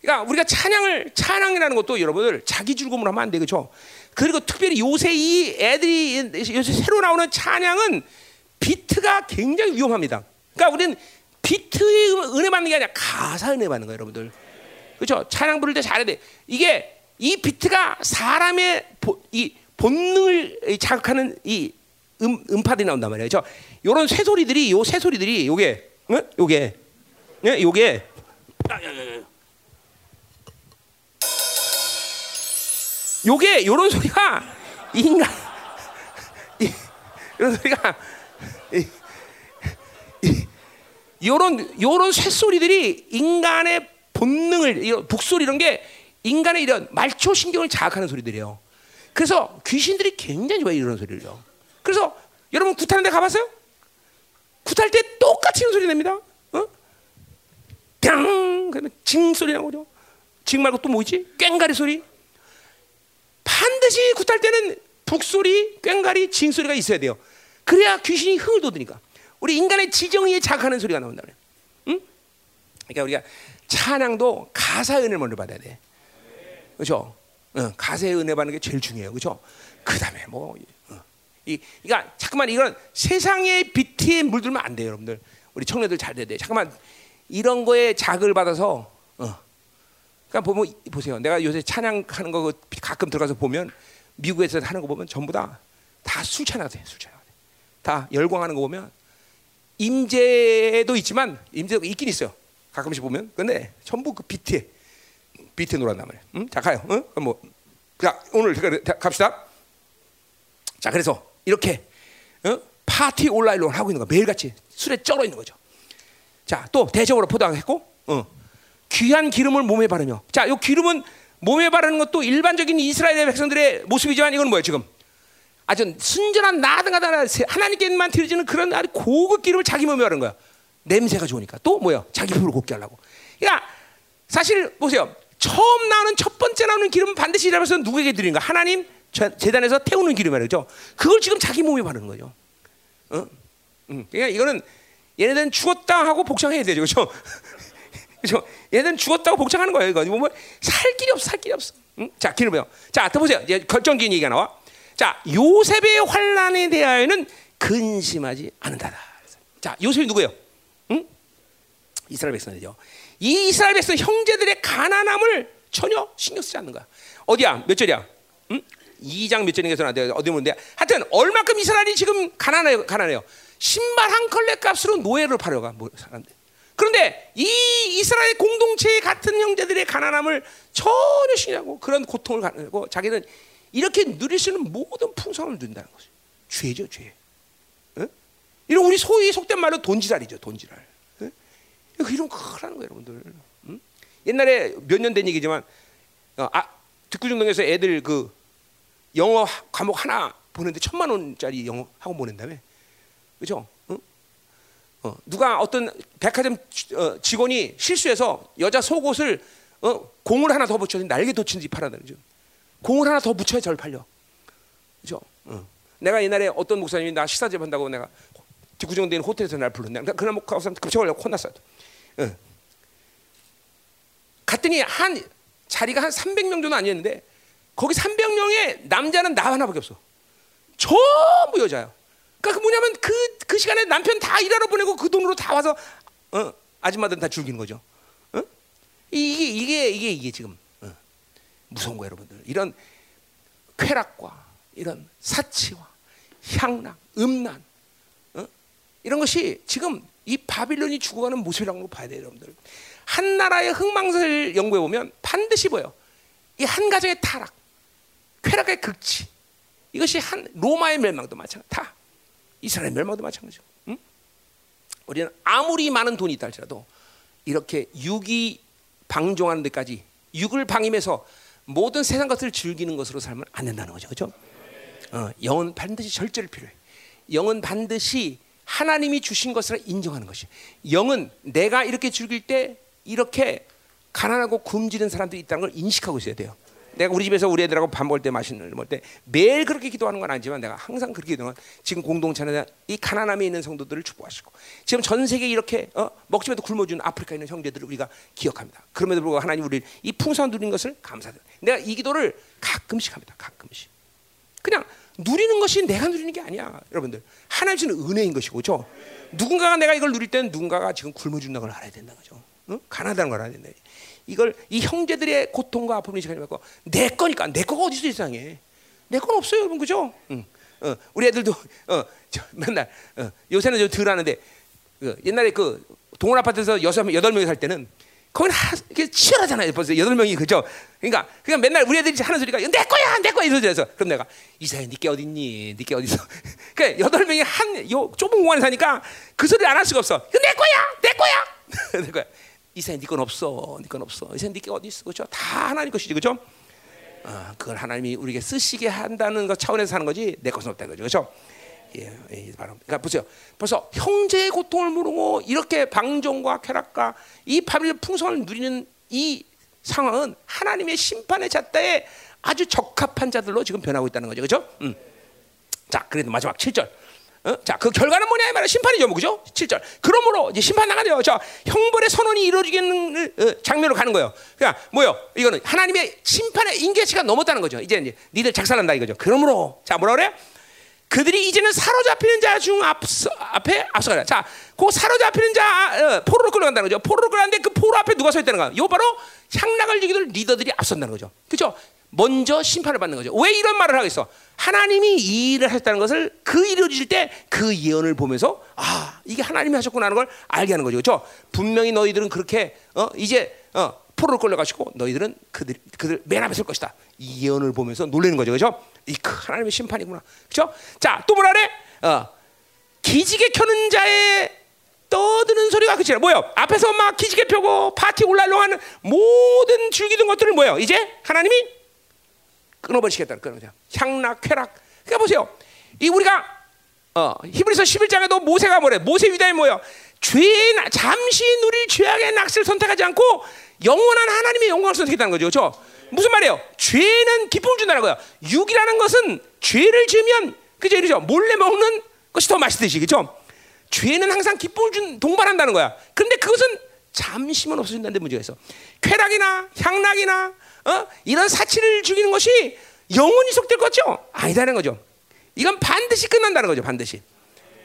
그러니까 우리가 찬양을 찬양이라는 것도 여러분들 자기 즐거움으로 하면 안 되겠죠. 그리고 특별히 요새 이 애들이 요새 새로 나오는 찬양은 비트가 굉장히 위험합니다. 그러니까 우리는 비트의 은혜 받는 게 아니라 가사 은혜 받는 거예요, 여러분들. 그렇죠? 찬양 부를 때 잘해야 돼. 이게 이 비트가 사람의 보, 이 본능을 자극하는 이 음, 음파들이 나온단 말이에요. 저 요런 새소리들이 요 새소리들이 요게 응? 요게 예? 요게 아, 요게 요런 소리가 인간 이런 소리가 이런 요런 쇳소리들이 인간의 본능을 북소리 이런 게 인간의 이런 말초 신경을 자극하는 소리들이에요. 그래서 귀신들이 굉장히 좋아해 이런 소리를요. 그래서 여러분 구타는 데 가봤어요? 구탈 때 똑같이 이런 소리 냅니다. 어? 뿅! 그러면 징 소리 나오죠. 징 말고 또 뭐지? 꽹가리 소리. 반드시 구탈 때는 북소리, 꽹가리, 징 소리가 있어야 돼요. 그래야 귀신이 흥을 돋으니까. 우리 인간의 지정의에 자극하는 소리가 나온다 그래. 응? 그러니까 우리가 찬양도 은혜를 먼저 받아야 돼. 그렇죠? 어, 가사의 은혜 받는 게 제일 중요해요. 그렇죠? 그다음에 뭐 어. 이, 그러니까 잠깐만 이건 세상의 빛에 물들면 안 돼요, 여러분들. 우리 청년들 잘 돼야 돼. 잠깐만 이런 거에 자극을 받아서 어. 그러니까 보면 보세요. 내가 요새 찬양하는 거 가끔 들어가서 보면 미국에서 하는 거 보면 전부 다 다 술 찬양하세요. 술 찬양. 다 열광하는 거 보면 임재도 있지만 임재도 있긴 있어요. 가끔씩 보면. 근데 전부 그 비트에 비트에 놀았단 말이에요. 응? 자 가요. 응? 뭐. 자 오늘 갑시다. 자 그래서 이렇게 어? 파티 온라인로 하고 있는 거 매일같이 술에 쩔어 있는 거죠. 자 또 대적으로 포장했고 어. 귀한 기름을 몸에 바르며 자이 기름은 몸에 바르는 것도 일반적인 이스라엘의 백성들의 모습이지만 이건 뭐예요 지금 아주 순전한 나등하다 하나님께만 드려지는 그런 아주 고급 기름을 자기 몸에 바른 거야 냄새가 좋으니까 또 뭐야 자기 피부를 곱게 하려고 그러니까 사실 보세요 처음 나오는 첫 번째 나오는 기름은 반드시 이라면서 누구에게 드리는 가 하나님 재단에서 태우는 기름 말이죠 그걸 지금 자기 몸에 바르는 거죠 어? 응. 그러니까 이거는 얘네들은 죽었다 하고 복창해야 되죠 그렇죠 그렇죠? 얘는 죽었다고 복창하는 거예요. 이거 뭐살 길이 없어, 살 길이 없어. 응? 자, 기름이요. 자, 또 보세요. 이제 결정적인 얘기가 나와. 자, 요셉의 환란에 대하여는 근심하지 않는다다. 자, 요셉이 누구예요? 응? 이스라엘 백성이죠. 이 이스라엘 백성 형제들의 가난함을 전혀 신경 쓰지 않는 거야. 어디야? 몇 절이야? 응? 2장 몇 절인가 서 어디 보는데 하여튼 얼마큼 이스라엘이 지금 가난해요. 가난해요. 신발 한 컬레 값으로 노예를 팔아가 뭐 사람들. 그런데 이 이스라엘 공동체 같은 형제들의 가난함을 전혀 신하고 그런 고통을 가고 자기는 이렇게 누릴 수 있는 모든 풍성을 누린다는 거죠. 죄죠, 죄. 응? 이런 우리 소위 속된 말로 돈지랄이죠, 돈지랄. 응? 이런 거 하라는 거예요, 여러분들. 응? 옛날에 몇 년 된 얘기지만 어, 아, 뒷구정동에서 애들 그 영어 과목 하나 보는데 천만 원짜리 영어 학원 보낸다며, 그죠? 어, 누가 어떤 백화점 어, 직원이 실수해서 여자 속옷을 어, 공을 하나 더 붙여서 날개 돋친 듯이 팔아다는 죠 공을 하나 더 붙여야 절 팔려. 그죠? 어. 내가 옛날에 어떤 목사님이 나 식사집 한다고 내가 뒷구정된 호텔에서 날 불렀는데 그날 목 가서 급식을 하려고 혼났어요. 어. 갔더니 한 자리가 한 300명 정도 아니었는데 거기 300명의 남자는 나 하나밖에 없어. 전부 여자야. 그러니까 그 뭐냐면 그, 그 시간에 남편 다 일하러 보내고 그 돈으로 다 와서 어, 아줌마들은 다 즐기는 거죠. 어? 이게 이게 이게 이게 지금 어. 무서운 거 여러분들. 이런 쾌락과 이런 사치와 향락, 음란 어? 이런 것이 지금 이 바빌론이 죽어가는 모습이라고 봐야 돼요, 여러분들. 한 나라의 흥망을 연구해 보면 반드시 보여. 이 한 가정의 타락, 쾌락의 극치. 이것이 한 로마의 멸망도 마찬가지. 다 이스라엘 멸망도 마찬가지죠. 응? 우리는 아무리 많은 돈이 있다 할지라도 이렇게 육이 방종하는 데까지 육을 방임해서 모든 세상 것을 즐기는 것으로 살면 안 된다는 거죠. 그렇죠? 어, 영은 반드시 절제를 필요해. 영은 반드시 하나님이 주신 것을 인정하는 것이. 영은 내가 이렇게 즐길 때 이렇게 가난하고 굶주린 사람들이 있다는 걸 인식하고 있어야 돼요. 내가 우리 집에서 우리 애들하고 밥 먹을 때 맛있는 먹을 때 매일 그렇게 기도하는 건 아니지만 내가 항상 그렇게 기도하는 지금 공동체는 이 가난함에 있는 성도들을 축복하시고 지금 전 세계 이렇게 어, 먹지마도 굶어주는 아프리카에 있는 형제들을 우리가 기억합니다. 그럼에도 불구하고 하나님 우리 이 풍성한 누린 것을 감사드려. 내가 이 기도를 가끔씩 합니다. 가끔씩. 그냥 누리는 것이 내가 누리는 게 아니야, 여러분들. 하나님 주는 은혜인 것이고, 그렇죠? 누군가가 내가 이걸 누릴 때는 누군가가 지금 굶어준다는 걸 알아야 된다는 거죠. 응? 가난하다는 걸 알아야 된다. 이걸 이 형제들의 고통과 아픔을 시간이 받고 내 거니까 내 거가 어디 있어 세상에 내건 없어요 여러분 그죠? 응. 어, 우리 애들도 어, 저, 맨날 어, 요새는 좀덜 하는데 그, 옛날에 그 동원 아파트에서 여섯 여덟 명이 살 때는 거기 하, 이게 치열하잖아요. 벌써 여덟 명이 그죠? 그러니까 그냥 맨날 우리 애들이 하는 소리가 내 거야, 내 거야 이러면서 그럼 내가 이사야, 니께 어딨니? 니께 어디서? 그러니까 여덟 명이 한 요 좁은 공간에 사니까 그 소리를 안 할 수가 없어. 내 거야, 내 거야, 내 거야. 이사야, 니건 없어, 니건 없어. 이사야, 니께 어디 있어? 그죠? 다 하나님 것이지, 그죠? 어, 그걸 하나님이 우리에게 쓰시게 한다는 것 차원에서 하는 거지 내 것은 없다 그죠, 그렇죠? 예, 예, 바로 그러니까 보세요. 벌써 형제의 고통을 모르고 이렇게 방종과 쾌락과 이 밤의 풍성을 누리는 이 상황은 하나님의 심판의 잣대에 아주 적합한 자들로 지금 변하고 있다는 거죠, 그렇죠? 음. 자, 그래도 마지막 7절. 어? 자, 그 결과는 뭐냐 이 말은 심판이죠, 뭐 그죠? 7절. 그러므로 이제 심판 나가죠. 자, 형벌의 선언이 이루어지는 어, 장면으로 가는 거예요. 그러니까 뭐요? 이거는 하나님의 심판의 인계치가 넘었다는 거죠. 이제 이제 니들 작살난다 이거죠. 그러므로 자, 뭐라 그래? 그들이 이제는 사로잡히는 자중 앞에 앞서가라. 자, 그 사로잡히는 자 어, 포로로 끌어간다는 거죠. 포로로 끌어가는데 그 포로 앞에 누가 서 있다는 거야? 요 바로 향락을 이기들 리더들이 앞선다는 거죠. 그죠? 먼저 심판을 받는 거죠. 왜 이런 말을 하겠어? 하나님이 이 일을 하셨다는 것을 그 이루어질 때 그 예언을 보면서 아 이게 하나님이 하셨구나 하는 걸 알게 하는 거죠. 그렇죠? 분명히 너희들은 그렇게 어, 이제 어, 포로를 끌려가시고 너희들은 그들 그들 맨 앞에 설 것이다. 이 예언을 보면서 놀라는 거죠. 그렇죠? 이 하나님의 심판이구나. 그렇죠? 자, 또 뭐라 그래? 어, 기지개 켜는 자의 떠드는 소리가 그치라. 뭐요? 앞에서 막 기지개 펴고 파티 올라려고 는 모든 즐기던 것들을 뭐요? 이제 하나님이 끊어버리시겠다는 끊어버 향락, 쾌락. 그러니까 보세요. 이 우리가 어, 히브리서 11장에도 모세가 뭐래? 모세 위대이 뭐요? 죄 잠시 누릴 죄악의 낚시를 선택하지 않고 영원한 하나님의 영광을 선택했다는 거죠. 그렇죠? 무슨 말이에요? 죄는 기쁨을 준다는 거야. 육이라는 것은 죄를 지으면 그죠? 이러죠. 몰래 먹는 것이 더 맛있듯이 그렇죠? 죄는 항상 기쁨을 준 동반한다는 거야. 그런데 그것은 잠시만 없어진다는 데 문제가 있어. 쾌락이나 향락이나 어? 이런 사치를 죽이는 것이 영원히 속될 거죠? 아니다는 거죠. 이건 반드시 끝난다는 거죠. 반드시.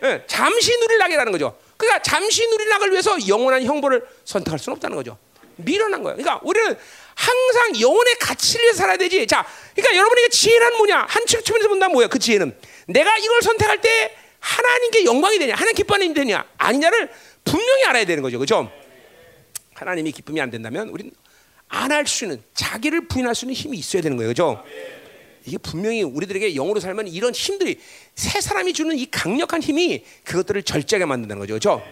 예, 잠시 누릴 낙이라는 거죠. 그러니까 잠시 누릴 낙을 위해서 영원한 형벌을 선택할 수는 없다는 거죠. 미련한 거예요. 그러니까 우리는 항상 영혼의 가치를 살아야 되지. 자, 그러니까 여러분에게 지혜는 뭐냐? 한 측면에서 본다면 뭐야? 그 지혜는 내가 이걸 선택할 때 하나님께 영광이 되냐? 하나님 기쁨이 되냐? 아니냐를 분명히 알아야 되는 거죠. 그렇죠? 하나님이 기쁨이 안 된다면 우리는 안 할 수는 자기를 부인할 수 있는 힘이 있어야 되는 거예요. 그죠? 이게 분명히 우리들에게 영으로 살면 이런 힘들이 새 사람이 주는 이 강력한 힘이 그것들을 절제하게 만든다는 거죠. 그죠?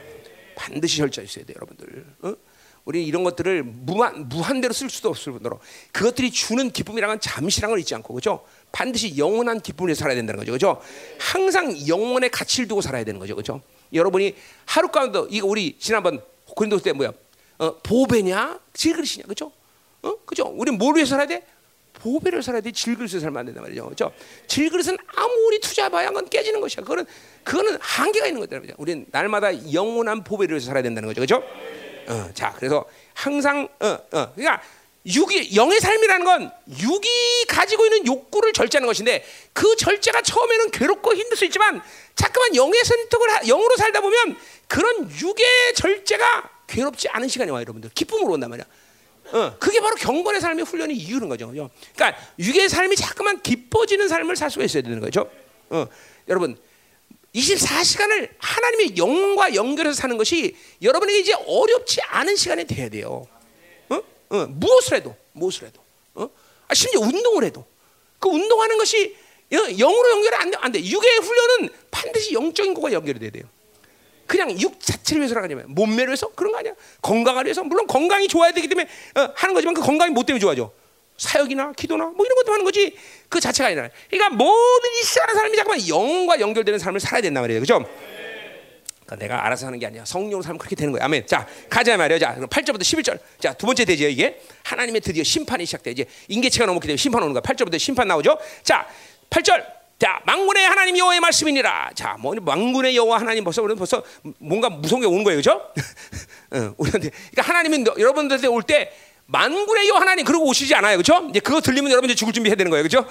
반드시 절제해 주셔야 돼요, 여러분들. 어? 우리 이런 것들을 무한 무한대로 쓸 수도 없을 뿐더러 그것들이 주는 기쁨이랑은 잠시란 걸 잊지 않고 그죠? 반드시 영원한 기쁨을 살아야 된다는 거죠. 그죠? 항상 영원의 가치를 두고 살아야 되는 거죠. 그죠? 여러분이 하루 가운데 이거 우리 지난번 고린도때 뭐야? 어, 보배냐? 질그릇이냐? 그죠? 어? 그죠? 우리 뭘 위해서 살아야 돼? 보배를 살아야 돼. 질그릇을 살면 안 된단 말이죠. 그죠? 질그릇은 아무리 투자해봐야 그건 깨지는 것이야. 그거는, 그거는 한계가 있는 거다. 우리는 날마다 영원한 보배를 위해서 살아야 된다는 거죠. 그죠? 어, 자, 그래서 항상, 어, 어, 그러니까 육이, 영의 삶이라는 건 육이 가지고 있는 욕구를 절제하는 것인데 그 절제가 처음에는 괴롭고 힘들 수 있지만 자꾸만 영의 선택을, 영으로 살다 보면 그런 육의 절제가 괴롭지 않은 시간이 와요, 여러분들. 기쁨으로 온단 말이야. 어, 그게 바로 경건의 삶의 훈련이 이유는 거죠. 그죠? 그러니까 육의 삶이 자꾸만 기뻐지는 삶을 살 수가 있어야 되는 거죠. 어, 여러분 24시간을 하나님의 영과 연결해서 사는 것이 여러분에게 이제 어렵지 않은 시간이 돼야 돼요. 어? 어, 무엇을 해도 무엇을 해도 어? 아, 심지어 운동을 해도 그 운동하는 것이 영으로 연결이 안 돼. 안 돼. 육의 훈련은 반드시 영적인 것과 연결이 돼야 돼요. 그냥 육 자체를 위해서 하냐면 몸매를 위해서 그런 거 아니야. 건강을 위해서 물론 건강이 좋아야 되기 때문에 어, 하는 거지만 그 건강이 뭐 때문에 좋아져? 사역이나 기도나 뭐 이런 것도 하는 거지 그 자체가 아니라. 그러니까 모든 이스라엘 사람이 잠깐만 영과 연결되는 삶을 살아야 된단 말이에요, 그죠? 그러니까 내가 알아서 하는 게 아니야. 성령으로 살면 그렇게 되는 거야. 아멘. 자, 가자 말이야. 자, 8절부터 11절. 자, 두 번째 대지요, 이게. 하나님의 드디어 심판이 시작돼. 이제 인계체가 넘었기 때문에 심판 오는 거야. 8절부터 심판 나오죠. 자, 8절. 자, 망군의 하나님 여호와의 말씀이니라. 자, 뭐 망군의 여호와 하나님 벌써 우리는 벌써 뭔가 무서운 게 오는 거예요, 그렇죠? 어, 우리한테 그러니까 하나님은 여러분들한테 올 때 만군의 여호와 하나님 그러고 오시지 않아요, 그렇죠? 이제 그거 들리면 여러분들 죽을 준비해야 되는 거예요, 그렇죠?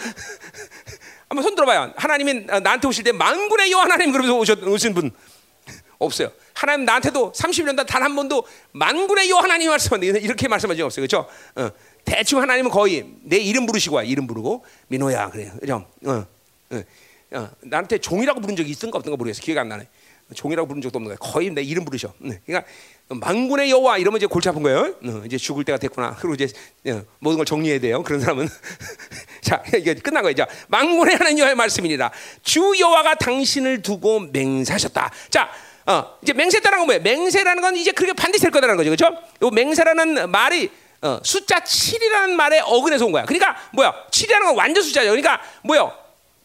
한번 손 들어봐요. 하나님이 나한테 오실 때 만군의 여호와 하나님 그러면서 오셨, 오신 분 없어요. 하나님 나한테도 30년 단한 번도 만군의 여호와 하나님 말씀하는데 이렇게 말씀하신 적 없어요, 그렇죠? 어, 대충 하나님은 거의 내 이름 부르시고 와, 이름 부르고 민호야 그래요, 그죠? 어. 어, 나한테 종이라고 부른 적이 있던가 없던가 모르겠어. 기억 안 나네. 종이라고 부른 적도 없는 거예요. 거의 내 이름 부르셔. 네. 그러니까 망군의 여호와 이러면 이제 골치 아픈 거예요. 어, 이제 죽을 때가 됐구나. 그리고 이제 어, 모든 걸 정리해야 돼요. 그런 사람은 자 이게 끝난 거예요. 자 망군의 하나님 여호와의 말씀이니라. 주 여호와가 당신을 두고 맹세하셨다. 자. 어, 이제 맹세다라는 건 뭐예요? 맹세라는 건 이제 그렇게 반드시 될 거다라는 거죠. 그렇죠? 요 맹세라는 말이 어, 숫자 7이라는 말에 어근에서 온 거야. 그러니까 뭐야? 7이라는 건 완전 숫자죠. 그러니까 뭐야?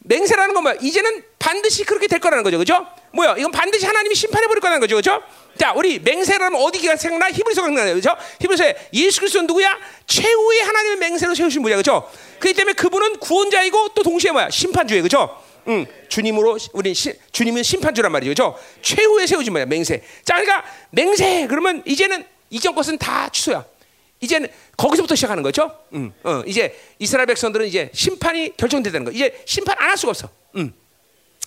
맹세라는 건 뭐야? 이제는 반드시 그렇게 될 거라는 거죠. 그죠? 뭐야? 이건 반드시 하나님이 심판해 버릴 거라는 거죠. 그죠? 자, 우리 맹세라면 어디가 생각나? 히브리서 생각나요. 그죠? 히브리서에 예수 그리스도는 누구야? 최후의 하나님의 맹세로 세우신 분이야. 그죠? 그렇기 때문에 그분은 구원자이고 또 동시에 뭐야? 심판주예. 그죠? 응, 주님으로 우리 시, 주님은 심판주란 말이죠. 그죠? 최후의 세우신 분이야. 맹세. 자, 그러니까 맹세 그러면 이제는 이전 것은 다 취소야. 이제는 거기서부터 시작하는 거죠. 음, 어, 이제 이스라엘 백성들은 이제 심판이 결정되는 거. 이제 심판 안 할 수가 없어. 음.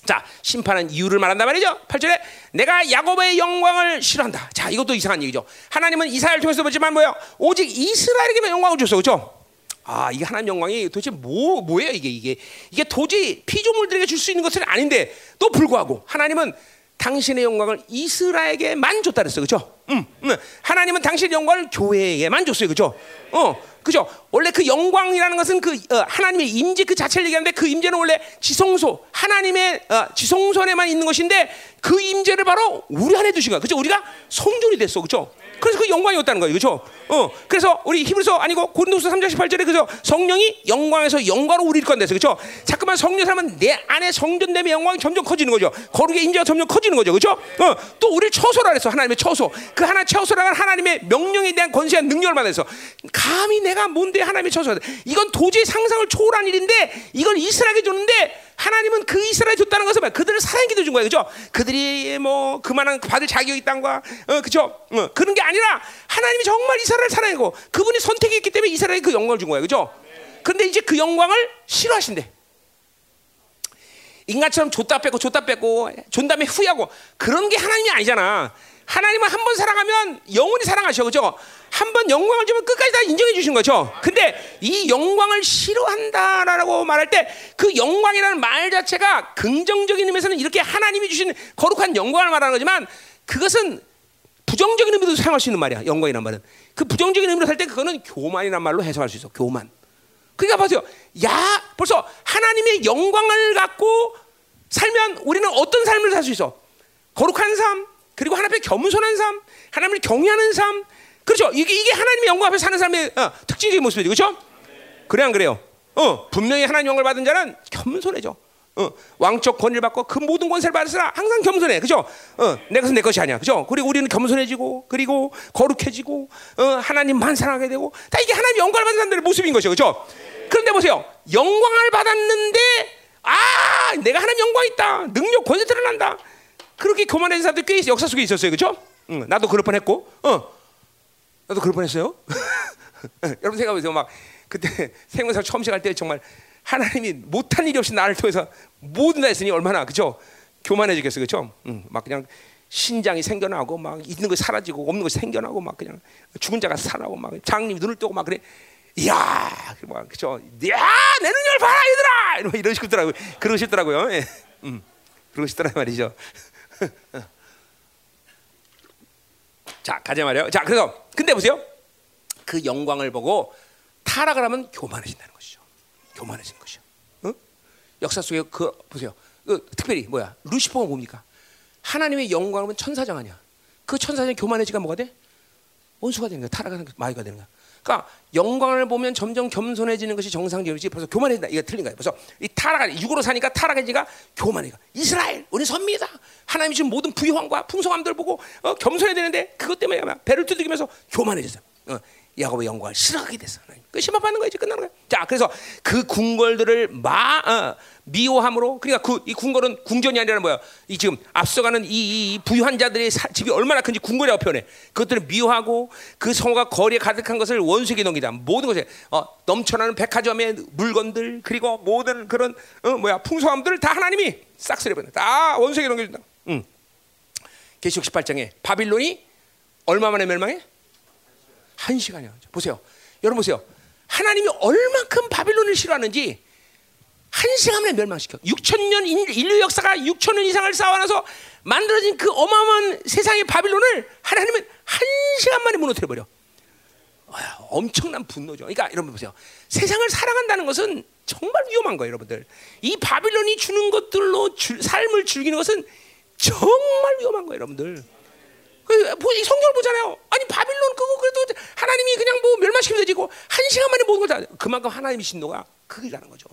자, 심판은 이유를 말한단 말이죠. 8절에 내가 야곱의 영광을 싫어한다. 자, 이것도 이상한 얘기죠. 하나님은 이스라엘 통해서 보지만 뭐예요? 오직 이스라엘에게만 영광을 줬어. 그렇죠? 아, 이게 하나님 영광이 도대체 뭐 뭐예요, 이게 이게. 이게 도저히 피조물들에게 줄 수 있는 것은 아닌데 또 불구하고 하나님은 당신의 영광을 이스라엘에게만 줬다 그랬어요. 그죠? 음, 음. 하나님은 당신의 영광을 교회에게만 줬어요. 그죠? 어, 그죠? 원래 그 영광이라는 것은 그 어, 하나님의 임재 그 자체를 얘기하는데 그 임재는 원래 지성소 하나님의 어, 지성소에만 있는 것인데 그 임재를 바로 우리 안에 두신 거야. 그죠? 우리가 성전이 됐어. 그죠? 그래서 그 영광이 없다는 거예요. 그죠? 어, 그래서 우리 히브리서 아니고 고린도서 3장 18절에 그죠? 성령이 영광에서 영광으로 우리 일건 됐어. 그죠? 자꾸만 성령 사람은 내 안에 성전됨의 영광이 점점 커지는 거죠. 거룩의 임재가 점점 커지는 거죠. 그죠? 어, 또 우리를 처소라 그랬어. 하나님의 처소. 그 하나 처소라는 하나님의 명령에 대한 권세한 능력을 받아서 감히 내가 뭔데 하나님의 처소가 돼. 이건 도저히 상상을 초월한 일인데 이건 이스라엘에게 줬는데 하나님은 그 이스라엘 줬다는 것은 뭐야? 그들을 사랑해 준 거예요. 그죠? 그들이 뭐 그만한 받을 자격이 있단과 어, 그죠? 어, 그런 게 아니라 하나님이 정말 이스라엘을 사랑하고 그분이 선택했기 때문에 이스라엘에 그 영광을 준 거예요. 그죠? 그런데 이제 그 영광을 싫어하신대. 인간처럼 줬다 뺏고 줬다 뺏고 준 다음에 후회하고 그런 게 하나님이 아니잖아. 하나님은 한 번 사랑하면 영원히 사랑하셔. 그죠? 한 번 영광을 주면 끝까지 다 인정해 주신 거죠. 근데 이 영광을 싫어한다라고 말할 때 그 영광이라는 말 자체가 긍정적인 의미에서는 이렇게 하나님이 주신 거룩한 영광을 말하는 거지만 그것은 부정적인 의미도 사용할 수 있는 말이야. 영광이란 말은. 그 부정적인 의미로 살 때 그거는 교만이란 말로 해석할 수 있어. 교만. 그러니까 보세요. 야, 벌써 하나님의 영광을 갖고 살면 우리는 어떤 삶을 살 수 있어? 거룩한 삶, 그리고 하나님 앞에 겸손한 삶, 하나님을 경외하는 삶. 그렇죠? 이게 이게 하나님의 영광 앞에 사는 삶의 어, 특징적인 모습이죠. 그렇죠? 그래 안 그래요? 어, 분명히 하나님 영광을 받은 자는 겸손해져. 어, 왕적 권위를 받고 그 모든 권세를 받으라 항상 겸손해. 그죠? 어, 내 것은 내 것이 아니야. 그죠? 그리고 우리는 겸손해지고 그리고 거룩해지고 어, 하나님만 사랑하게 되고 다 이게 하나님 영광을 받은 사람들의 모습인 것이죠. 그죠? 그런데 보세요. 영광을 받았는데 아, 내가 하나님 영광 있다. 능력 권세 드러난다. 그렇게 교만한 사람들 꽤 역사 속에 있었어요. 그죠? 응, 나도 그럴 뻔했고. 어. 나도 그럴 뻔했어요. 여러분 생각해 보세요. 막 그때 생명사 처음 시작할 때 정말 하나님이 못한 일이 없이 나를 통해서 모든 다 했으니 얼마나 그죠? 교만해지겠어 그죠? 응, 막 그냥 신장이 생겨나고 막 있는 거 사라지고 없는 거 생겨나고 막 그냥 죽은 자가 살아고 막 장님이 눈을 뜨고 막 그래. 이야, 막 그죠? 야, 내 능력을 봐라 얘들아! 이런 식더라고 그러시더라고요. 예. 음, 그러시더라 말이죠. 자, 가자 말이요. 자, 그래서 근데 보세요. 그 영광을 보고 타락을 하면 교만해진다는 것이죠. 교만해지는 것이죠. 어? 역사 속에 그 보세요. 그 특별히 뭐야? 루시퍼가 뭡니까? 하나님의 영광은 천사장 아니야. 그 천사장 교만해지가 뭐가 돼? 원수가 되는 거야. 타락하는 마귀가 되는 거야. 그러니까 영광을 보면 점점 겸손해지는 것이 정상적이지 벌써 교만해진다. 이거 틀린 거야. 벌써 이 타락 육으로 사니까 타락해지가 교만해가. 이스라엘 우리 선미다. 하나님이 지금 모든 부유함과 풍성함들 보고 어, 겸손해야 되는데 그것 때문에 배를 두들기면서 교만해졌어. 어, 야곱의 영광을 싫어하게 됐어. 그 심판 받는 거지 끝나는 거야. 자, 그래서 그 궁궐들을 마 어, 미워함으로 그러니까 그 이 궁궐은 궁전이 아니라 뭐야? 이 지금 앞서가는 이, 이 부유한 자들의 사, 집이 얼마나 큰지 궁궐이라고 표현해. 그것들을 미워하고 그 성과 거리에 가득한 것을 원수에게 넘기다. 모든 것에 어, 넘쳐나는 백화점의 물건들 그리고 모든 그런 어, 뭐야 풍성함들을 다 하나님이 싹쓸이버려. 다 원수에게 넘겨준다. 응. 계시록 18장에 바빌론이 얼마 만에 멸망해? 한 시간이야. 보세요. 여러분 보세요. 하나님이 얼만큼 바빌론을 싫어하는지 한 시간 만에 멸망시켜. 6천 년 인류 역사가 6천 년 이상을 쌓아놔서 만들어진 그 어마어마한 세상의 바빌론을 하나님은 한 시간 만에 무너뜨려 버려. 엄청난 분노죠. 그러니까 여러분 보세요. 세상을 사랑한다는 것은 정말 위험한 거예요, 여러분들. 이 바빌론이 주는 것들로 주, 삶을 즐기는 것은 정말 위험한 거예요, 여러분들. 그, 성경을 보잖아요. 아니 바빌론 그거 그래도 하나님이 그냥 뭐 멸망시키면 되지고 한 시간 만에 모든 걸 다 그만큼 하나님의 신노가 크기라는 거죠.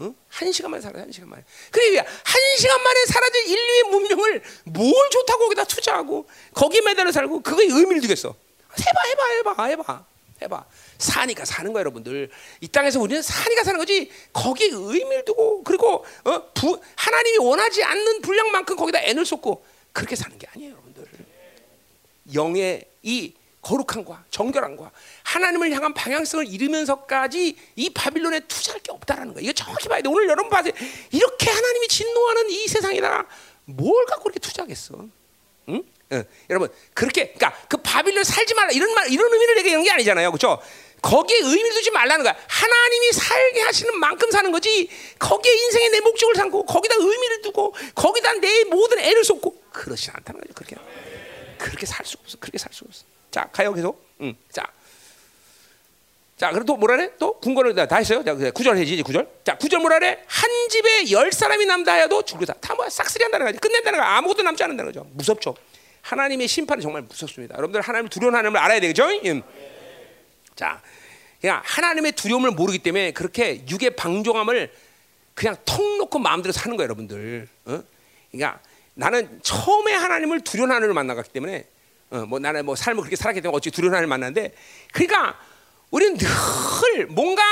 응? 한 시간 만에 살아, 한 시간 만에. 그러니까 한 시간 만에 사라진 인류의 문명을 뭘 좋다고 거기다 투자하고 거기 매달려 살고 그거에 의미를 두겠어. 해봐, 해봐, 해봐, 해봐, 해봐. 사니까 사는 거야, 여러분들. 이 땅에서 우리는 사니까 사는 거지. 거기에 의미를 두고 그리고 어? 부, 하나님이 원하지 않는 분량만큼 거기다 애를 쏟고 그렇게 사는 게 아니에요, 여러분들. 영의 이 거룩함과 정결함과 하나님을 향한 방향성을 잃으면서까지 이 바빌론에 투자할 게 없다라는 거예요. 이거 정확히 봐야 돼. 오늘 여러분 봐세요. 이렇게 하나님이 진노하는 이 세상에다가 뭘 갖고 그렇게 투자하겠어? 응? 응. 여러분 그렇게 그러니까 그 바빌론 살지 말라 이런 말 이런 의미를 얘기하는 게 아니잖아요, 그렇죠? 거기에 의미를 두지 말라는 거야. 하나님이 살게 하시는 만큼 사는 거지. 거기에 인생의 내 목적을 삼고 거기다 의미를 두고 거기다 내 모든 애를 쏟고 그렇지 않다는 거죠. 그렇게 그렇게 살 수 없어. 그렇게 살 수 없어. 자 가요 계속. 응. 자. 자, 그럼 또 뭐라래? 또 군거를 다 했어요. 자, 구절 해지 이제 구절. 자, 구절 뭐라래? 한 집에 열 사람이 남다 해도 죽으다. 다 뭐야? 싹쓸이 한다는 거지. 끝낸다는 거 아무것도 남지 않는다는 거죠. 무섭죠. 하나님의 심판이 정말 무섭습니다. 여러분들 하나님을 두려운 하나님을 알아야 되겠죠? 음. 자, 그냥 하나님의 두려움을 모르기 때문에 그렇게 육의 방종함을 그냥 턱 놓고 마음대로 사는 거예요, 여러분들. 어? 그러니까 나는 처음에 하나님을 두려운 하나님을 만나갔기 때문에 어, 뭐 나는 뭐 삶을 그렇게 살았기 때문에 어찌 두려운 하나님을 만났는데 그러니까 우리는 늘 뭔가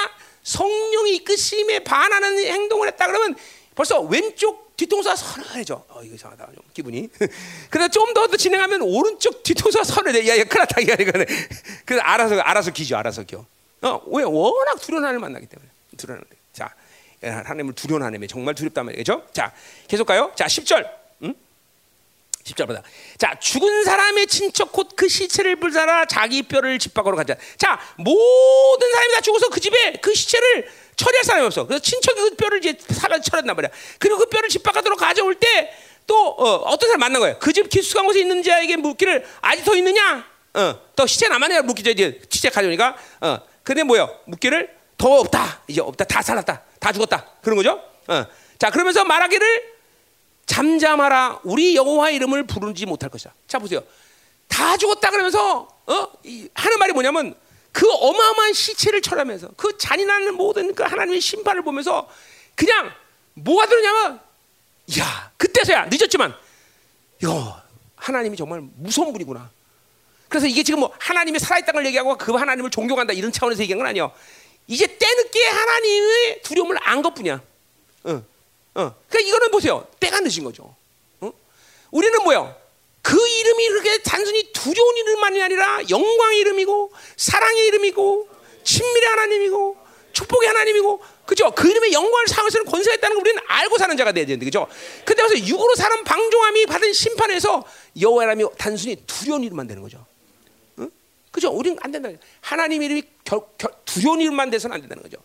성령이 이끄심에 반하는 행동을 했다 그러면 벌써 왼쪽 뒤통수가 서늘해져. 어 이거 이상하다 좀 기분이. 그래서 좀더 진행하면 오른쪽 뒤통수가 서늘해. 야, 야, 큰일 났다 이거는. 그래서 알아서 알아서 기죠, 알아서 겨. 어, 왜 워낙 두려운 하나님을 만나기 때문에 두려운 하나님. 자, 하나님을 두려운 하나님이 정말 두렵단 말이죠. 자, 계속 가요. 자, 10절. 응? 10절보다. 자, 죽은 사람의 친척 곧 그 시체를 불사라 자기 뼈를 집 밖으로 가자. 자, 모든 사람이 다 죽어서 그 집에 그 시체를 처리할 사람이 없어. 그래서 친척이 그 뼈를 이제 살아 처리했나 말이야. 그리고 그 뼈를 집 밖으로 가져올 때 또 어, 떤 사람 만난 거예요. 그 집 기숙한 곳에 있는 자에게 묻기를 아직 더 있느냐? 어, 또 시체 남았냐? 묻기죠. 이제 시체 가져오니까. 어, 근데 뭐요? 묻기를 더 없다. 이제 없다. 다 살았다. 다 죽었다. 그런 거죠. 어. 자, 그러면서 말하기를 잠잠하라. 우리 여호와 이름을 부르지 못할 것이다. 자 보세요. 다 죽었다 그러면서 어? 이, 하는 말이 뭐냐면 그 어마어마한 시체를 철하면서 그 잔인한 모든 그 하나님의 심판을 보면서 그냥 뭐가 들었냐면 야 그때서야 늦었지만 야 하나님이 정말 무서운 분이구나. 그래서 이게 지금 뭐 하나님이 살아있다는 걸 얘기하고 그 하나님을 존경한다 이런 차원에서 얘기한 건 아니에요. 이제 때늦게 하나님의 두려움을 안 것뿐이야. 어. 어. 그러니까 이거는 보세요. 때가 늦은 거죠. 어? 우리는 뭐요? 그 이름이 그렇게 단순히 두려운 이름만이 아니라 영광의 이름이고 사랑의 이름이고 친밀의 하나님이고 축복의 하나님이고 그죠? 그 이름의 영광을 상하시는 권세가 있다는 걸 우리는 알고 사는 자가 돼야 되는데 그죠? 근데 와서 육으로 사는 방종함이 받은 심판에서 여호와 이 단순히 두려운 이름만 되는 거죠. 응? 그죠? 우리는 안 된다. 하나님 이름이 결, 결, 두려운 이름만 돼서는 안 된다는 거죠.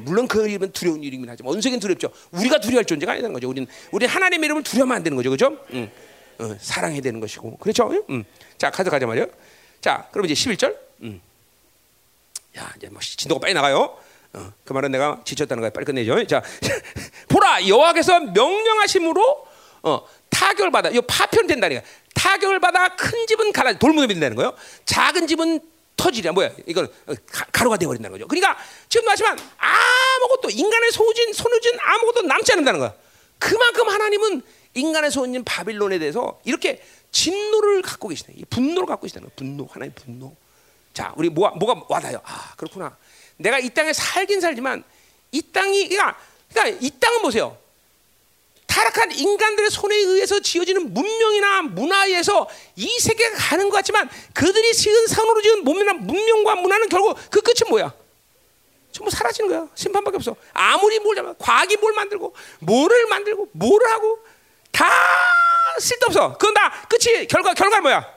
물론 그 이름은 두려운 이름이긴 하지만 원수에겐 두렵죠. 우리가 두려워할 존재가 아니라는 거죠. 우리는 우리 하나님의 이름을 두려워하면 안 되는 거죠, 그렇죠? 응. 어, 사랑해야 되는 것이고, 그렇죠? 응. 자, 가자 가자 말이요. 자, 그럼 이제 11절. 응. 야, 이제 뭐 진도가 빨리 나가요. 어, 그 말은 내가 지쳤다는 거야. 빨리 끝내죠. 자, 보라 여호와께서 명령하심으로 어, 타격을 받아. 이거 파편 된다니까. 타격을 받아 큰 집은 갈라 돌무덤이 된다는 거예요. 작은 집은 터지랴 뭐야 이건 가루가 되어버린다는 거죠. 그러니까 지금 말하지만 아무것도 인간의 소진 손우진 아무것도 남지 않는다는 거야. 그만큼 하나님은 인간의 소진 바빌론에 대해서 이렇게 진노를 갖고 계시네. 분노를 갖고 계시다는 거야. 분노 하나의 분노. 자 우리 뭐가 뭐가 와닿아요. 아 그렇구나. 내가 이 땅에 살긴 살지만 이 땅이 그러니까, 그러니까 이 땅은 보세요. 타락한 인간들의 손에 의해서 지어지는 문명이나 문화에서 이 세계가 가는 것 같지만 그들이 지은 산으로 지은 문명이나 문명과 문화는 결국 그 끝이 뭐야? 전부 사라지는 거야. 심판밖에 없어. 아무리 뭘 잡아, 과학이 뭘 만들고, 뭐를 만들고, 뭐를 하고, 다 쓸데없어. 그건 다 끝이, 결과, 결과는 뭐야?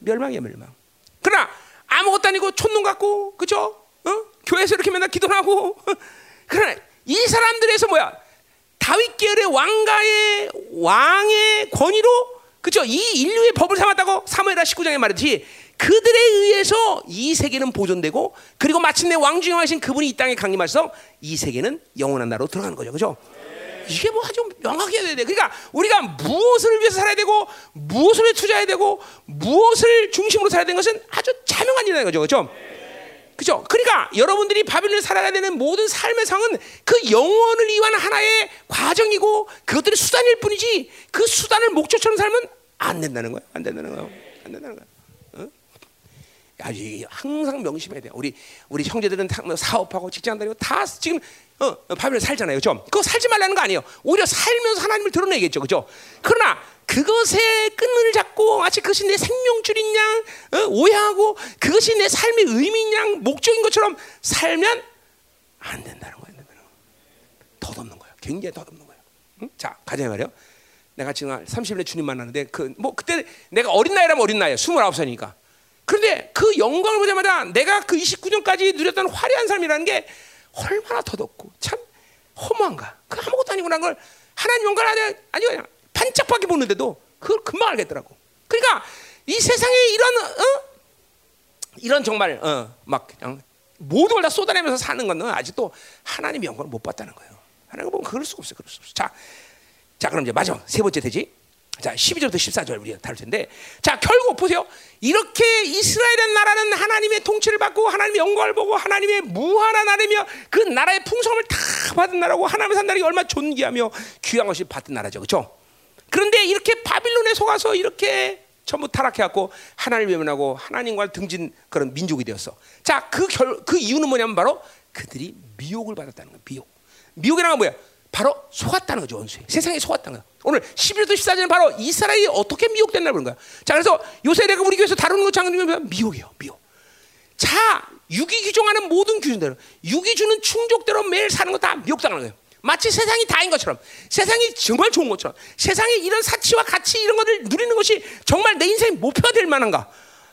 멸망이야, 멸망. 그러나 아무것도 아니고 촌놈 같고, 그죠? 어? 교회에서 이렇게 맨날 기도하고, 그러나 이 사람들에서 뭐야? 다윗 계열의 왕가의 왕의 권위로 그죠? 이 인류의 법을 삼았다고 사무엘하 19장에 말했듯이 그들에 의해서 이 세계는 보존되고 그리고 마침내 왕중왕하신 그분이 이 땅에 강림하셔서 이 세계는 영원한 나라로 들어가는 거죠. 그죠? 이게 뭐 아주 명확해야 돼. 그러니까 우리가 무엇을 위해서 살아야 되고 무엇을 투자해야 되고 무엇을 중심으로 살아야 되는 것은 아주 자명한 일이라는 거죠. 그죠? 그죠? 그러니까 여러분들이 바빌론에 살아야 되는 모든 삶의 상은 그 영원을 위한 하나의 과정이고 그것들이 수단일 뿐이지 그 수단을 목적처럼 살면 안 된다는 거야. 안 된다는 거야. 안 된다는 거야. 어? 야, 이 항상 명심해야 돼. 우리 우리 형제들은 사업하고 직장 다니고 다 지금 어, 어, 바빌론 살잖아요. 그죠? 그거 살지 말라는 거 아니에요. 오히려 살면서 하나님을 드러내겠죠. 그죠? 그러나 그것의 끈을 잡고 마치 그것이 내 생명줄인 양 어, 오해하고 그것이 내 삶의 의미인 양 목적인 것처럼 살면 안 된다는 거예요. 덧없는 거예요. 굉장히 덧없는 거예요. 응? 자, 가자 말이요. 내가 지금 30일에 주님 만나는데 그 뭐 그때 내가 어린 나이라면 어린 나이야. 29살이니까. 그런데 그 영광을 보자마자 내가 그 29년까지 누렸던 화려한 삶이라는 게 얼마나 덧없고 참 허무한가. 그 아무것도 아니고 난걸 하나님 영광을 하냐 아니 그냥 반짝밖에 보는데도 그걸 금방 알겠더라고. 그러니까 이 세상에 이런 어? 이런 정말 어, 막 그냥 모든 걸 다 쏟아내면서 사는 건 아직도 하나님 영광을 못 봤다는 거예요. 하나님 보면 그럴 수가 없어요. 그럴 수 없어. 자, 자 그럼 이제 마지막 세 번째 되지. 자 12절부터 14절 우리가 다룰 텐데 자 결국 보세요 이렇게 이스라엘의 나라는 하나님의 통치를 받고 하나님의 영광을 보고 하나님의 무한한 나라며 그 나라의 풍성함을 다 받은 나라고 하나님의 산 나라가 얼마나 존귀하며 귀한 것이 받은 나라죠 그렇죠 그런데 이렇게 바빌론에 속아서 이렇게 전부 타락해갖고 하나님을 외면하고 하나님과 등진 그런 민족이 되었어 자그 그 이유는 뭐냐면 바로 그들이 미혹을 받았다는 거야 미혹 미혹이라는 건 뭐야 바로 속았다는 거죠 원수에 세상에 속았다는 거야 오늘 11절 14절은 바로 이스라엘이 어떻게 미혹됐나 그런 거야. 자, 그래서 요새 내가 우리 교회에서 다루는 것 장면이면 미혹이에요. 미혹. 자, 육이 규정하는 모든 규준대로 육이 주는 충족대로 매일 사는 거 다 미혹당하는 거예요. 마치 세상이 다인 것처럼 세상이 정말 좋은 것처럼 세상에 이런 사치와 가치 이런 것을 누리는 것이 정말 내 인생의 목표가 될 만한가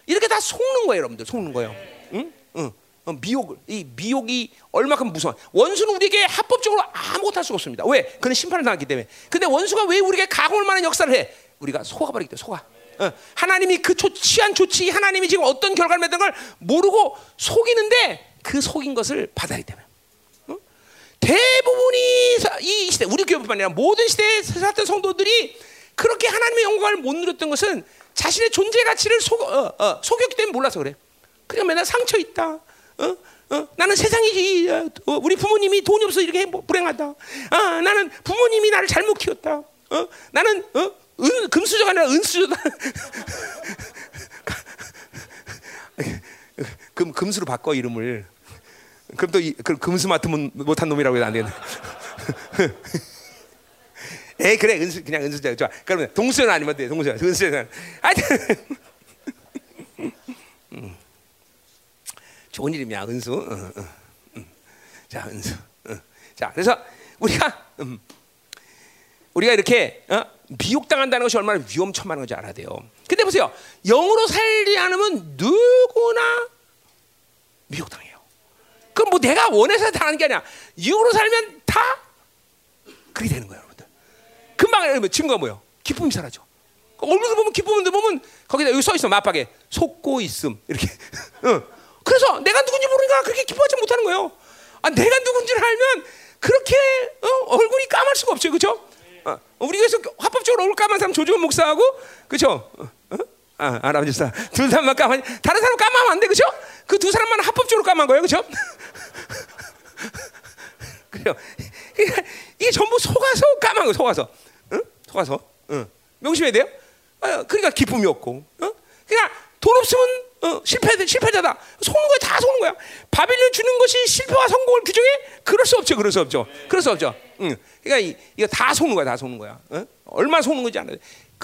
이렇게 다 속는 거예요 여러분들 속는 거예요 응? 응. 어, 미혹을 이 미혹이 얼마큼 무서워. 원수는 우리에게 합법적으로 아무것도 할 수가 없습니다. 왜? 그는 심판을 당했기 때문에. 근데 원수가 왜 우리에게 가공을 만한 역사를 해? 우리가 속아버리기 때문에 속아. 어, 하나님이 그 조, 취한 조치, 하나님이 지금 어떤 결과를 맺는 걸 모르고 속이는데 그 속인 것을 받아야 때문에. 어? 대부분이 이 시대, 우리 교회뿐만 아니라 모든 시대에 살았던 성도들이 그렇게 하나님의 영광을 못 누렸던 것은 자신의 존재 가치를 속, 어, 어, 속였기 때문에 몰라서 그래. 그냥 맨날 상처 있다. 어? 어? 나는 세상이지. 어, 우리 부모님이 돈이 없어 이렇게 불행하다. 아, 나는 부모님이 나를 잘못 키웠다. 어? 나는 어? 은, 금수저가 아니라 은수저다. 금 금수로 바꿔 이름을. 그럼 또 이, 그럼 맡으면 못한 놈이라고 해도 안 되겠네. 에 그래 은수 그냥 은수자 좋아. 그러면 동수는 아니면 돼. 동수는 은수는. 하여튼. 좋은 이름이야 은수. 어, 어, 음. 자 은수. 어. 자 그래서 우리가 음, 우리가 이렇게 어? 미혹당한다는 것이 얼마나 위험천만한 건지 알아야 돼요. 근데 보세요, 영으로 살지 않으면 누구나 미혹당해요. 그럼 뭐 내가 원해서 당하는 게 아니야. 영으로 살면 다 그렇게 되는 거예요, 여러분들. 금방 증거가 뭐요? 기쁨이 사라져. 얼굴을 보면 기쁨인데 보면 거기다 여기 써 있어 맞박에 속고 있음 이렇게. 어. 그래서 내가 누군지 모르니까 그렇게 기뻐하지 못하는 거예요. 아, 내가 누군지를 알면 그렇게 어, 얼굴이 까말 수가 없죠, 그렇죠? 어, 우리 교회에서 합법적으로 얼굴 까만 사람 조지원 목사하고, 그렇죠? 어? 아, 아람 집사 두 사람만 까만, 다른 사람 까마면 안 돼, 그렇죠? 그 두 사람만 합법적으로 까만 거예요, 그렇죠? 그래요. 이게 전부 속아서 까만 거, 속아서, 응? 속아서, 응. 명심해야 돼요. 어, 그러니까 기쁨이 없고, 어? 그러니까 돈 없으면 어, 실패 실패자다. 속는 거야 다 속는 거야. 바빌론 주는 것이 실패와 성공을 규정해? 그럴 수 없죠. 그럴 수 없죠. 그럴 수 없죠. 응. 그러니까 이, 이거 다 속는 거야. 다 속는 거야. 어? 얼마나 속는 건지 알아.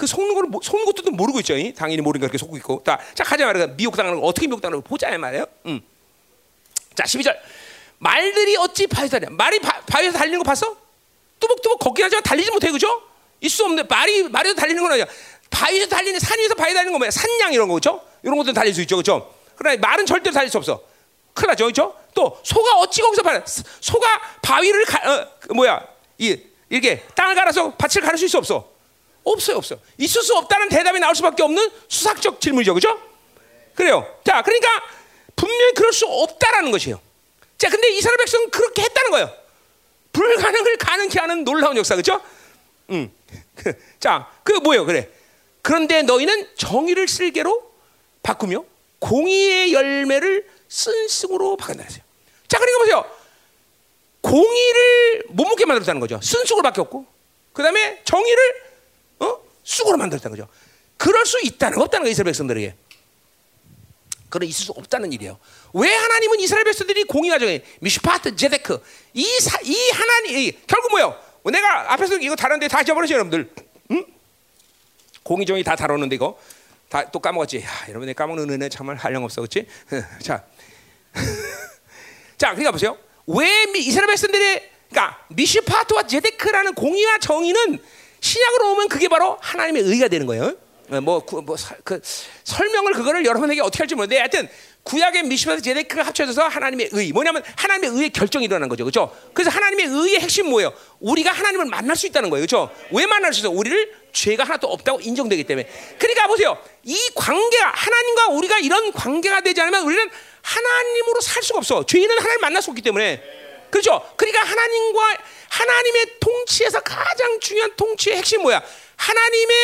그 속는 거를 속는 것도 모르고 있죠. 이? 당연히 모르니까 그렇게 속고 있고. 자, 자 가자 말이야. 미혹당하는 거 어떻게 미혹당하는 거 보자 말이에요. 응. 자, 12절. 말들이 어찌 바위에서 달냐? 말이 바, 바위에서 달리는 거 봤어? 뚜벅뚜벅 걷긴 하지만 달리지 못해 그죠? 있을 수 없는데 말이 말에서 달리는 건 아니야. 바위에서 달리는 산 위에서 바위 달리는 거 뭐야? 산양 이런 거죠? 이런 것들은 달릴 수 있죠, 그렇죠? 그러나 말은 절대로 달릴 수 없어. 큰일 나죠, 그렇죠? 또 소가 어찌 거기서 발 소가 바위를 가, 어, 그 뭐야 이 이렇게 땅을 갈아서 밭을 가를 수 있어 없어? 없어요, 없어. 있을 수 없다는 대답이 나올 수밖에 없는 수학적 질문이죠, 그죠? 그래요. 자, 그러니까 분명히 그럴 수 없다라는 것이에요. 자, 근데 이스라엘 백성은 그렇게 했다는 거예요. 불가능을 가능케 하는 놀라운 역사, 그죠? 음. 자, 그 뭐예요, 그래? 그런데 너희는 정의를 쓸개로 바꾸며 공의의 열매를 쓴승으로 바꾼다 했어요. 자, 그러니까 보세요. 공의를 못 먹게 만들었다는 거죠. 쓴쑥으로 바뀌었고, 그 다음에 정의를 어? 쑥으로 만들었다는 거죠. 그럴 수 있다는 거 없다는 거 이스라엘 백성들에게. 그런 있을 수 없다는 일이에요. 왜 하나님은 이스라엘 백성들이 공의가 정해 미슈파트 제데크 이, 사, 이 하나님 이, 결국 뭐요? 내가 앞에서 이거 다른데 다 잊어버리죠 여러분들. 응? 공의정의 다 다뤘는데 이거 다 또 까먹었지. 야, 여러분 내 까먹는 은혜 정말 한량 없어, 그렇지? 자, 자, 그러니까 보세요. 왜 이스라엘 백성들의 그러니까 미슈파트와 제데크라는 공의와 정의는 신약으로 오면 그게 바로 하나님의 의가 되는 거예요. 어, 뭐, 구, 뭐 그, 설명을 그거를 여러분에게 어떻게 할지 모르는데 하여튼 구약의 미시바스 제데크가 합쳐져서 하나님의 의. 뭐냐면 하나님의 의의 결정이 일어나는 거죠. 그렇죠? 그래서 하나님의 의의 핵심 뭐예요? 우리가 하나님을 만날 수 있다는 거예요. 그렇죠? 왜 만날 수 있어? 우리를 죄가 하나도 없다고 인정되기 때문에. 그러니까 보세요. 이 관계가 하나님과 우리가 이런 관계가 되지 않으면 우리는 하나님으로 살 수가 없어. 죄인은 하나님 만날 수 없기 때문에 그렇죠 그러니까 하나님과 하나님의 통치에서 가장 중요한 통치의 핵심 뭐야 하나님의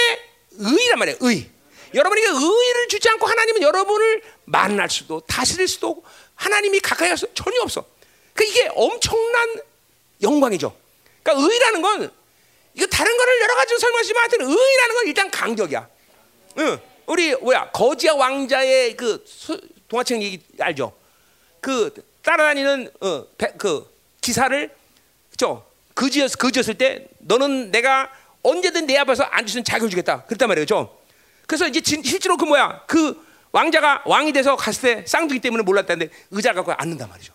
의란 말이에요. 의. 여러분에게 의를 주지 않고 하나님은 여러분을 만날 수도 다스릴 수도 하나님이 가까이 가서 전혀 없어. 그 이게 엄청난 영광이죠. 그러니까 의라는 건 이거 다른 거를 여러 가지로 설명하지만 하여튼 의라는 건 일단 강격이야. 응. 우리 뭐야 거지와 왕자의 그 동화책 얘기 알죠? 그 따라다니는 어, 배, 그 기사를 그죠? 거지였 거지였을 때 너는 내가 언제든 내 앞에서 앉을 수 자격을 주겠다. 그랬단 말이죠. 그래서 이제 실제로 그 뭐야 그 왕자가 왕이 돼서 갔을 때 쌍둥이 때문에 몰랐다는데 의자 갖고 앉는단 말이죠.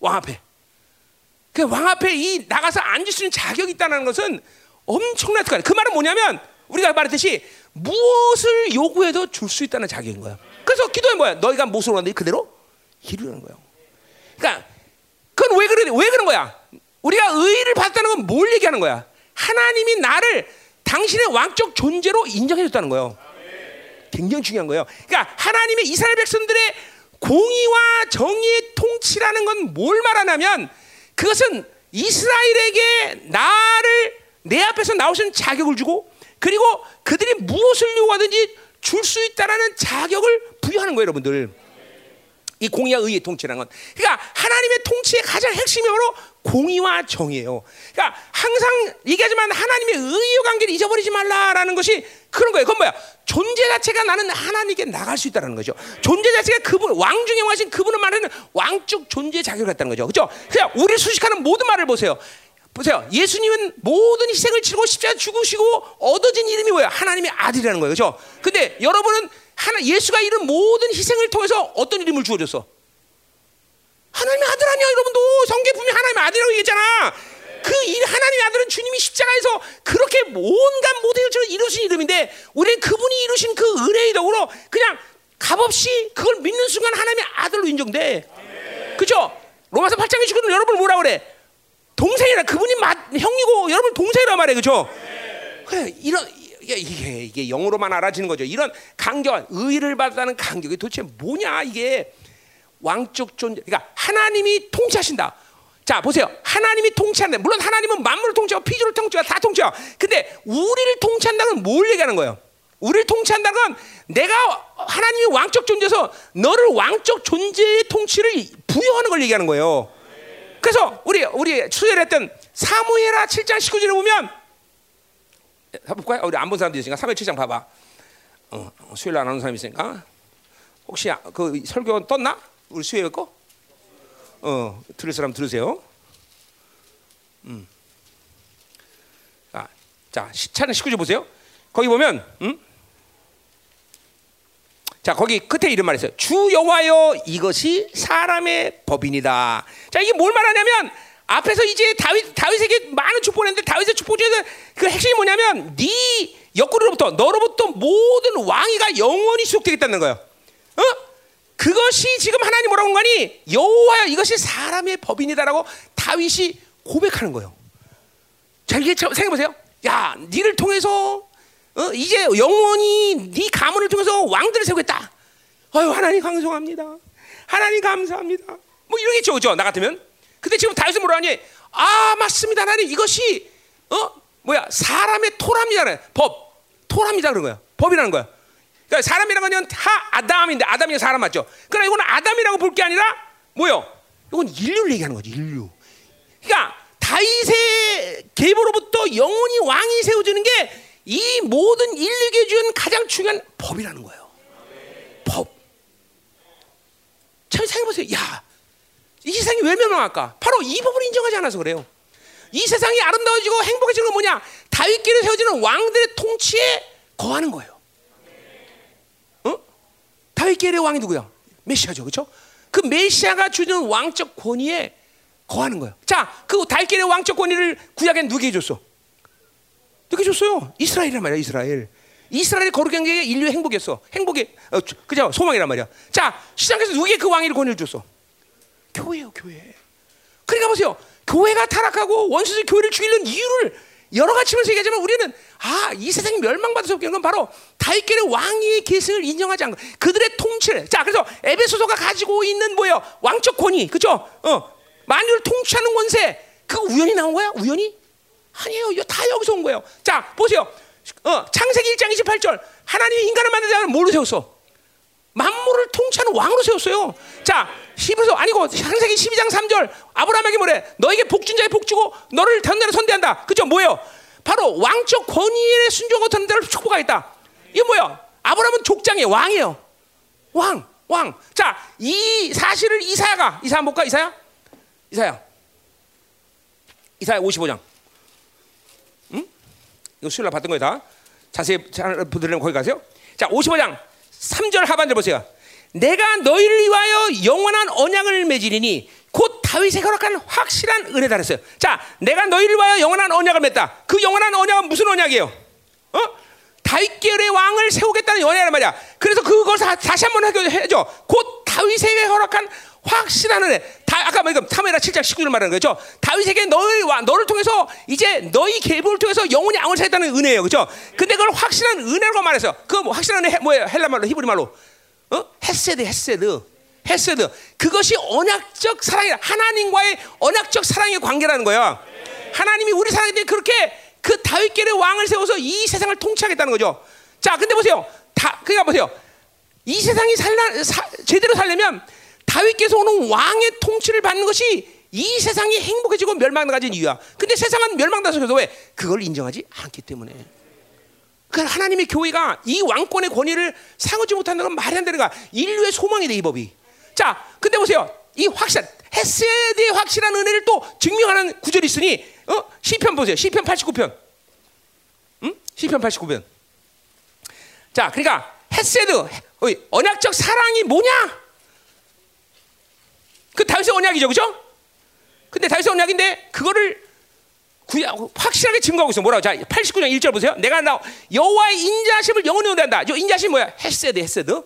왕 앞에. 그 왕 앞에 이 나가서 앉을 수 있는 자격이 있다는 것은 엄청난 특권. 그 말은 뭐냐면 우리가 말했듯이 무엇을 요구해도 줄 수 있다는 자격인 거야. 그래서 기도에 뭐야? 너희가 무엇을 원하는데 그대로 이루는 거예요. 그러니까 그건 왜 그래? 왜 그런 거야? 우리가 의를 받았다는 건 뭘 얘기하는 거야? 하나님이 나를 당신의 왕적 존재로 인정해 줬다는 거예요. 굉장히 중요한 거예요. 그러니까 하나님의 이스라엘 백성들의 공의와 정의의 통치라는 건 뭘 말하냐면 그것은 이스라엘에게 나를 내 앞에서 있는 자격을 주고 그리고 그들이 무엇을 요구하든지 줄 수 있다라는 자격을 부여하는 거예요, 여러분들. 이 공의와 의의 통치라는 건. 그러니까 하나님의 통치의 가장 핵심이 바로 공의와 정의예요. 그러니까 항상 얘기하지만 하나님의 의의 관계를 잊어버리지 말라라는 것이 그런 거예요. 그건 뭐야? 존재 자체가 나는 하나님께 나갈 수 있다는 거죠. 존재 자체가 그분 왕 중에 왕신 그분을 말하는 왕적 존재 자격을 갖다는 거죠. 그렇죠? 그냥 우리 수식하는 모든 말을 보세요. 보세요. 예수님은 모든 희생을 치르고 십자가 죽으시고 얻어진 이름이 뭐야? 하나님의 아들이라는 거예요. 그렇죠? 근데 여러분은 하나 예수가 이룬 모든 희생을 통해서 어떤 이름을 주어졌어? 하나님의 아들 아니야, 여러분도 성경 분명 하나님의 아들이라고 얘기했잖아. 그 하나님의 아들은 주님이 십자가에서 그렇게 온갖 모든 일처럼 이루신 이름인데 우리는 그분이 이루신 그 은혜의 덕으로 그냥 값없이 그걸 믿는 순간 하나님의 아들로 인정돼. 그죠? 로마서 8장에 지금 여러분 뭐라 그래? 동생이라 그분이 마, 형이고 여러분 동생이란 말이에요. 그죠? 그래, 이런 이게, 이게, 이게 영어로만 알아지는 거죠. 이런 강경, 의를 받다는 강격이 도대체 뭐냐 이게 왕적 존재. 그러니까 하나님이 통치하신다. 자 보세요. 하나님이 통치하는 물론 하나님은 만물을 통치하고 피조를 통치하고 다 통치하고. 근데 우리를 통치한다는 뭘 얘기하는 거예요? 우리를 통치한다는 건 내가 하나님이 왕적 존재에서 너를 왕적 존재의 통치를 부여하는 걸 얘기하는 거예요. 그래서 우리 우리 수혈했던 사무엘하 7장 19절에 보면 해 볼까요? 우리 안 본 사람도 있으니까 3회 7장 봐봐. 어, 수요일 안 하는 사람 있으니까 혹시 그 설교 떴나? 우리 수요일 거? 어, 들을 사람 들으세요. 음. 아, 자, 차는 19절 보세요. 거기 보면, 음? 자, 거기 끝에 이런 말이 있어요. 주 여호와여 이것이 사람의 법이니다. 자, 이게 뭘 말하냐면 앞에서 이제 다윗 다윗에게 많은 축복을 했는데 다윗의 축복 중에서 그 핵심이 뭐냐면 네 옆구리로부터 너로부터 모든 왕위가 영원히 수속되겠다는 거예요. 어? 그것이 지금 하나님 뭐라고 하는 거니? 여호와여 이것이 사람의 법인이다라고 다윗이 고백하는 거예요. 자 이게 생각해 보세요. 야, 니를 통해서 어, 이제 영원히 네 가문을 통해서 왕들을 세우겠다. 아유 하나님 감사합니다. 하나님 감사합니다. 뭐 이런 게 있죠, 그죠? 나 같으면. 근데 지금 다윗은 뭐라 하니? 아 맞습니다, 하나님 이것이 어 뭐야 사람의 토랍니다, 법 토랍니다 그런 거야. 법이라는 거야. 그러니까 사람이라는 건하 아담인데 아담이 사람 맞죠? 그러나 이건 아담이라고 볼 게 아니라 뭐요? 이건 인류를 얘기하는 거지 인류. 그러니까 다윗의 계보로부터 영원히 왕이 세워지는 게 이 모든 인류에게 준 가장 중요한 법이라는 거예요. 법. 잘 생각해보세요. 야, 이 세상이 왜 멸망할까? 바로 이 법을 인정하지 않아서 그래요. 이 세상이 아름다워지고 행복해지는 건 뭐냐? 다윗계로 세워지는 왕들의 통치에 거하는 거예요. 어? 다윗계의 왕이 누구야? 메시아죠, 그렇죠? 그 메시아가 주는 왕적 권위에 거하는 거예요. 자, 그 다윗계의 왕적 권위를 구약에 누구에게 줬어? 누게 줬어요? 이스라엘이란 말이야, 이스라엘. 이스라엘의 거룩한 게 인류의 행복이었어. 행복의 어, 그죠? 소망이란 말이야. 자, 시장에서 누구에게 그 왕위를 권위를 줬어? 교회요, 교회. 그러니까 보세요. 교회가 타락하고 원수들이 교회를 죽이는 이유를 여러 가지 면서 얘기하지만 우리는 아, 이 세상이 멸망받을 수 없는 건 바로 다윗계의 왕위의 계승을 인정하지 거. 그들의 통치를. 자, 그래서 에베소서가 가지고 있는 뭐예요? 왕적 권위. 그죠? 어. 만유를 통치하는 권세. 그거 우연히 나온 거야? 우연히? 아니에요. 이거 다 여기서 온 거예요. 자, 보세요. 어, 창세기 1장 28절. 하나님이 인간을 만들자는 뭘로 세웠어? 만물을 통치하는 왕으로 세웠어요. 자, 히브리서 아니고 창세기 12장 3절. 아브라함에게 뭐래? 너에게 복준 자의 복주고 너를 단대로 선대한다. 그죠? 뭐예요? 바로 왕적 권위에 순종하고 듣는 자를 축복하겠다. 이게 뭐야? 아브라함은 족장이에요. 왕이에요. 왕, 왕. 자, 이 사실을 이사야가 이사야 볼까? 이사야? 이사야. 이사야 55장. 응? 이거 수요일 날 봤던 거예요, 다. 자세히 보들려면 거기 가세요. 자, 55장 3절 하반절 보세요. 내가 너희를 위하여 영원한 언약을 맺으리니 곧 다윗의 허락한 확실한 은혜다 그랬어요. 자, 내가 너희를 위하여 영원한 언약을 맺다. 그 영원한 언약은 무슨 언약이에요? 어? 다윗 계열의 왕을 세우겠다는 은혜란 말이야. 그래서 그것을 다시 한번 해줘. 곧 다윗에게 허락한 확실한 은혜. 다, 아까 뭐이거 사무엘하 7장 19절 말하는 거죠. 다윗에게 너희 너를 통해서 이제 너희 계보를 통해서 영원히 왕을 세운다는 은혜예요. 그렇죠? 근데 그걸 확실한 은혜라고 말해서 그 뭐 확실한 은혜 뭐예요? 헬라 말로 히브리 말로. 어? 헤세드 헤세드. 헤세드. 그것이 언약적 사랑이다. 하나님과의 언약적 사랑의 관계라는 거야. 하나님이 우리 사랑인데 그렇게 그 다윗계의 왕을 세워서 이 세상을 통치하겠다는 거죠. 자, 근데 보세요. 다 그러니까 보세요. 이 세상이 살라 사, 제대로 살려면 다윗께서 오는 왕의 통치를 받는 것이 이 세상이 행복해지고 멸망을 가진 이유야. 근데 세상은 멸망당해서 왜? 그걸 인정하지 않기 때문에. 그 하나님의 교회가 이 왕권의 권위를 상하지 못한다는 건 말이 안 되는 거야. 인류의 소망이 돼, 이 법이. 자, 근데 보세요. 이 확실한 헤세드의 확실한 은혜를 또 증명하는 구절이 있으니 어? 시편 보세요. 시편 89편. 응? 시편 89편. 자, 그러니까 헤세드 언약적 사랑이 뭐냐? 그 다윗의 언약이죠, 그죠? 근데 다윗의 언약인데 그거를 구약, 확실하게 증거하고 있어. 뭐라고? 자, 89장 1절 보세요. 내가 나 여호와의 인자하심을 영원히 노래한다. 저 인자하심 뭐야? 헤세드, 헤세드.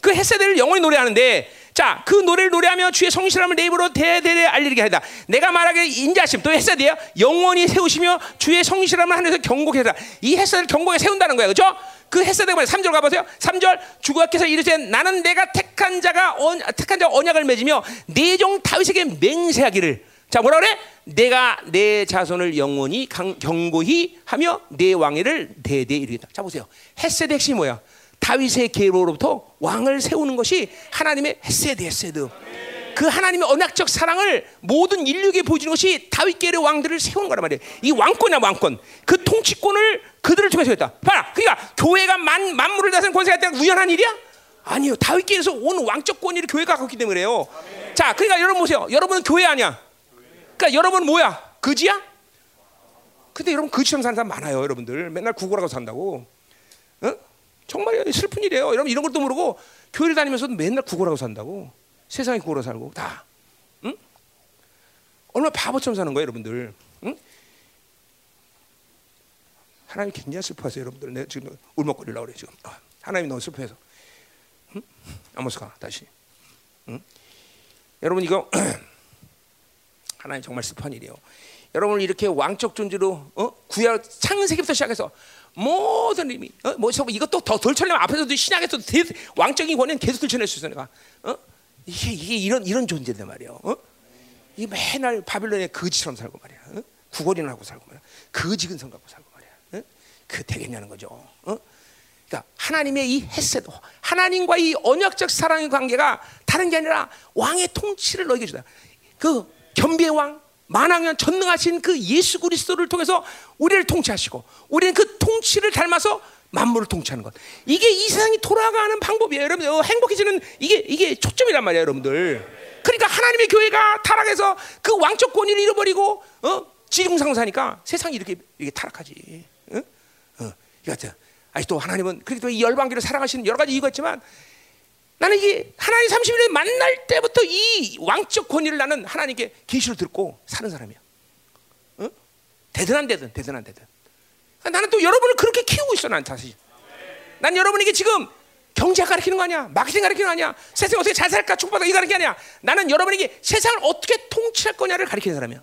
그 헤세드를 영원히 노래하는데 자, 그 노래를 노래하며 주의 성실함을 내 입으로 대대대 알리게 하다. 내가 말하기를 인자심 또 헤세드야. 영원히 세우시며 주의 성실함을 하늘에서 경고해라. 이 헤세드를 경고에 세운다는 거야. 그렇죠? 그 헤세드가 뭐야? 3절 가 보세요. 3절 주가께서 이르되 나는 내가 택한 자가 언, 택한 자 언약을 맺으며 내종 다윗에게 맹세하기를 자 뭐라 그래? 내가 내 자손을 영원히 강, 경고히 하며 내 왕위를 대대 이루겠다. 자 보세요. 헤세드 핵심이 뭐야? 다윗의 계보로부터 왕을 세우는 것이 하나님의 헤세드 헤세드. 그 하나님의 언약적 사랑을 모든 인류에게 보여주는 것이 다윗계의 왕들을 세우는 거란 말이에요. 이 왕권이야 왕권. 그 통치권을 그들을 통해서 했다. 봐라. 그러니까 교회가 만, 만물을 다스리는 권세가 있다는 우연한 일이야? 아니요. 다윗계에서 온 왕적 권위를 교회가 갖고 있기 때문에 그래요. 자, 그러니까 여러분 보세요. 여러분은 교회 아니야. 그러니까 여러분 뭐야? 거지야? 근데 여러분 거지처럼 사는 사람 많아요. 여러분들 맨날 구걸하고 산다고. 어? 정말 슬픈 일이에요. 여러분 이런 것도 모르고 교회를 다니면서도 맨날 구걸하고 산다고. 세상에 구걸하고 살고 다. 응? 얼마나 바보처럼 사는 거예요, 여러분들. 응? 하나님 굉장히 슬퍼하세요, 여러분들. 내가 지금 울먹거리려고 그래 지금. 아, 하나님이 너무 슬퍼해서. 응? 아모스가 다시. 여러분 이거 하나님 정말 슬픈 일이에요. 여러분을 이렇게 왕적 존재로 어? 구약 창세기부터 시작해서 모든 의미 어? 뭐 이것도 더 덜쳐내면 앞에서도 신약에서도 대, 왕적인 권위는 계속 들춰낼 수 있어 내가 어? 이게, 이게 이런 이런 존재단 말이에요. 어? 이 맨날 바빌론의 거지처럼 살고 말이야. 어? 구걸이나 하고 살고 말이야. 거지근 성 갖고 살고 말이야. 어? 그 되겠냐는 거죠. 어? 그러니까 하나님의 이 헤세드, 하나님과 이 언약적 사랑의 관계가 다른 게 아니라 왕의 통치를 너에게 주다. 그 겸비의 왕, 만왕년 전능하신 그 예수 그리스도를 통해서 우리를 통치하시고 우리는 그 통치를 닮아서 만물을 통치하는 것. 이게 이 세상이 돌아가는 방법이에요. 여러분 어, 행복해지는 이게 이게 초점이란 말이에요, 여러분들. 그러니까 하나님의 교회가 타락해서 그 왕적 권위를 잃어버리고 어? 지중상사니까 세상이 이렇게 이렇게 타락하지. 어? 어. 이거 아직도 하나님은 그렇게 이 열방기를 사랑하시는 여러 가지 이유가 있지만 나는 이게 하나님 30년 만날 때부터 이 왕적 권위를 나는 하나님께 계시를 듣고 사는 사람이야. 어? 대단한 데든 대단한 데든. 나는 또 여러분을 그렇게 키우고 있어 난 사실. 난 여러분에게 지금 경제 가르치는 거 아니야, 마케팅 가르치는 거 아니야, 세상 어떻게 잘 살까 축복받아 이 가르치는 게 아니야. 나는 여러분에게 세상을 어떻게 통치할 거냐를 가르치는 사람이야.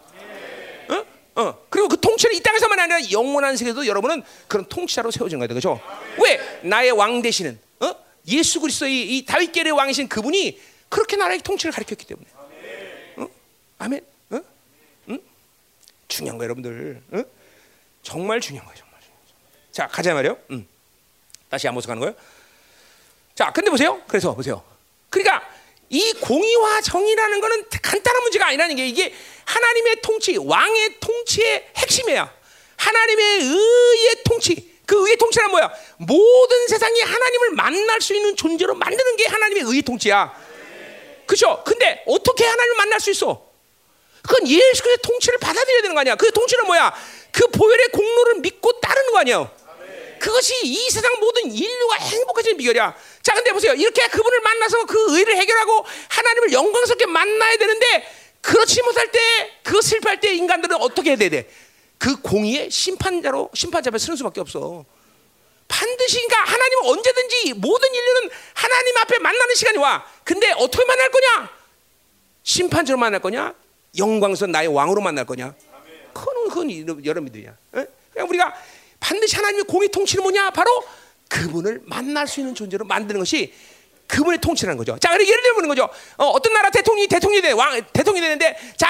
어? 어. 그리고 그 통치를 이 땅에서만 아니라 영원한 세계도 여러분은 그런 통치자로 세워진 거야, 그렇죠? 왜 나의 왕 어? 예수 그리스도의 이 다윗계의 왕이신 그분이 그렇게 나라의 통치를 가르쳤기 때문에. 어? 아멘. 어? 응? 중요한 거 여러분들. 어? 정말 중요한 거예요, 정말. 자, 가자 말이요. 음. 다시 안모습 가는 거예요. 자, 근데 보세요. 그래서 보세요. 그러니까 이 공의와 정의라는 거는 간단한 문제가 아니라는 게 이게 하나님의 통치, 왕의 통치의 핵심이야. 하나님의 의의 통치. 그 의의 통치란 뭐야? 모든 세상이 하나님을 만날 수 있는 존재로 만드는 게 하나님의 의의 통치야. 그죠? 근데 어떻게 하나님을 만날 수 있어? 그건 예수 그리스도의 통치를 받아들여야 되는 거 아니야? 그 통치는 뭐야? 그 보혈의 공로를 믿고 따르는 거 아니야? 그것이 이 세상 모든 인류가 행복해지는 비결이야. 자, 근데 보세요. 이렇게 그분을 만나서 그 의를 해결하고 하나님을 영광스럽게 만나야 되는데 그렇지 못할 때, 그거 실패할 때 인간들은 어떻게 해야 돼? 그 공의의 심판자로 심판자 앞에 서는 수밖에 없어. 반드시 그러니까 하나님은 언제든지 모든 인류는 하나님 앞에 만나는 시간이 와. 근데 어떻게 만날 거냐? 심판자로 만날 거냐? 영광스러운 나의 왕으로 만날 거냐? 그건 그건 여러분들이야. 그러니까 우리가 반드시 하나님의 공의 통치는 뭐냐? 바로 그분을 만날 수 있는 존재로 만드는 것이 그분의 통치라는 거죠. 자, 예를 들면 거죠. 어, 떤 나라 대통령이 대통령이 돼, 왕 대통령이 되는데, 자,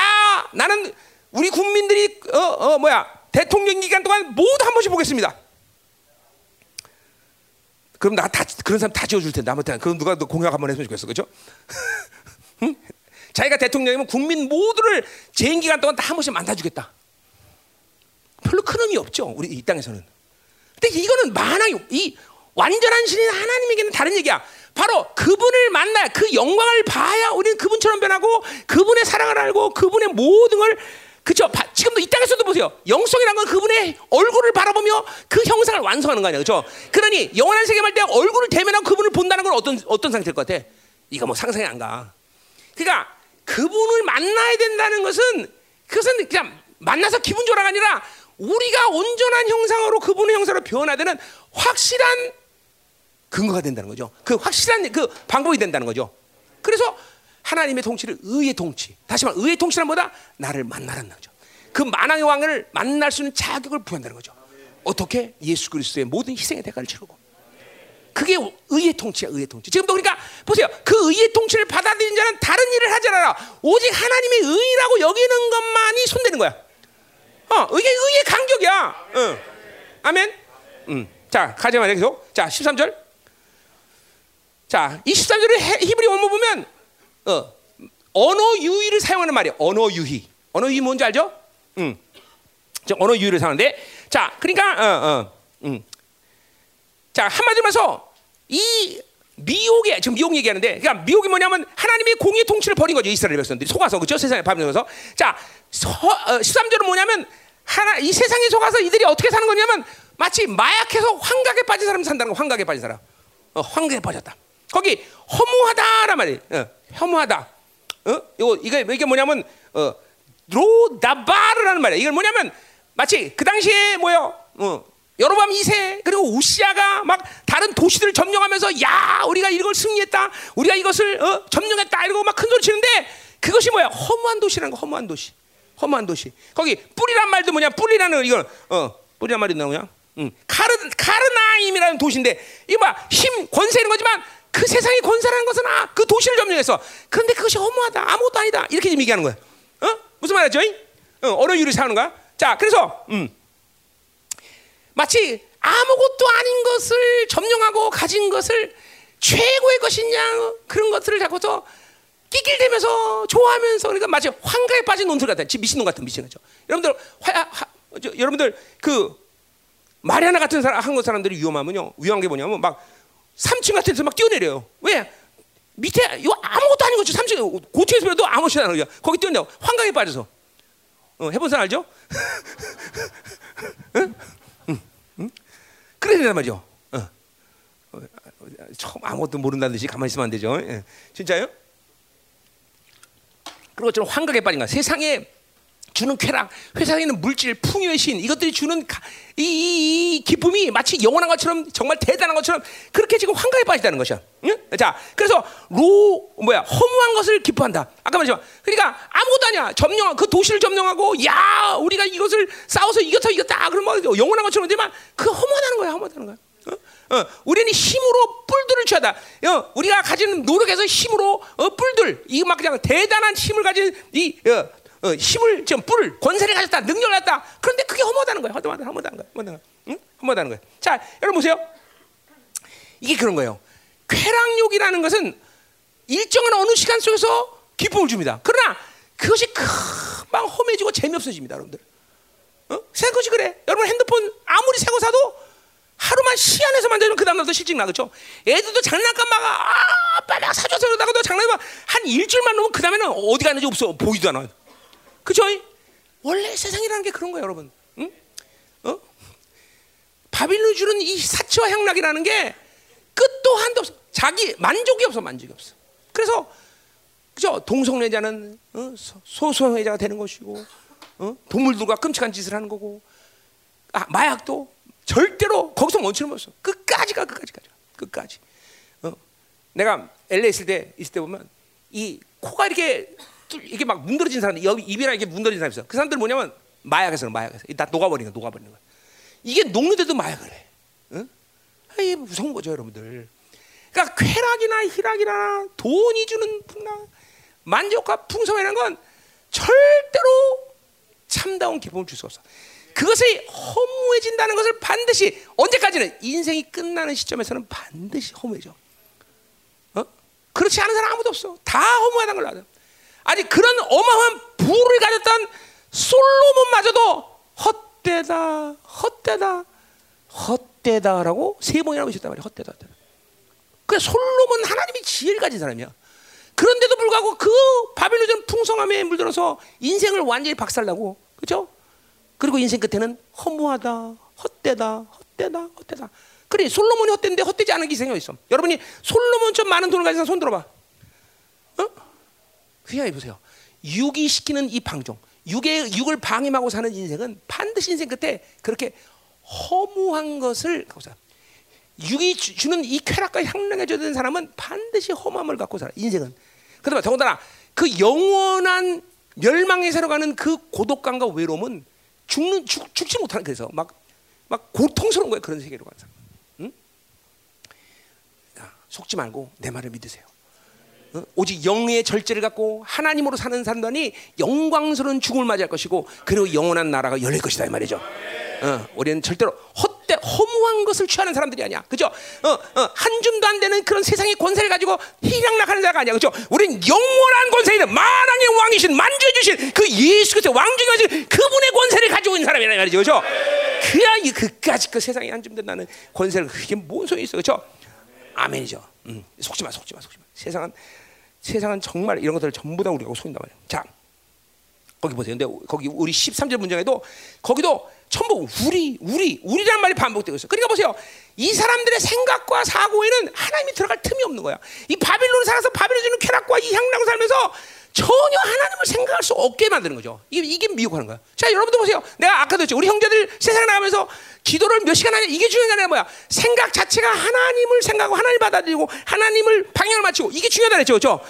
나는 우리 국민들이 어, 어 뭐야 대통령 기간 동안 모두 한 번씩 보겠습니다. 그럼 나 다 그런 사람 다 지어줄 텐데 아무튼 그럼 누가 공약 한번 했으면 좋겠어, 그죠 자기가 대통령이면 국민 모두를 재임 기간 동안 다 한 번씩 만나주겠다. 별로 큰 의미 없죠, 우리 이 땅에서는. 근데 이거는 만왕이 이 완전한 신인 하나님에게는 다른 얘기야. 바로 그분을 만나 그 영광을 봐야 우리는 그분처럼 변하고 그분의 사랑을 알고 그분의 모든 걸 그죠? 지금도 이 땅에서도 보세요. 영성이란 건 그분의 얼굴을 바라보며 그 형상을 완성하는 거 아니야, 그렇죠? 그러니 영원한 세계 말때 얼굴을 대면하고 그분을 본다는 건 어떤 어떤 상태일 것 같아? 이거 뭐 상상이 안 가. 그러니까 그분을 만나야 된다는 것은 그것은 그냥 만나서 기분 좋아가 아니라 우리가 온전한 형상으로 그분의 형상으로 변화되는 확실한 근거가 된다는 거죠. 그 확실한 그 방법이 된다는 거죠. 그래서 하나님의 통치를 의의 통치. 다시 말해 의의 통치는 뭐다? 나를 만나라는 거죠. 그 만왕의 왕을 만날 수 있는 자격을 부여한다는 거죠. 어떻게? 예수 그리스도의 모든 희생의 대가를 치르고. 그게 의의 통치야, 의의 통치. 지금도 그러니까 보세요. 그 의의 통치를 받아들인 자는 다른 일을 하지 않아. 오직 하나님의 의라고 여기는 것만이 손대는 거야. 어, 이게 의의 간격이야. 응. 아멘. 음. 자, 가자 말이야 계속. 자, 13절. 자, 이 13절에 히브리 원문 보면 어, 언어 유희를 사용하는 말이에요. 언어 유희. 언어 유희 뭔지 알죠? 음. 언어 유희를 사용하는데 자, 그러니까 어, 어, 음. 자, 한마디로 말해서 이 미혹에 지금 미혹 얘기하는데 그러니까 미혹이 뭐냐면 하나님의 공의 통치를 버린 거죠. 이스라엘 백성들이 속아서 그죠? 세상에 밤새서 자, 서, 어, 13절은 뭐냐면 하나 이 세상에 속아서 이들이 어떻게 사는 거냐면 마치 마약해서 환각에 빠진 사람 산다는 거. 환각에 빠진 사람. 어, 환각에 빠졌다. 거기 허무하다란 말이에요. 어, 혐오하다. 어? 이거 이게 이게 뭐냐면 어, 로다바르라는 말이야. 이건 뭐냐면 마치 그 당시에 뭐요? 어, 여로밤 2세 그리고 우시아가 막 다른 도시들을 점령하면서 야 우리가 이걸 승리했다 우리가 이것을 어, 점령했다 이러고 막 큰 소리 치는데 그것이 뭐야 허무한 도시라는 거 허무한 도시 허무한 도시 거기 뿌리란 말도 뭐냐 뿌리라는 이건 어 뿌리란 말이 나오냐 음, 카르 카르나임이라는 도시인데 이거 봐힘 권세 이런 거지만 그 세상의 권세라는 것은 아, 그 도시를 점령해서. 그런데 그것이 허무하다. 아무것도 아니다. 이렇게 지금 얘기하는 거야 어? 무슨 말이죠? 어, 어느 유리 사는 거야? 자 그래서 음. 마치 아무것도 아닌 것을 점령하고 가진 것을 최고의 것이냐 그런 것들을 자꾸서 끼낄대면서 좋아하면서 그러니까 마치 환가에 빠진 놈들 같아 미친놈 같은 미친 거죠. 여러분들 화, 화, 저, 여러분들 그 마리아나 같은 사람 한국 사람들이 위험하면요. 위험한 게 뭐냐면 막 3층 같은 데서 막 뛰어내려요 왜 밑에 이거 아무것도 아닌 거죠 3층 고층에서 그래도 아무것도 안 하는 거야 거기 뛰어내려 환각에 빠져서 어, 해본 사람 알죠? 응? 그래야 된단 말이죠. 어. 처음 아무것도 모른다는 듯이 가만히 있으면 안 되죠. 예. 진짜요? 그리고 저는 환각에 빠진 거야. 세상에 주는 쾌락, 회사에 있는 물질, 풍요의 신 이것들이 주는 이, 이, 이, 기쁨이 마치 영원한 것처럼 정말 대단한 것처럼 그렇게 지금 환각에 빠졌다는 것이야. 응? 자, 그래서 로 뭐야 허무한 것을 기뻐한다. 아까 말했지만 그러니까 아무것도 아니야. 점령 그 도시를 점령하고 야 우리가 이것을 싸워서 이겼다 이겼다 그러면 뭐 영원한 것처럼 되지만 그 허무하다는 거야. 허무하다는 거야. 어? 어, 우리는 힘으로 뿔들을 취하다. 어, 우리가 가진 노력에서 힘으로 어, 뿔들, 이 막 그냥 대단한 힘을 가진 이 어, 어, 힘을 좀 뿔을 권세를 가졌다 능력을 갖다. 그런데 그게 허무하다는 거예요. 허무하다 허무하다는 거예요 허무하다는 거예요 응? 허무하다는 거예요. 자 여러분 보세요. 이게 그런 거예요. 쾌락욕이라는 것은 일정한 어느 시간 속에서 기쁨을 줍니다. 그러나 그것이 금방 험해지고 재미없어집니다 여러분들. 어? 새 것이 그래. 여러분 핸드폰 아무리 새거 사도 하루만 시안에서 만들면 그 다음날도 실직 나 그렇죠? 애들도 장난감 막아 아, 빠박 사줘서 그러다가도 장난감 한 일주일만 놓으면 그 다음에는 어디 가는지 없어. 보이도 않아 그죠? 원래 세상이라는 게 그런 거예요, 여러분. 응? 어? 바빌론 주는 이 사치와 향락이라는 게 끝도 한도 없어. 자기 만족이 없어, 만족이 없어. 그래서 그죠? 동성애자는 어? 소성애자가 되는 것이고, 어? 동물들과 끔찍한 짓을 하는 거고, 아, 마약도 절대로 거기서 멈추는 없어. 끝까지 가, 끝까지 가, 끝까지. 어? 내가 LA 있을 때 있을 때 보면 이 코가 이렇게 이게 막 문드러진 사람, 입이랑 이게 문드러진 사람 있어. 그 사람들 뭐냐면 마약에서 마약에서 다 녹아버리는 거, 녹아버리는 거. 이게 녹는데도 마약을 해. 응? 이 무서운 거죠, 여러분들. 그러니까 쾌락이나 희락이나 돈이 주는 풍랑, 만족과 풍성이라는 건 절대로 참다운 기쁨을 줄 수 없어. 그것이 허무해진다는 것을 반드시 언제까지는 인생이 끝나는 시점에서는 반드시 허무해져. 어? 그렇지 않은 사람 아무도 없어. 다 허무하다는 걸 알아. 아니 그런 어마어마한 부를 가졌던 솔로몬마저도 헛되다, 헛되다, 헛되다라고 세 번이나 외쳤단 말이야. 헛되다, 헛되다. 그 솔로몬 하나님이 지혜를 가진 사람이야. 그런데도 불구하고 그 바빌로전 풍성함에 물들어서 인생을 완전히 박살나고, 그죠? 그리고 인생 끝에는 허무하다, 헛되다, 헛되다, 헛되다. 그래, 솔로몬이 헛된데 헛되지 않은 기생이 있어. 여러분이 솔로몬처럼 많은 돈을 가진 사람 손 들어봐. 어? 생각해 보세요. 육이 시키는 이 방종, 육의 육을 방임하고 사는 인생은 반드시 인생 끝에 그렇게 허무한 것을 살아. 육이 주 는 이 쾌락과 향락에 젖은 사람은 반드시 허무함을 갖고 살아. 인생은. 그러나 더군다나 그 영원한 멸망에 새로 가는 그 고독감과 외로움은 죽는 죽, 죽지 못하는 그래서 막 막 고통스러운 거예요. 그런 세계로 가는 사람. 응? 속지 말고 내 말을 믿으세요. 어? 오직 영의 절제를 갖고 하나님으로 사는 산단이 영광스러운 죽음을 맞이할 것이고 그리고 영원한 나라가 열릴 것이다 이 말이죠. 어, 우리는 절대로 헛되 허무한 것을 취하는 사람들이 아니야. 그죠? 어, 어, 한 줌도 안 되는 그런 세상의 권세를 가지고 희락락하는 자가 아니야. 그죠? 우리는 영원한 권세 있는 만왕의 왕이신 만주해 주신 그 예수 그리스도 왕중에 하신 그분의 권세를 가지고 있는 사람이라 말이죠. 그죠? 그야 이 그까지 그 세상에 한 줌도 나는 권세를 그게 뭔 소용이 있어. 그죠? 아멘이죠. 음, 속지 마, 속지 마, 속지 마. 세상은 세상은 정말 이런 것들을 전부 다 우리가 속인단 말이에요. 자, 거기 보세요. 근데 거기 우리 13절 문장에도 거기도 전부 우리, 우리, 우리라는 말이 반복되고 있어요. 그러니까 보세요. 이 사람들의 생각과 사고에는 하나님이 들어갈 틈이 없는 거야. 이 바빌론을 살아서 바빌론 주는 쾌락과 이 향락을 살면서 전혀 하나님을 생각할 수 없게 만드는 거죠. 이게, 이게 미혹하는 거야. 자, 여러분들 보세요. 내가 아까도 했죠. 우리 형제들 세상 나가면서 기도를 몇 시간 하냐. 이게 중요한 게 아니라 뭐야. 생각 자체가 하나님을 생각하고 하나님 받아들이고 하나님을 방향을 맞추고 이게 중요하다 그랬죠. 그렇죠?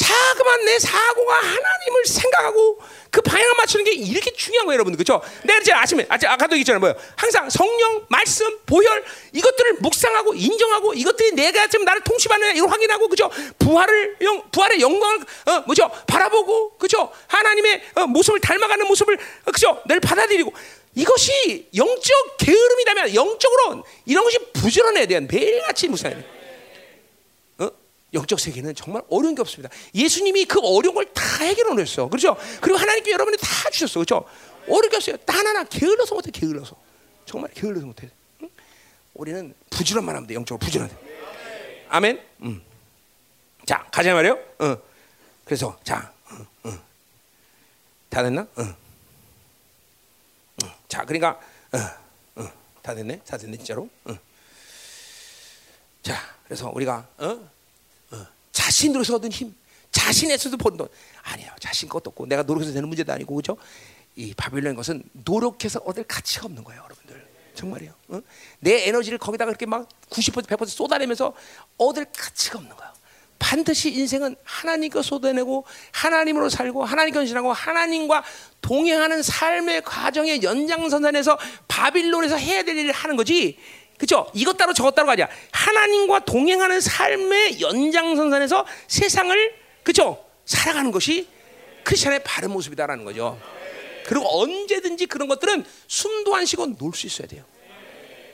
자그만 내 사고가 하나님을 생각하고 그 방향을 맞추는 게 이렇게 중요한 거예요, 여러분들. 그렇죠? 내가 이제 아침에 아, 아까도 얘기했잖아요. 뭐요? 항상 성령, 말씀, 보혈 이것들을 묵상하고 인정하고 이것들이 내가 지금 나를 통치하느냐 이걸 확인하고 그죠? 부활을 영, 부활의 영광을 어, 뭐죠? 바라보고 그죠? 하나님의 어, 모습을 닮아가는 모습을 어, 그죠? 늘 받아들이고 이것이 영적 게으름이라면 영적으로 이런 것이 부지런해야 돼요. 매일같이 묵상해야 돼. 영적 세계는 정말 어려운 게 없습니다. 예수님이 그 어려운 걸 다 해결해 놓으셨어. 그렇죠? 그리고 하나님께 여러분이 다 주셨어. 그렇죠? 어려운 게 없어요. 단 하나 게을러서 못해. 게을러서. 정말 게을러서 못해. 응? 우리는 부지런만 하면 돼. 영적으로 부지런해. 아멘. 음. 자, 가자 말이요. 어. 그래서 자, 어, 어. 다 됐나? 어. 어. 자, 그러니까 어, 어. 다 됐네. 다 됐네 진짜로. 어. 자, 그래서 우리가 어? 자신으로서 얻은 힘, 자신에서도 본 돈. 아니에요. 자신 것도 없고 내가 노력해서 되는 문제도 아니고 그죠? 이 바빌론 것은 노력해서 얻을 가치가 없는 거예요, 여러분들. 정말이요. 어? 내 에너지를 거기다가 그렇게 막 90% 100% 쏟아내면서 얻을 가치가 없는 거예요. 반드시 인생은 하나님과 쏟아내고 하나님으로 살고 하나님 견신하고 하나님과 동행하는 삶의 과정의 연장선상에서 바빌론에서 해야 될 일을 하는 거지. 그죠? 이것 따로 저것 따로가 아니라 하나님과 동행하는 삶의 연장선상에서 세상을 그죠? 살아가는 것이 크리스천의 바른 모습이다라는 거죠. 그리고 언제든지 그런 것들은 숨도 안 쉬고 놀 수 있어야 돼요.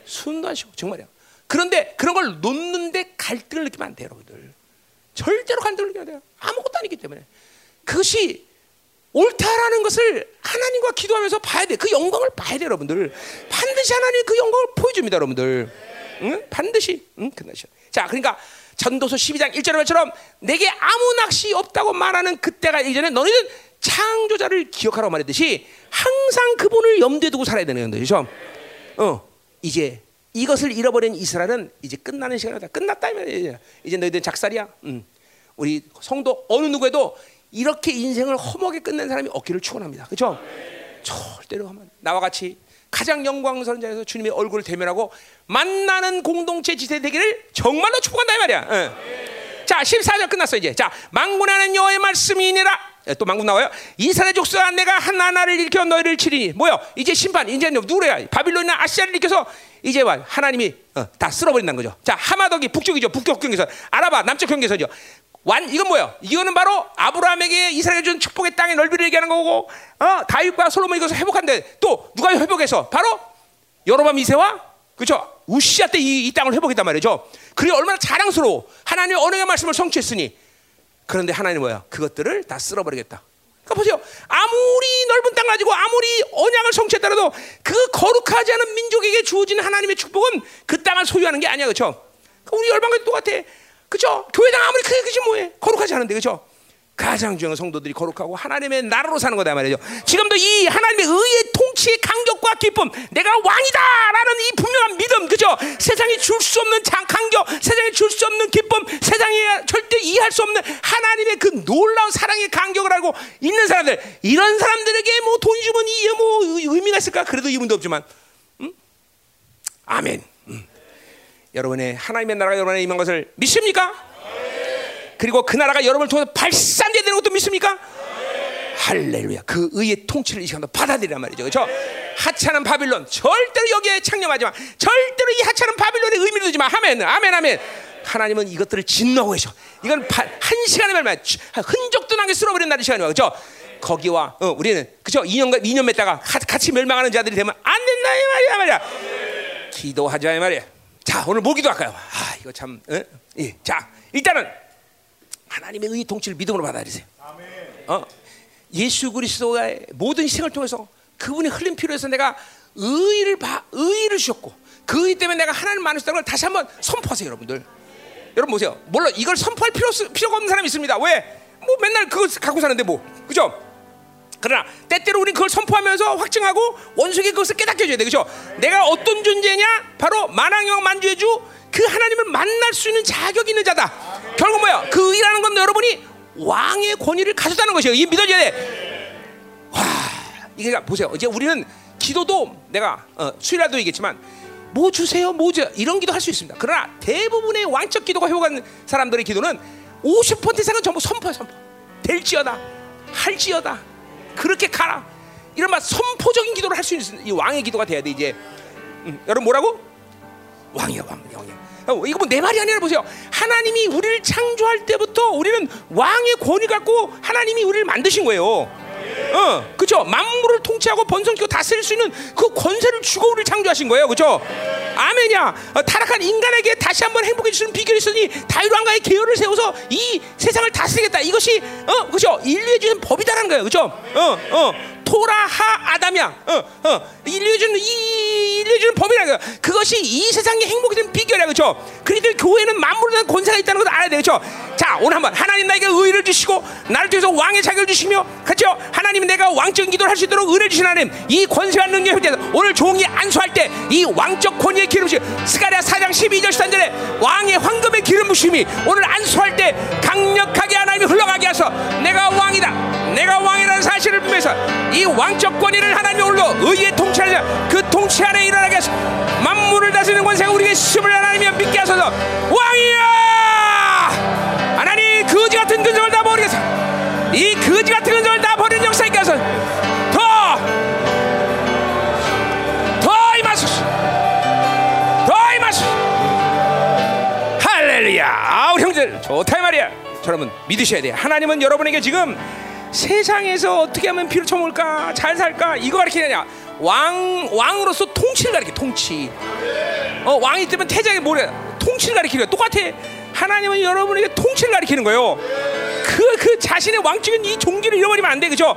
숨도 안 쉬고 정말이야. 그런데 그런 걸 놓는데 갈등을 느끼면 안 돼요, 여러분들. 절대로 갈등을 안 돼요. 아무것도 아니기 때문에. 그것이 옳다라는 것을 하나님과 기도하면서 봐야 돼. 그 영광을 봐야 돼, 여러분들. 반드시 하나님 그 영광을 보여줍니다, 여러분들. 응? 반드시. 응? 끝나죠. 자, 그러니까 전도서 12장 1절의 말처럼 내게 아무 낚시 없다고 말하는 그때가 이전에 너희는 창조자를 기억하라고 말했듯이 항상 그분을 염두에 두고 살아야 되는 거죠. 어, 이제 이것을 잃어버린 이스라엘은 이제 끝나는 시간이다. 끝났다 이제 이제 너희들 작살이야. 음. 우리 성도 어느 누구에도 이렇게 인생을 허무하게 끝낸 사람이 없기를 축원합니다. 그렇죠? 절대로 하면 나와 같이 가장 영광스러운 자에서 주님의 얼굴을 대면하고 만나는 공동체 지세 되기를 정말로 축복한다 이 말이야. 응. 자, 14절 끝났어 이제. 자, 망군하는 여호와의 말씀이니라. 또 망군 나와요. 이스라엘 족속아 내가 하나나를 일으켜 너희를 치리니. 뭐요? 이제 심판 이제 누구래야? 바빌론이나 아시아를 일으켜서 이제 와 하나님이 어, 다 쓸어버린다는 거죠. 자, 하마덕이 북쪽이죠. 북쪽 경계선. 아라바 남쪽 경계선이죠. 완 이건 뭐야? 이거는 바로 아브라함에게 이스라엘 준 축복의 땅의 넓이를 얘기하는 거고, 어, 다윗과 솔로몬 이것을 회복한데 또 누가 회복해서 바로 여로밤 이세와 그죠? 우시아 때이 땅을 회복했단 말이죠. 그게 얼마나 자랑스러워. 하나님의 언어의 말씀을 성취했으니 그런데 하나님 뭐야? 그것들을 다 쓸어버리겠다. 그러니까 보세요. 아무리 넓은 땅 가지고 아무리 언약을 성취했더라도 그 거룩하지 않은 민족에게 주어진 하나님의 축복은 그 땅을 소유하는 게 아니야, 그렇죠? 우리 열방과 똑같아. 그죠? 교회당 아무리 크게 크지 뭐해. 거룩하지 않은데, 그죠? 가장 중요한 성도들이 거룩하고 하나님의 나라로 사는 거다 말이죠. 지금도 이 하나님의 의의 통치의 강격과 기쁨, 내가 왕이다라는 이 분명한 믿음, 그죠? 세상이 줄 수 없는 장 강격, 세상이 줄 수 없는 기쁨, 세상이 절대 이해할 수 없는 하나님의 그 놀라운 사랑의 강격을 알고 있는 사람들, 이런 사람들에게 뭐 돈 주면 이게 뭐 의미가 있을까? 그래도 이분도 없지만, 음? 아멘. 여러분의 하나님의 나라가 여러분에 임한 것을 믿습니까? 그리고 그 나라가 여러분을 통해서 발산되야 되는 것도 믿습니까? 할렐루야. 그 의의 통치를 이 시간도 받아들이란 말이죠. 그렇죠? 하찮은 바빌론 절대로 여기에 창념하지 마. 절대로 이 하찮은 바빌론의 의미를 두지 마. 아멘. 아멘. 아멘. 하나님은 이것들을 진노하고 계셔. 이건 바, 한 시간에 말만 흔적도 나게 쓸어버린 날의 시간이야. 그렇죠? 거기와 어, 우리는 그죠? 2년 2년 맺다가 같이 멸망하는 자들이 되면 안 된다 이 말이야 말이야. 기도하자 이 말이야. 자, 오늘 뭐 기도 할까요? 아, 이거 참, 어? 예. 자, 일단은 하나님의 의 통치를 믿음으로 받아들이세요. 어? 예수 그리스도의 모든 생을 통해서 그분이 흘린 피로 해서 내가 의를 바, 의를 주셨고 그 의 때문에 내가 하나님 만났다는 걸 다시 한번 선포하세요, 여러분들. 여러분 보세요. 물론 이걸 선포할 필요 필요가 없는 사람이 있습니다. 왜? 뭐 맨날 그거 갖고 사는데 뭐, 그죠? 그러나 때때로 우리는 그걸 선포하면서 확증하고 원수에게 그것을 깨닫게 해줘야 돼. 그죠? 내가 어떤 존재냐? 바로 만왕영 만주의 주 그 하나님을 만날 수 있는 자격이 있는 자다. 결국 뭐야? 그 의라는 건 여러분이 왕의 권위를 가졌다는 것이에요. 이게 믿어져야 돼. 와, 이게 보세요. 이제 우리는 기도도 내가 어, 수요일날도 얘기했지만 뭐 주세요, 뭐 주, 이런 기도 할 수 있습니다. 그러나 대부분의 왕적 기도가 회복한 사람들의 기도는 50% 이상은 전부 선포야, 선포. 될지어다, 할지어다, 그렇게 가라. 이런 막 선포적인 기도를 할 수 있는 이 왕의 기도가 돼야 돼 이제. 음, 여러분 뭐라고? 왕이야, 왕, 왕이야. 어, 이거 뭐 내 말이 아니라 보세요. 하나님이 우리를 창조할 때부터 우리는 왕의 권위 갖고 하나님이 우리를 만드신 거예요. 어, 그렇죠. 만물을 통치하고 번성키고 다스릴 수 있는 그 권세를 주고 우리를 창조하신 거예요, 그렇죠? 아멘이야. 어, 타락한 인간에게 다시 한번 행복해 주시는 비결이 있으니 다윗왕가의 계열을 세워서 이 세상을 다스리겠다. 이것이 어, 그렇죠. 인류에 주는 법이다라는 거예요, 그렇죠? 어, 어. 토라하 아담이야. 어, 어. 인류에 주는 이 인류에 주는 법이라는 거야. 그것이 이 세상의 행복이 되는 비결이야, 그렇죠? 그리고 교회는 만물에 대한 권세가 있다는 것을 알아야 돼, 그렇죠? 자, 오늘 한번 하나님 나에게 의를 주시고 나를 통해서 왕의 자격을 주시며, 그렇죠? 하나님 내가 왕적인 기도를 할 수 있도록 의를 주신 하나님, 이 권세와 능력에 대해서 오늘 종이 안수할 때 이 왕적 권위의 기름 부심, 스가랴 4장 12절 13절에 왕의 황금의 기름 부심이 오늘 안수할 때 강력하게 하나님이 흘러가게 하서 내가 왕이다, 내가 왕이라는 사실을 보면서 이 왕적 권위를 하나님이 오늘도 의의 통치하자 그 통치 안에 일어나게 하소 만물을 다스리는 권세가 우리에게 있음을 하나님이 믿게 하소서. 왕이야 하나님 거지 같은 근성을 다 버리겠어 이 거지 같은 근성을 다 버리는 역사 있게 하소서. 더더 임하소서. 더 임하소서. 할렐루야. 아 우리 형제들 좋다 이 말이야. 여러분 믿으셔야 돼요. 하나님은 여러분에게 지금 세상에서 어떻게 하면 피를 쳐먹을까? 잘 살까? 이거 가르치느냐 왕 왕으로서 통치를 가르쳐 통치. 어 왕이 뜨면 태장이 뭐래? 통치를 가르치는 거야. 똑같아. 하나님은 여러분에게 통치를 가르치는 거예요. 그, 그 자신의 왕적인 이 종기를 잃어버리면 안 돼. 그죠?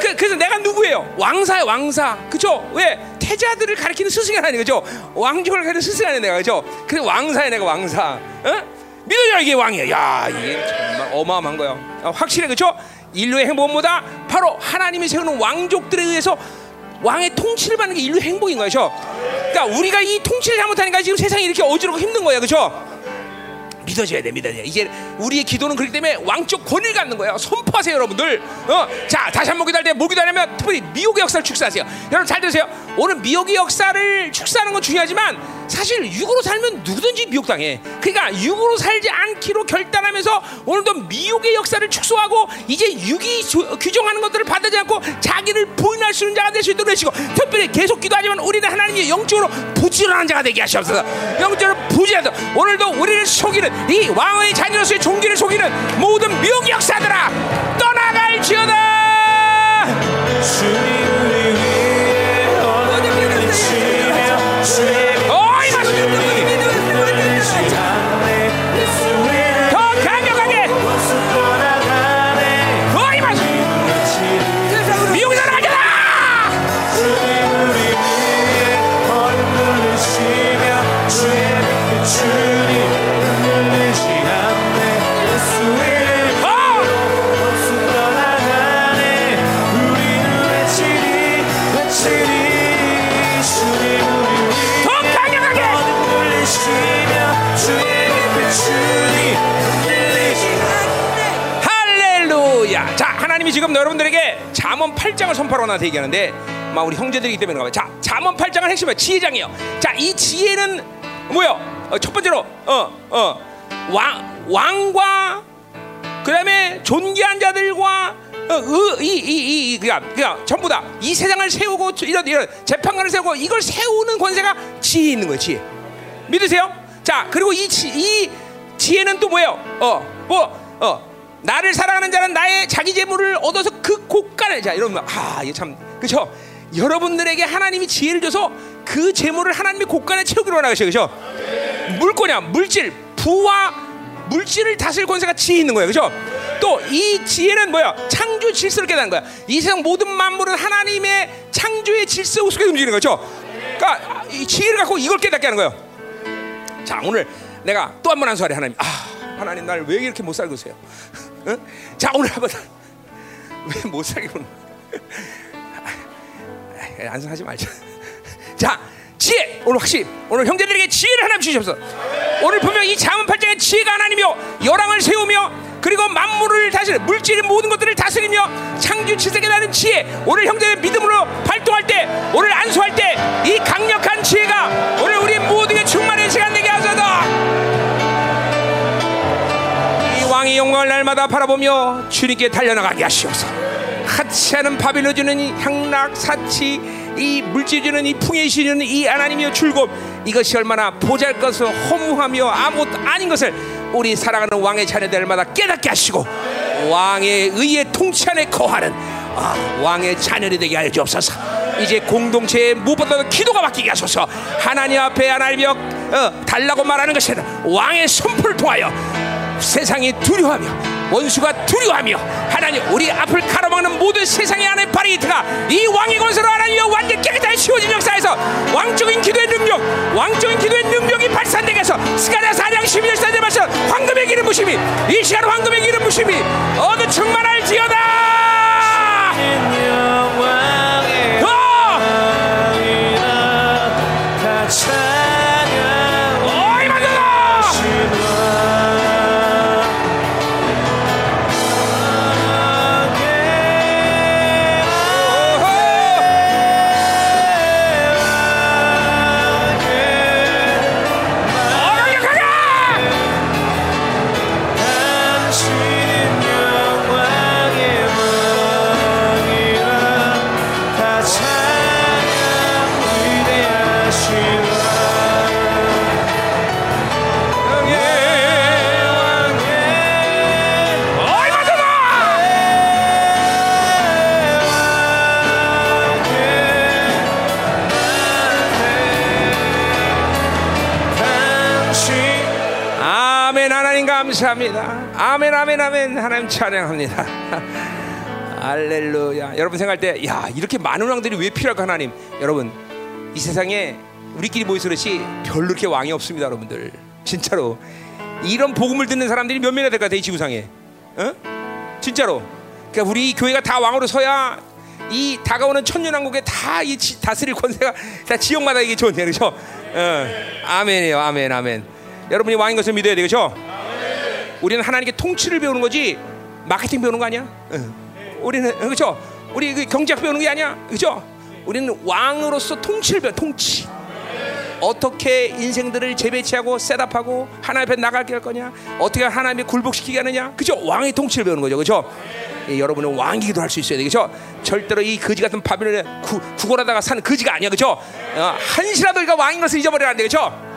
그, 그래서 내가 누구예요? 왕사야 왕사. 그죠? 왜? 태자들을 가르치는 스승이 아니 그죠? 왕족을 가르치는 스승이 아니 내가 그죠? 그래 왕사야 내가 왕사. 어? 믿어요 이게 왕이야. 야 이게 정말 어마어마한 거야. 어, 확실해 그죠 인류의 행복보다 바로 하나님이 세우는 왕족들에 의해서 왕의 통치를 받는 게 인류의 행복인 거죠. 그러니까 우리가 이 통치를 잘못하니까 지금 세상이 이렇게 어지럽고 힘든 거예요, 그렇죠? 믿어줘야 돼, 믿어줘야 돼. 이제 우리의 기도는 그렇기 때문에 왕적 권위를 갖는 거예요. 선포하세요, 여러분들. 어, 자, 다시 한번 기도할 때 뭐 기도하냐면 특별히 미혹의 역사를 축사하세요. 여러분 잘 들으세요. 오늘 미혹의 역사를 축사하는 건 중요하지만 사실 육으로 살면 누구든지 미혹당해. 그러니까 육으로 살지 않기로 결단하면서 오늘도 미혹의 역사를 축소하고 이제 육이 조- 규정하는 것들을 받아지 않고 자기를 부인할 수 있는 자가 될 수 있도록 해주시고 특별히 계속 기도하지만 우리는 하나님의 영적으로 부지런한 자가 되게 하시옵소서. 영적으로 부지런한 자. 오늘도 우리를 속이는 이 왕의 자녀로서의 종기를 속이는 모든 미혹 역사들아 떠나갈지어다. 잠언 8장을 선포하러 나한테 얘기하는데, 막 우리 형제들이기 때문에 봐요. 자, 잠언 8장을 핵심은 지혜장이에요. 자, 이 지혜는 뭐요? 어, 첫 번째로 어, 어, 왕 왕과 그다음에 존귀한 자들과 어, 이, 이, 이, 이, 그냥, 그냥 전부 다 이 세상을 세우고 이런 이런 재판관을 세우고 이걸 세우는 권세가 지혜 있는 거예요. 지혜. 믿으세요? 자, 그리고 이, 지, 이 지혜는 또 뭐예요? 어, 뭐, 어, 나를 사랑하는 자는 나의 자기 재물을 얻어서 그 고가를 자 이런 거. 아, 이게 참 그렇죠. 여러분들에게 하나님이 지혜를 줘서 그 재물을 하나님의 고간에 채우기로 원하셔, 그렇죠? 물거냐, 물질, 부와 물질을 다스릴 권세가 지혜 있는 거예요, 그렇죠? 또이 지혜는 뭐야? 창조 질서를 깨닫는 거야. 이 세상 모든 만물은 하나님의 창조의 질서 속에 움직이는 거죠. 그러니까 이 지혜를 갖고 이걸 깨닫게 하는 거예요. 자 오늘 내가 또 한번 안수하래 하나님 아 하나님 날 왜 이렇게 못 살고 있어요 응? 자 오늘 한번 왜못 살게 구나 안수하지 말자. 자 지혜! 오늘 확실히 오늘 형제들에게 지혜를 하나님 주시옵소서. 오늘 분명 이 자문 팔장의 지혜가 하나님이요. 열왕을 세우며 그리고 만물을 다스리는 물질의 모든 것들을 다스리며 창조 지세계 나는 지혜. 오늘 형제의 믿음으로 발동할 때 오늘 안수할 때 이 강력한 지혜가 오늘 우리 모두에게 충만한 시간 되게 하소서. 이 왕의 영광을 날마다 바라보며 주님께 달려나가게 하시옵소서 하치하는 바빌로 주는 이 향락 사치 이 물질 주는 이 풍의 시주는 이 하나님의 즐거움 이것이 얼마나 보잘것을 허무하며 아무것도 아닌 것을 우리 사랑하는 왕의 자녀들마다 깨닫게 하시고 왕의 의의 통치 안에 거하는 아, 왕의 자녀이 되게 하여 주옵소서. 이제 공동체의 무엇보다도 기도가 바뀌게 하소서. 하나님 앞에 하나님이 어, 달라고 말하는 것이 아니라 왕의 선포를 통하여 세상이 두려워하며 원수가 두려워하며 하나님 우리 앞을 가로막는 모든 세상의 안에 바리트가 이 왕의 권세로 하나님의 완전 깨끗하게 씌워진 역사에서 왕적인 기도의 능력 왕적인 기도의 능력이 발산되게 해서 스가랴 4장 11절 4절 말씀 황금의 기름 부심이 이 시간 황금의 기름 부심이 어느 충만할지어다 감사합니다. 아멘 아멘 아멘. 하나님 찬양합니다. 할렐루야. 여러분 생각할 때 야 이렇게 많은 왕들이 왜 필요할까 하나님? 여러분 이 세상에 우리끼리 모여서 그렇지 별로 그렇게 왕이 없습니다 여러분들. 진짜로. 이런 복음을 듣는 사람들이 몇 명이나 될까 이 지구상에? 어? 진짜로. 그러니까 우리 교회가 다 왕으로 서야 이 다가오는 천년왕국에 다 이 다스릴 권세가 다 지역마다 이게 좋은데 그렇죠? 어, 아멘이에요. 아멘 아멘. 여러분이 왕인 것을 믿어야 되겠죠? 우리는 하나님께 통치를 배우는 거지 마케팅 배우는 거 아니야? 어. 우리는 그렇죠? 우리 그 경제학 배우는 게 아니야, 그렇죠? 우리는 왕으로서 통치를 배워 통치. 어떻게 인생들을 재배치하고 setup하고 하나님 앞에 나가게 할 거냐? 어떻게 하나님의 굴복시키게 하느냐? 그죠? 왕의 통치를 배우는 거죠, 그죠? 예, 여러분은 왕이기도 할 수 있어야 되겠죠? 절대로 이 거지 같은 바빌론에 구, 구걸하다가 사는 거지가 아니야, 그죠? 어, 한시라도 이가 왕인 것을 잊어버려야 안 되겠죠?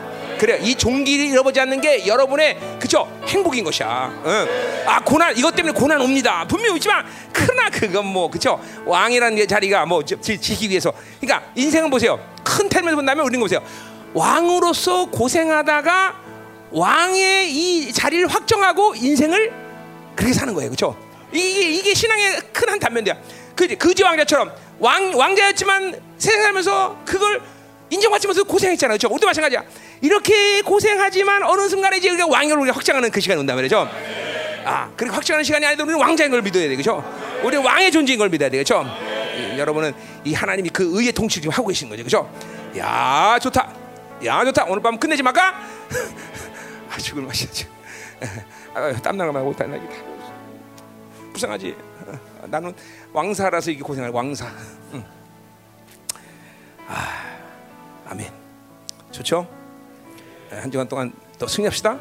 그래 이 종기를 잃어버리지 않는 게 여러분의 그죠 행복인 것이야. 응. 아 고난 이것 때문에 고난 옵니다. 분명히 있지만 그러나 그건 뭐 그죠 왕이라는 게 자리가 뭐 지, 지- 지키기 위해서. 그러니까 인생은 보세요. 큰 term에서 본다면 우리는 보세요. 왕으로서 고생하다가 왕의 이 자리를 확정하고 인생을 그렇게 사는 거예요, 그렇죠? 이게 이게 신앙의 큰 한 단면이야. 그지 그지 왕자처럼 왕 왕자였지만 세상 살면서 그걸 인정받지 못해서 고생했잖아요, 그렇죠? 우리도 마찬가지야. 이렇게 고생하지만 어느 순간에 이제 우리가 왕을 우리가 확장하는 그 시간이 온단 말이죠. 아, 그렇게 확장하는 시간이 아니라 우리는 왕자인 걸 믿어야 돼, 그렇죠? 우리 왕의 존재인 걸 믿어야 돼, 그렇죠? 이, 여러분은 이 하나님이 그 의의 통치를 지금 하고 계신 거죠, 그렇죠? 야, 좋다. 야, 좋다. 오늘 밤 끝내지 말까? 아, 죽을 맛이야. 아, 땀나가 말고 못한다. 불쌍하지. 어, 나는 왕사라서 이게 고생할 왕사. 응. 아, 아멘. 좋죠? 네, 한 주간 동안 또 승리합시다.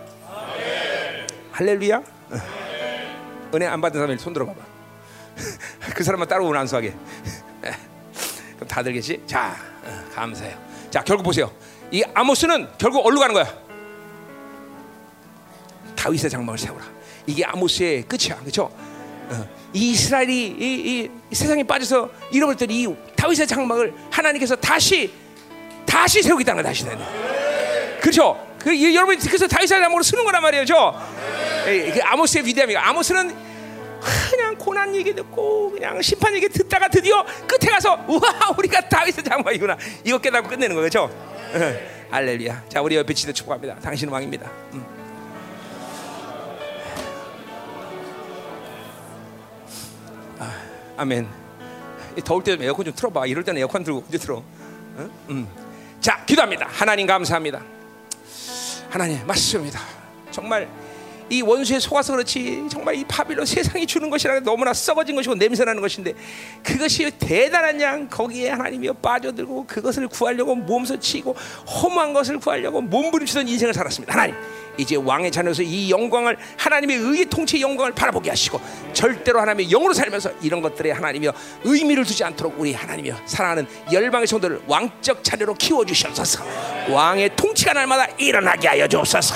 할렐루야. 어. 은혜 안 받은 사람이 손 들어봐봐. 그 사람만 따라오면 안수하게. 그럼 다들 계시? 자, 어, 감사해요. 자, 결국 보세요. 이 아모스는 결국 어디로 가는 거야? 다윗의 장막을 세우라. 이게 아모스의 끝이야, 그렇죠? 이스라엘이 이, 이- 이 세상에 빠져서 잃어버렸던 이 다윗의 장막을 하나님께서 다시 다시 세우겠다는 거야, 다시 네 그렇죠? 그 이- 여러분 그래서 다윗의 장막으로 쓰는 거란 말이에요, 죠? 그 아모스의 위대함이 아모스는 그냥 고난 얘기 듣고 그냥 심판 얘기 듣다가 드디어 끝에 가서 우와 우리가 다윗의 장막이구나 이거 깨닫고 끝내는 거죠. 어, 할렐루야. 자 우리 옆에 지도 축복합니다. 당신은 왕입니다. 음. 아. 이 더울 때좀 에어컨 좀 틀어봐. 이럴 때는 에어컨 들고 언제 틀어? 어? 음. 자 기도합니다. 하나님 감사합니다. 하나님 맞습니다. 정말 이 원수에 속아서 그렇지 정말 이 바빌론 세상이 주는 것이라 너무나 썩어진 것이고 냄새나는 것인데 그것이 대단한 양 거기에 하나님이 빠져들고 그것을 구하려고 몸서 치고 허무한 것을 구하려고 몸부림치던 인생을 살았습니다. 하나님 이제 왕의 자녀로서 이 영광을 하나님의 의의 통치의 영광을 바라보게 하시고 절대로 하나님의 영으로 살면서 이런 것들에 하나님이여 의미를 두지 않도록 우리 하나님이여 사랑하는 열방의 성도를 왕적 자녀로 키워 주시옵소서. 왕의 통치가 날마다 일어나게 하여 주옵소서.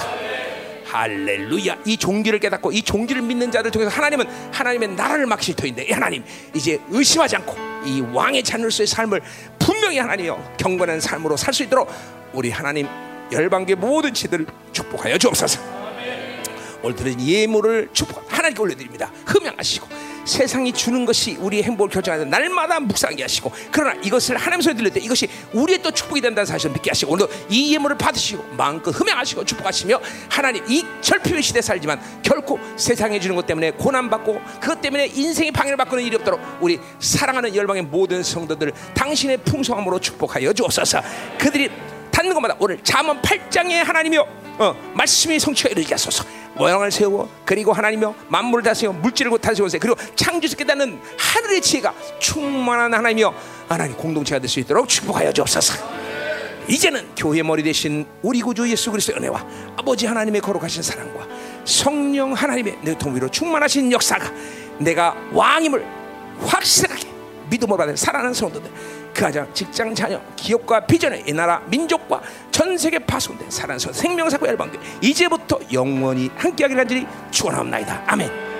할렐루야. 이 종기를 깨닫고 이 종기를 믿는 자들 통해서 하나님은 하나님의 나라를 막실 터인데 하나님 이제 의심하지 않고 이 왕의 자녀로서의 삶을 분명히 하나님이여 경건한 삶으로 살 수 있도록 우리 하나님 열방계 모든 지들을 축복하여 주옵소서. 오늘 들은 예물을 축복 하나님께 올려드립니다. 흠양하시고 세상이 주는 것이 우리의 행복을 결정하는 날마다 묵상하게 하시고 그러나 이것을 하나님 소리 들릴 때 이것이 우리의 또 축복이 된다는 사실을 믿게 하시고 오늘 이 예물을 받으시고 마음껏 흠양하시고 축복하시며 하나님 이 절필의 시대 살지만 결코 세상에 주는 것 때문에 고난받고 그것 때문에 인생의 방해를 받고는 일이 없도록 우리 사랑하는 열방의 모든 성도들 당신의 풍성함으로 축복하여 주옵소서. 그들이 닿는 것마다 오늘 잠언 8장에 하나님이여 어, 말씀이 성취가 이르게 하소서 모양을 세우고 그리고 하나님이여 만물을 다스리고 물질을 다스리고 그리고 창조주 깨닫는 하늘의 지혜가 충만한 하나님이여 하나님 공동체가 될 수 있도록 축복하여 주옵소서. 이제는 교회 머리 대신 우리 구주 예수 그리스도의 은혜와 아버지 하나님의 거룩하신 사랑과 성령 하나님의 내 통위로 충만하신 역사가 내가 왕임을 확실하게 믿음으로 받은 사랑하는 성도들 그 가정, 직장, 자녀, 기업과 비전의 이 나라, 민족과 전 세계 파손된 사랑하는 생명사고 열방교 이제부터 영원히 함께하기를 간절히 축원하옵나이다. 아멘.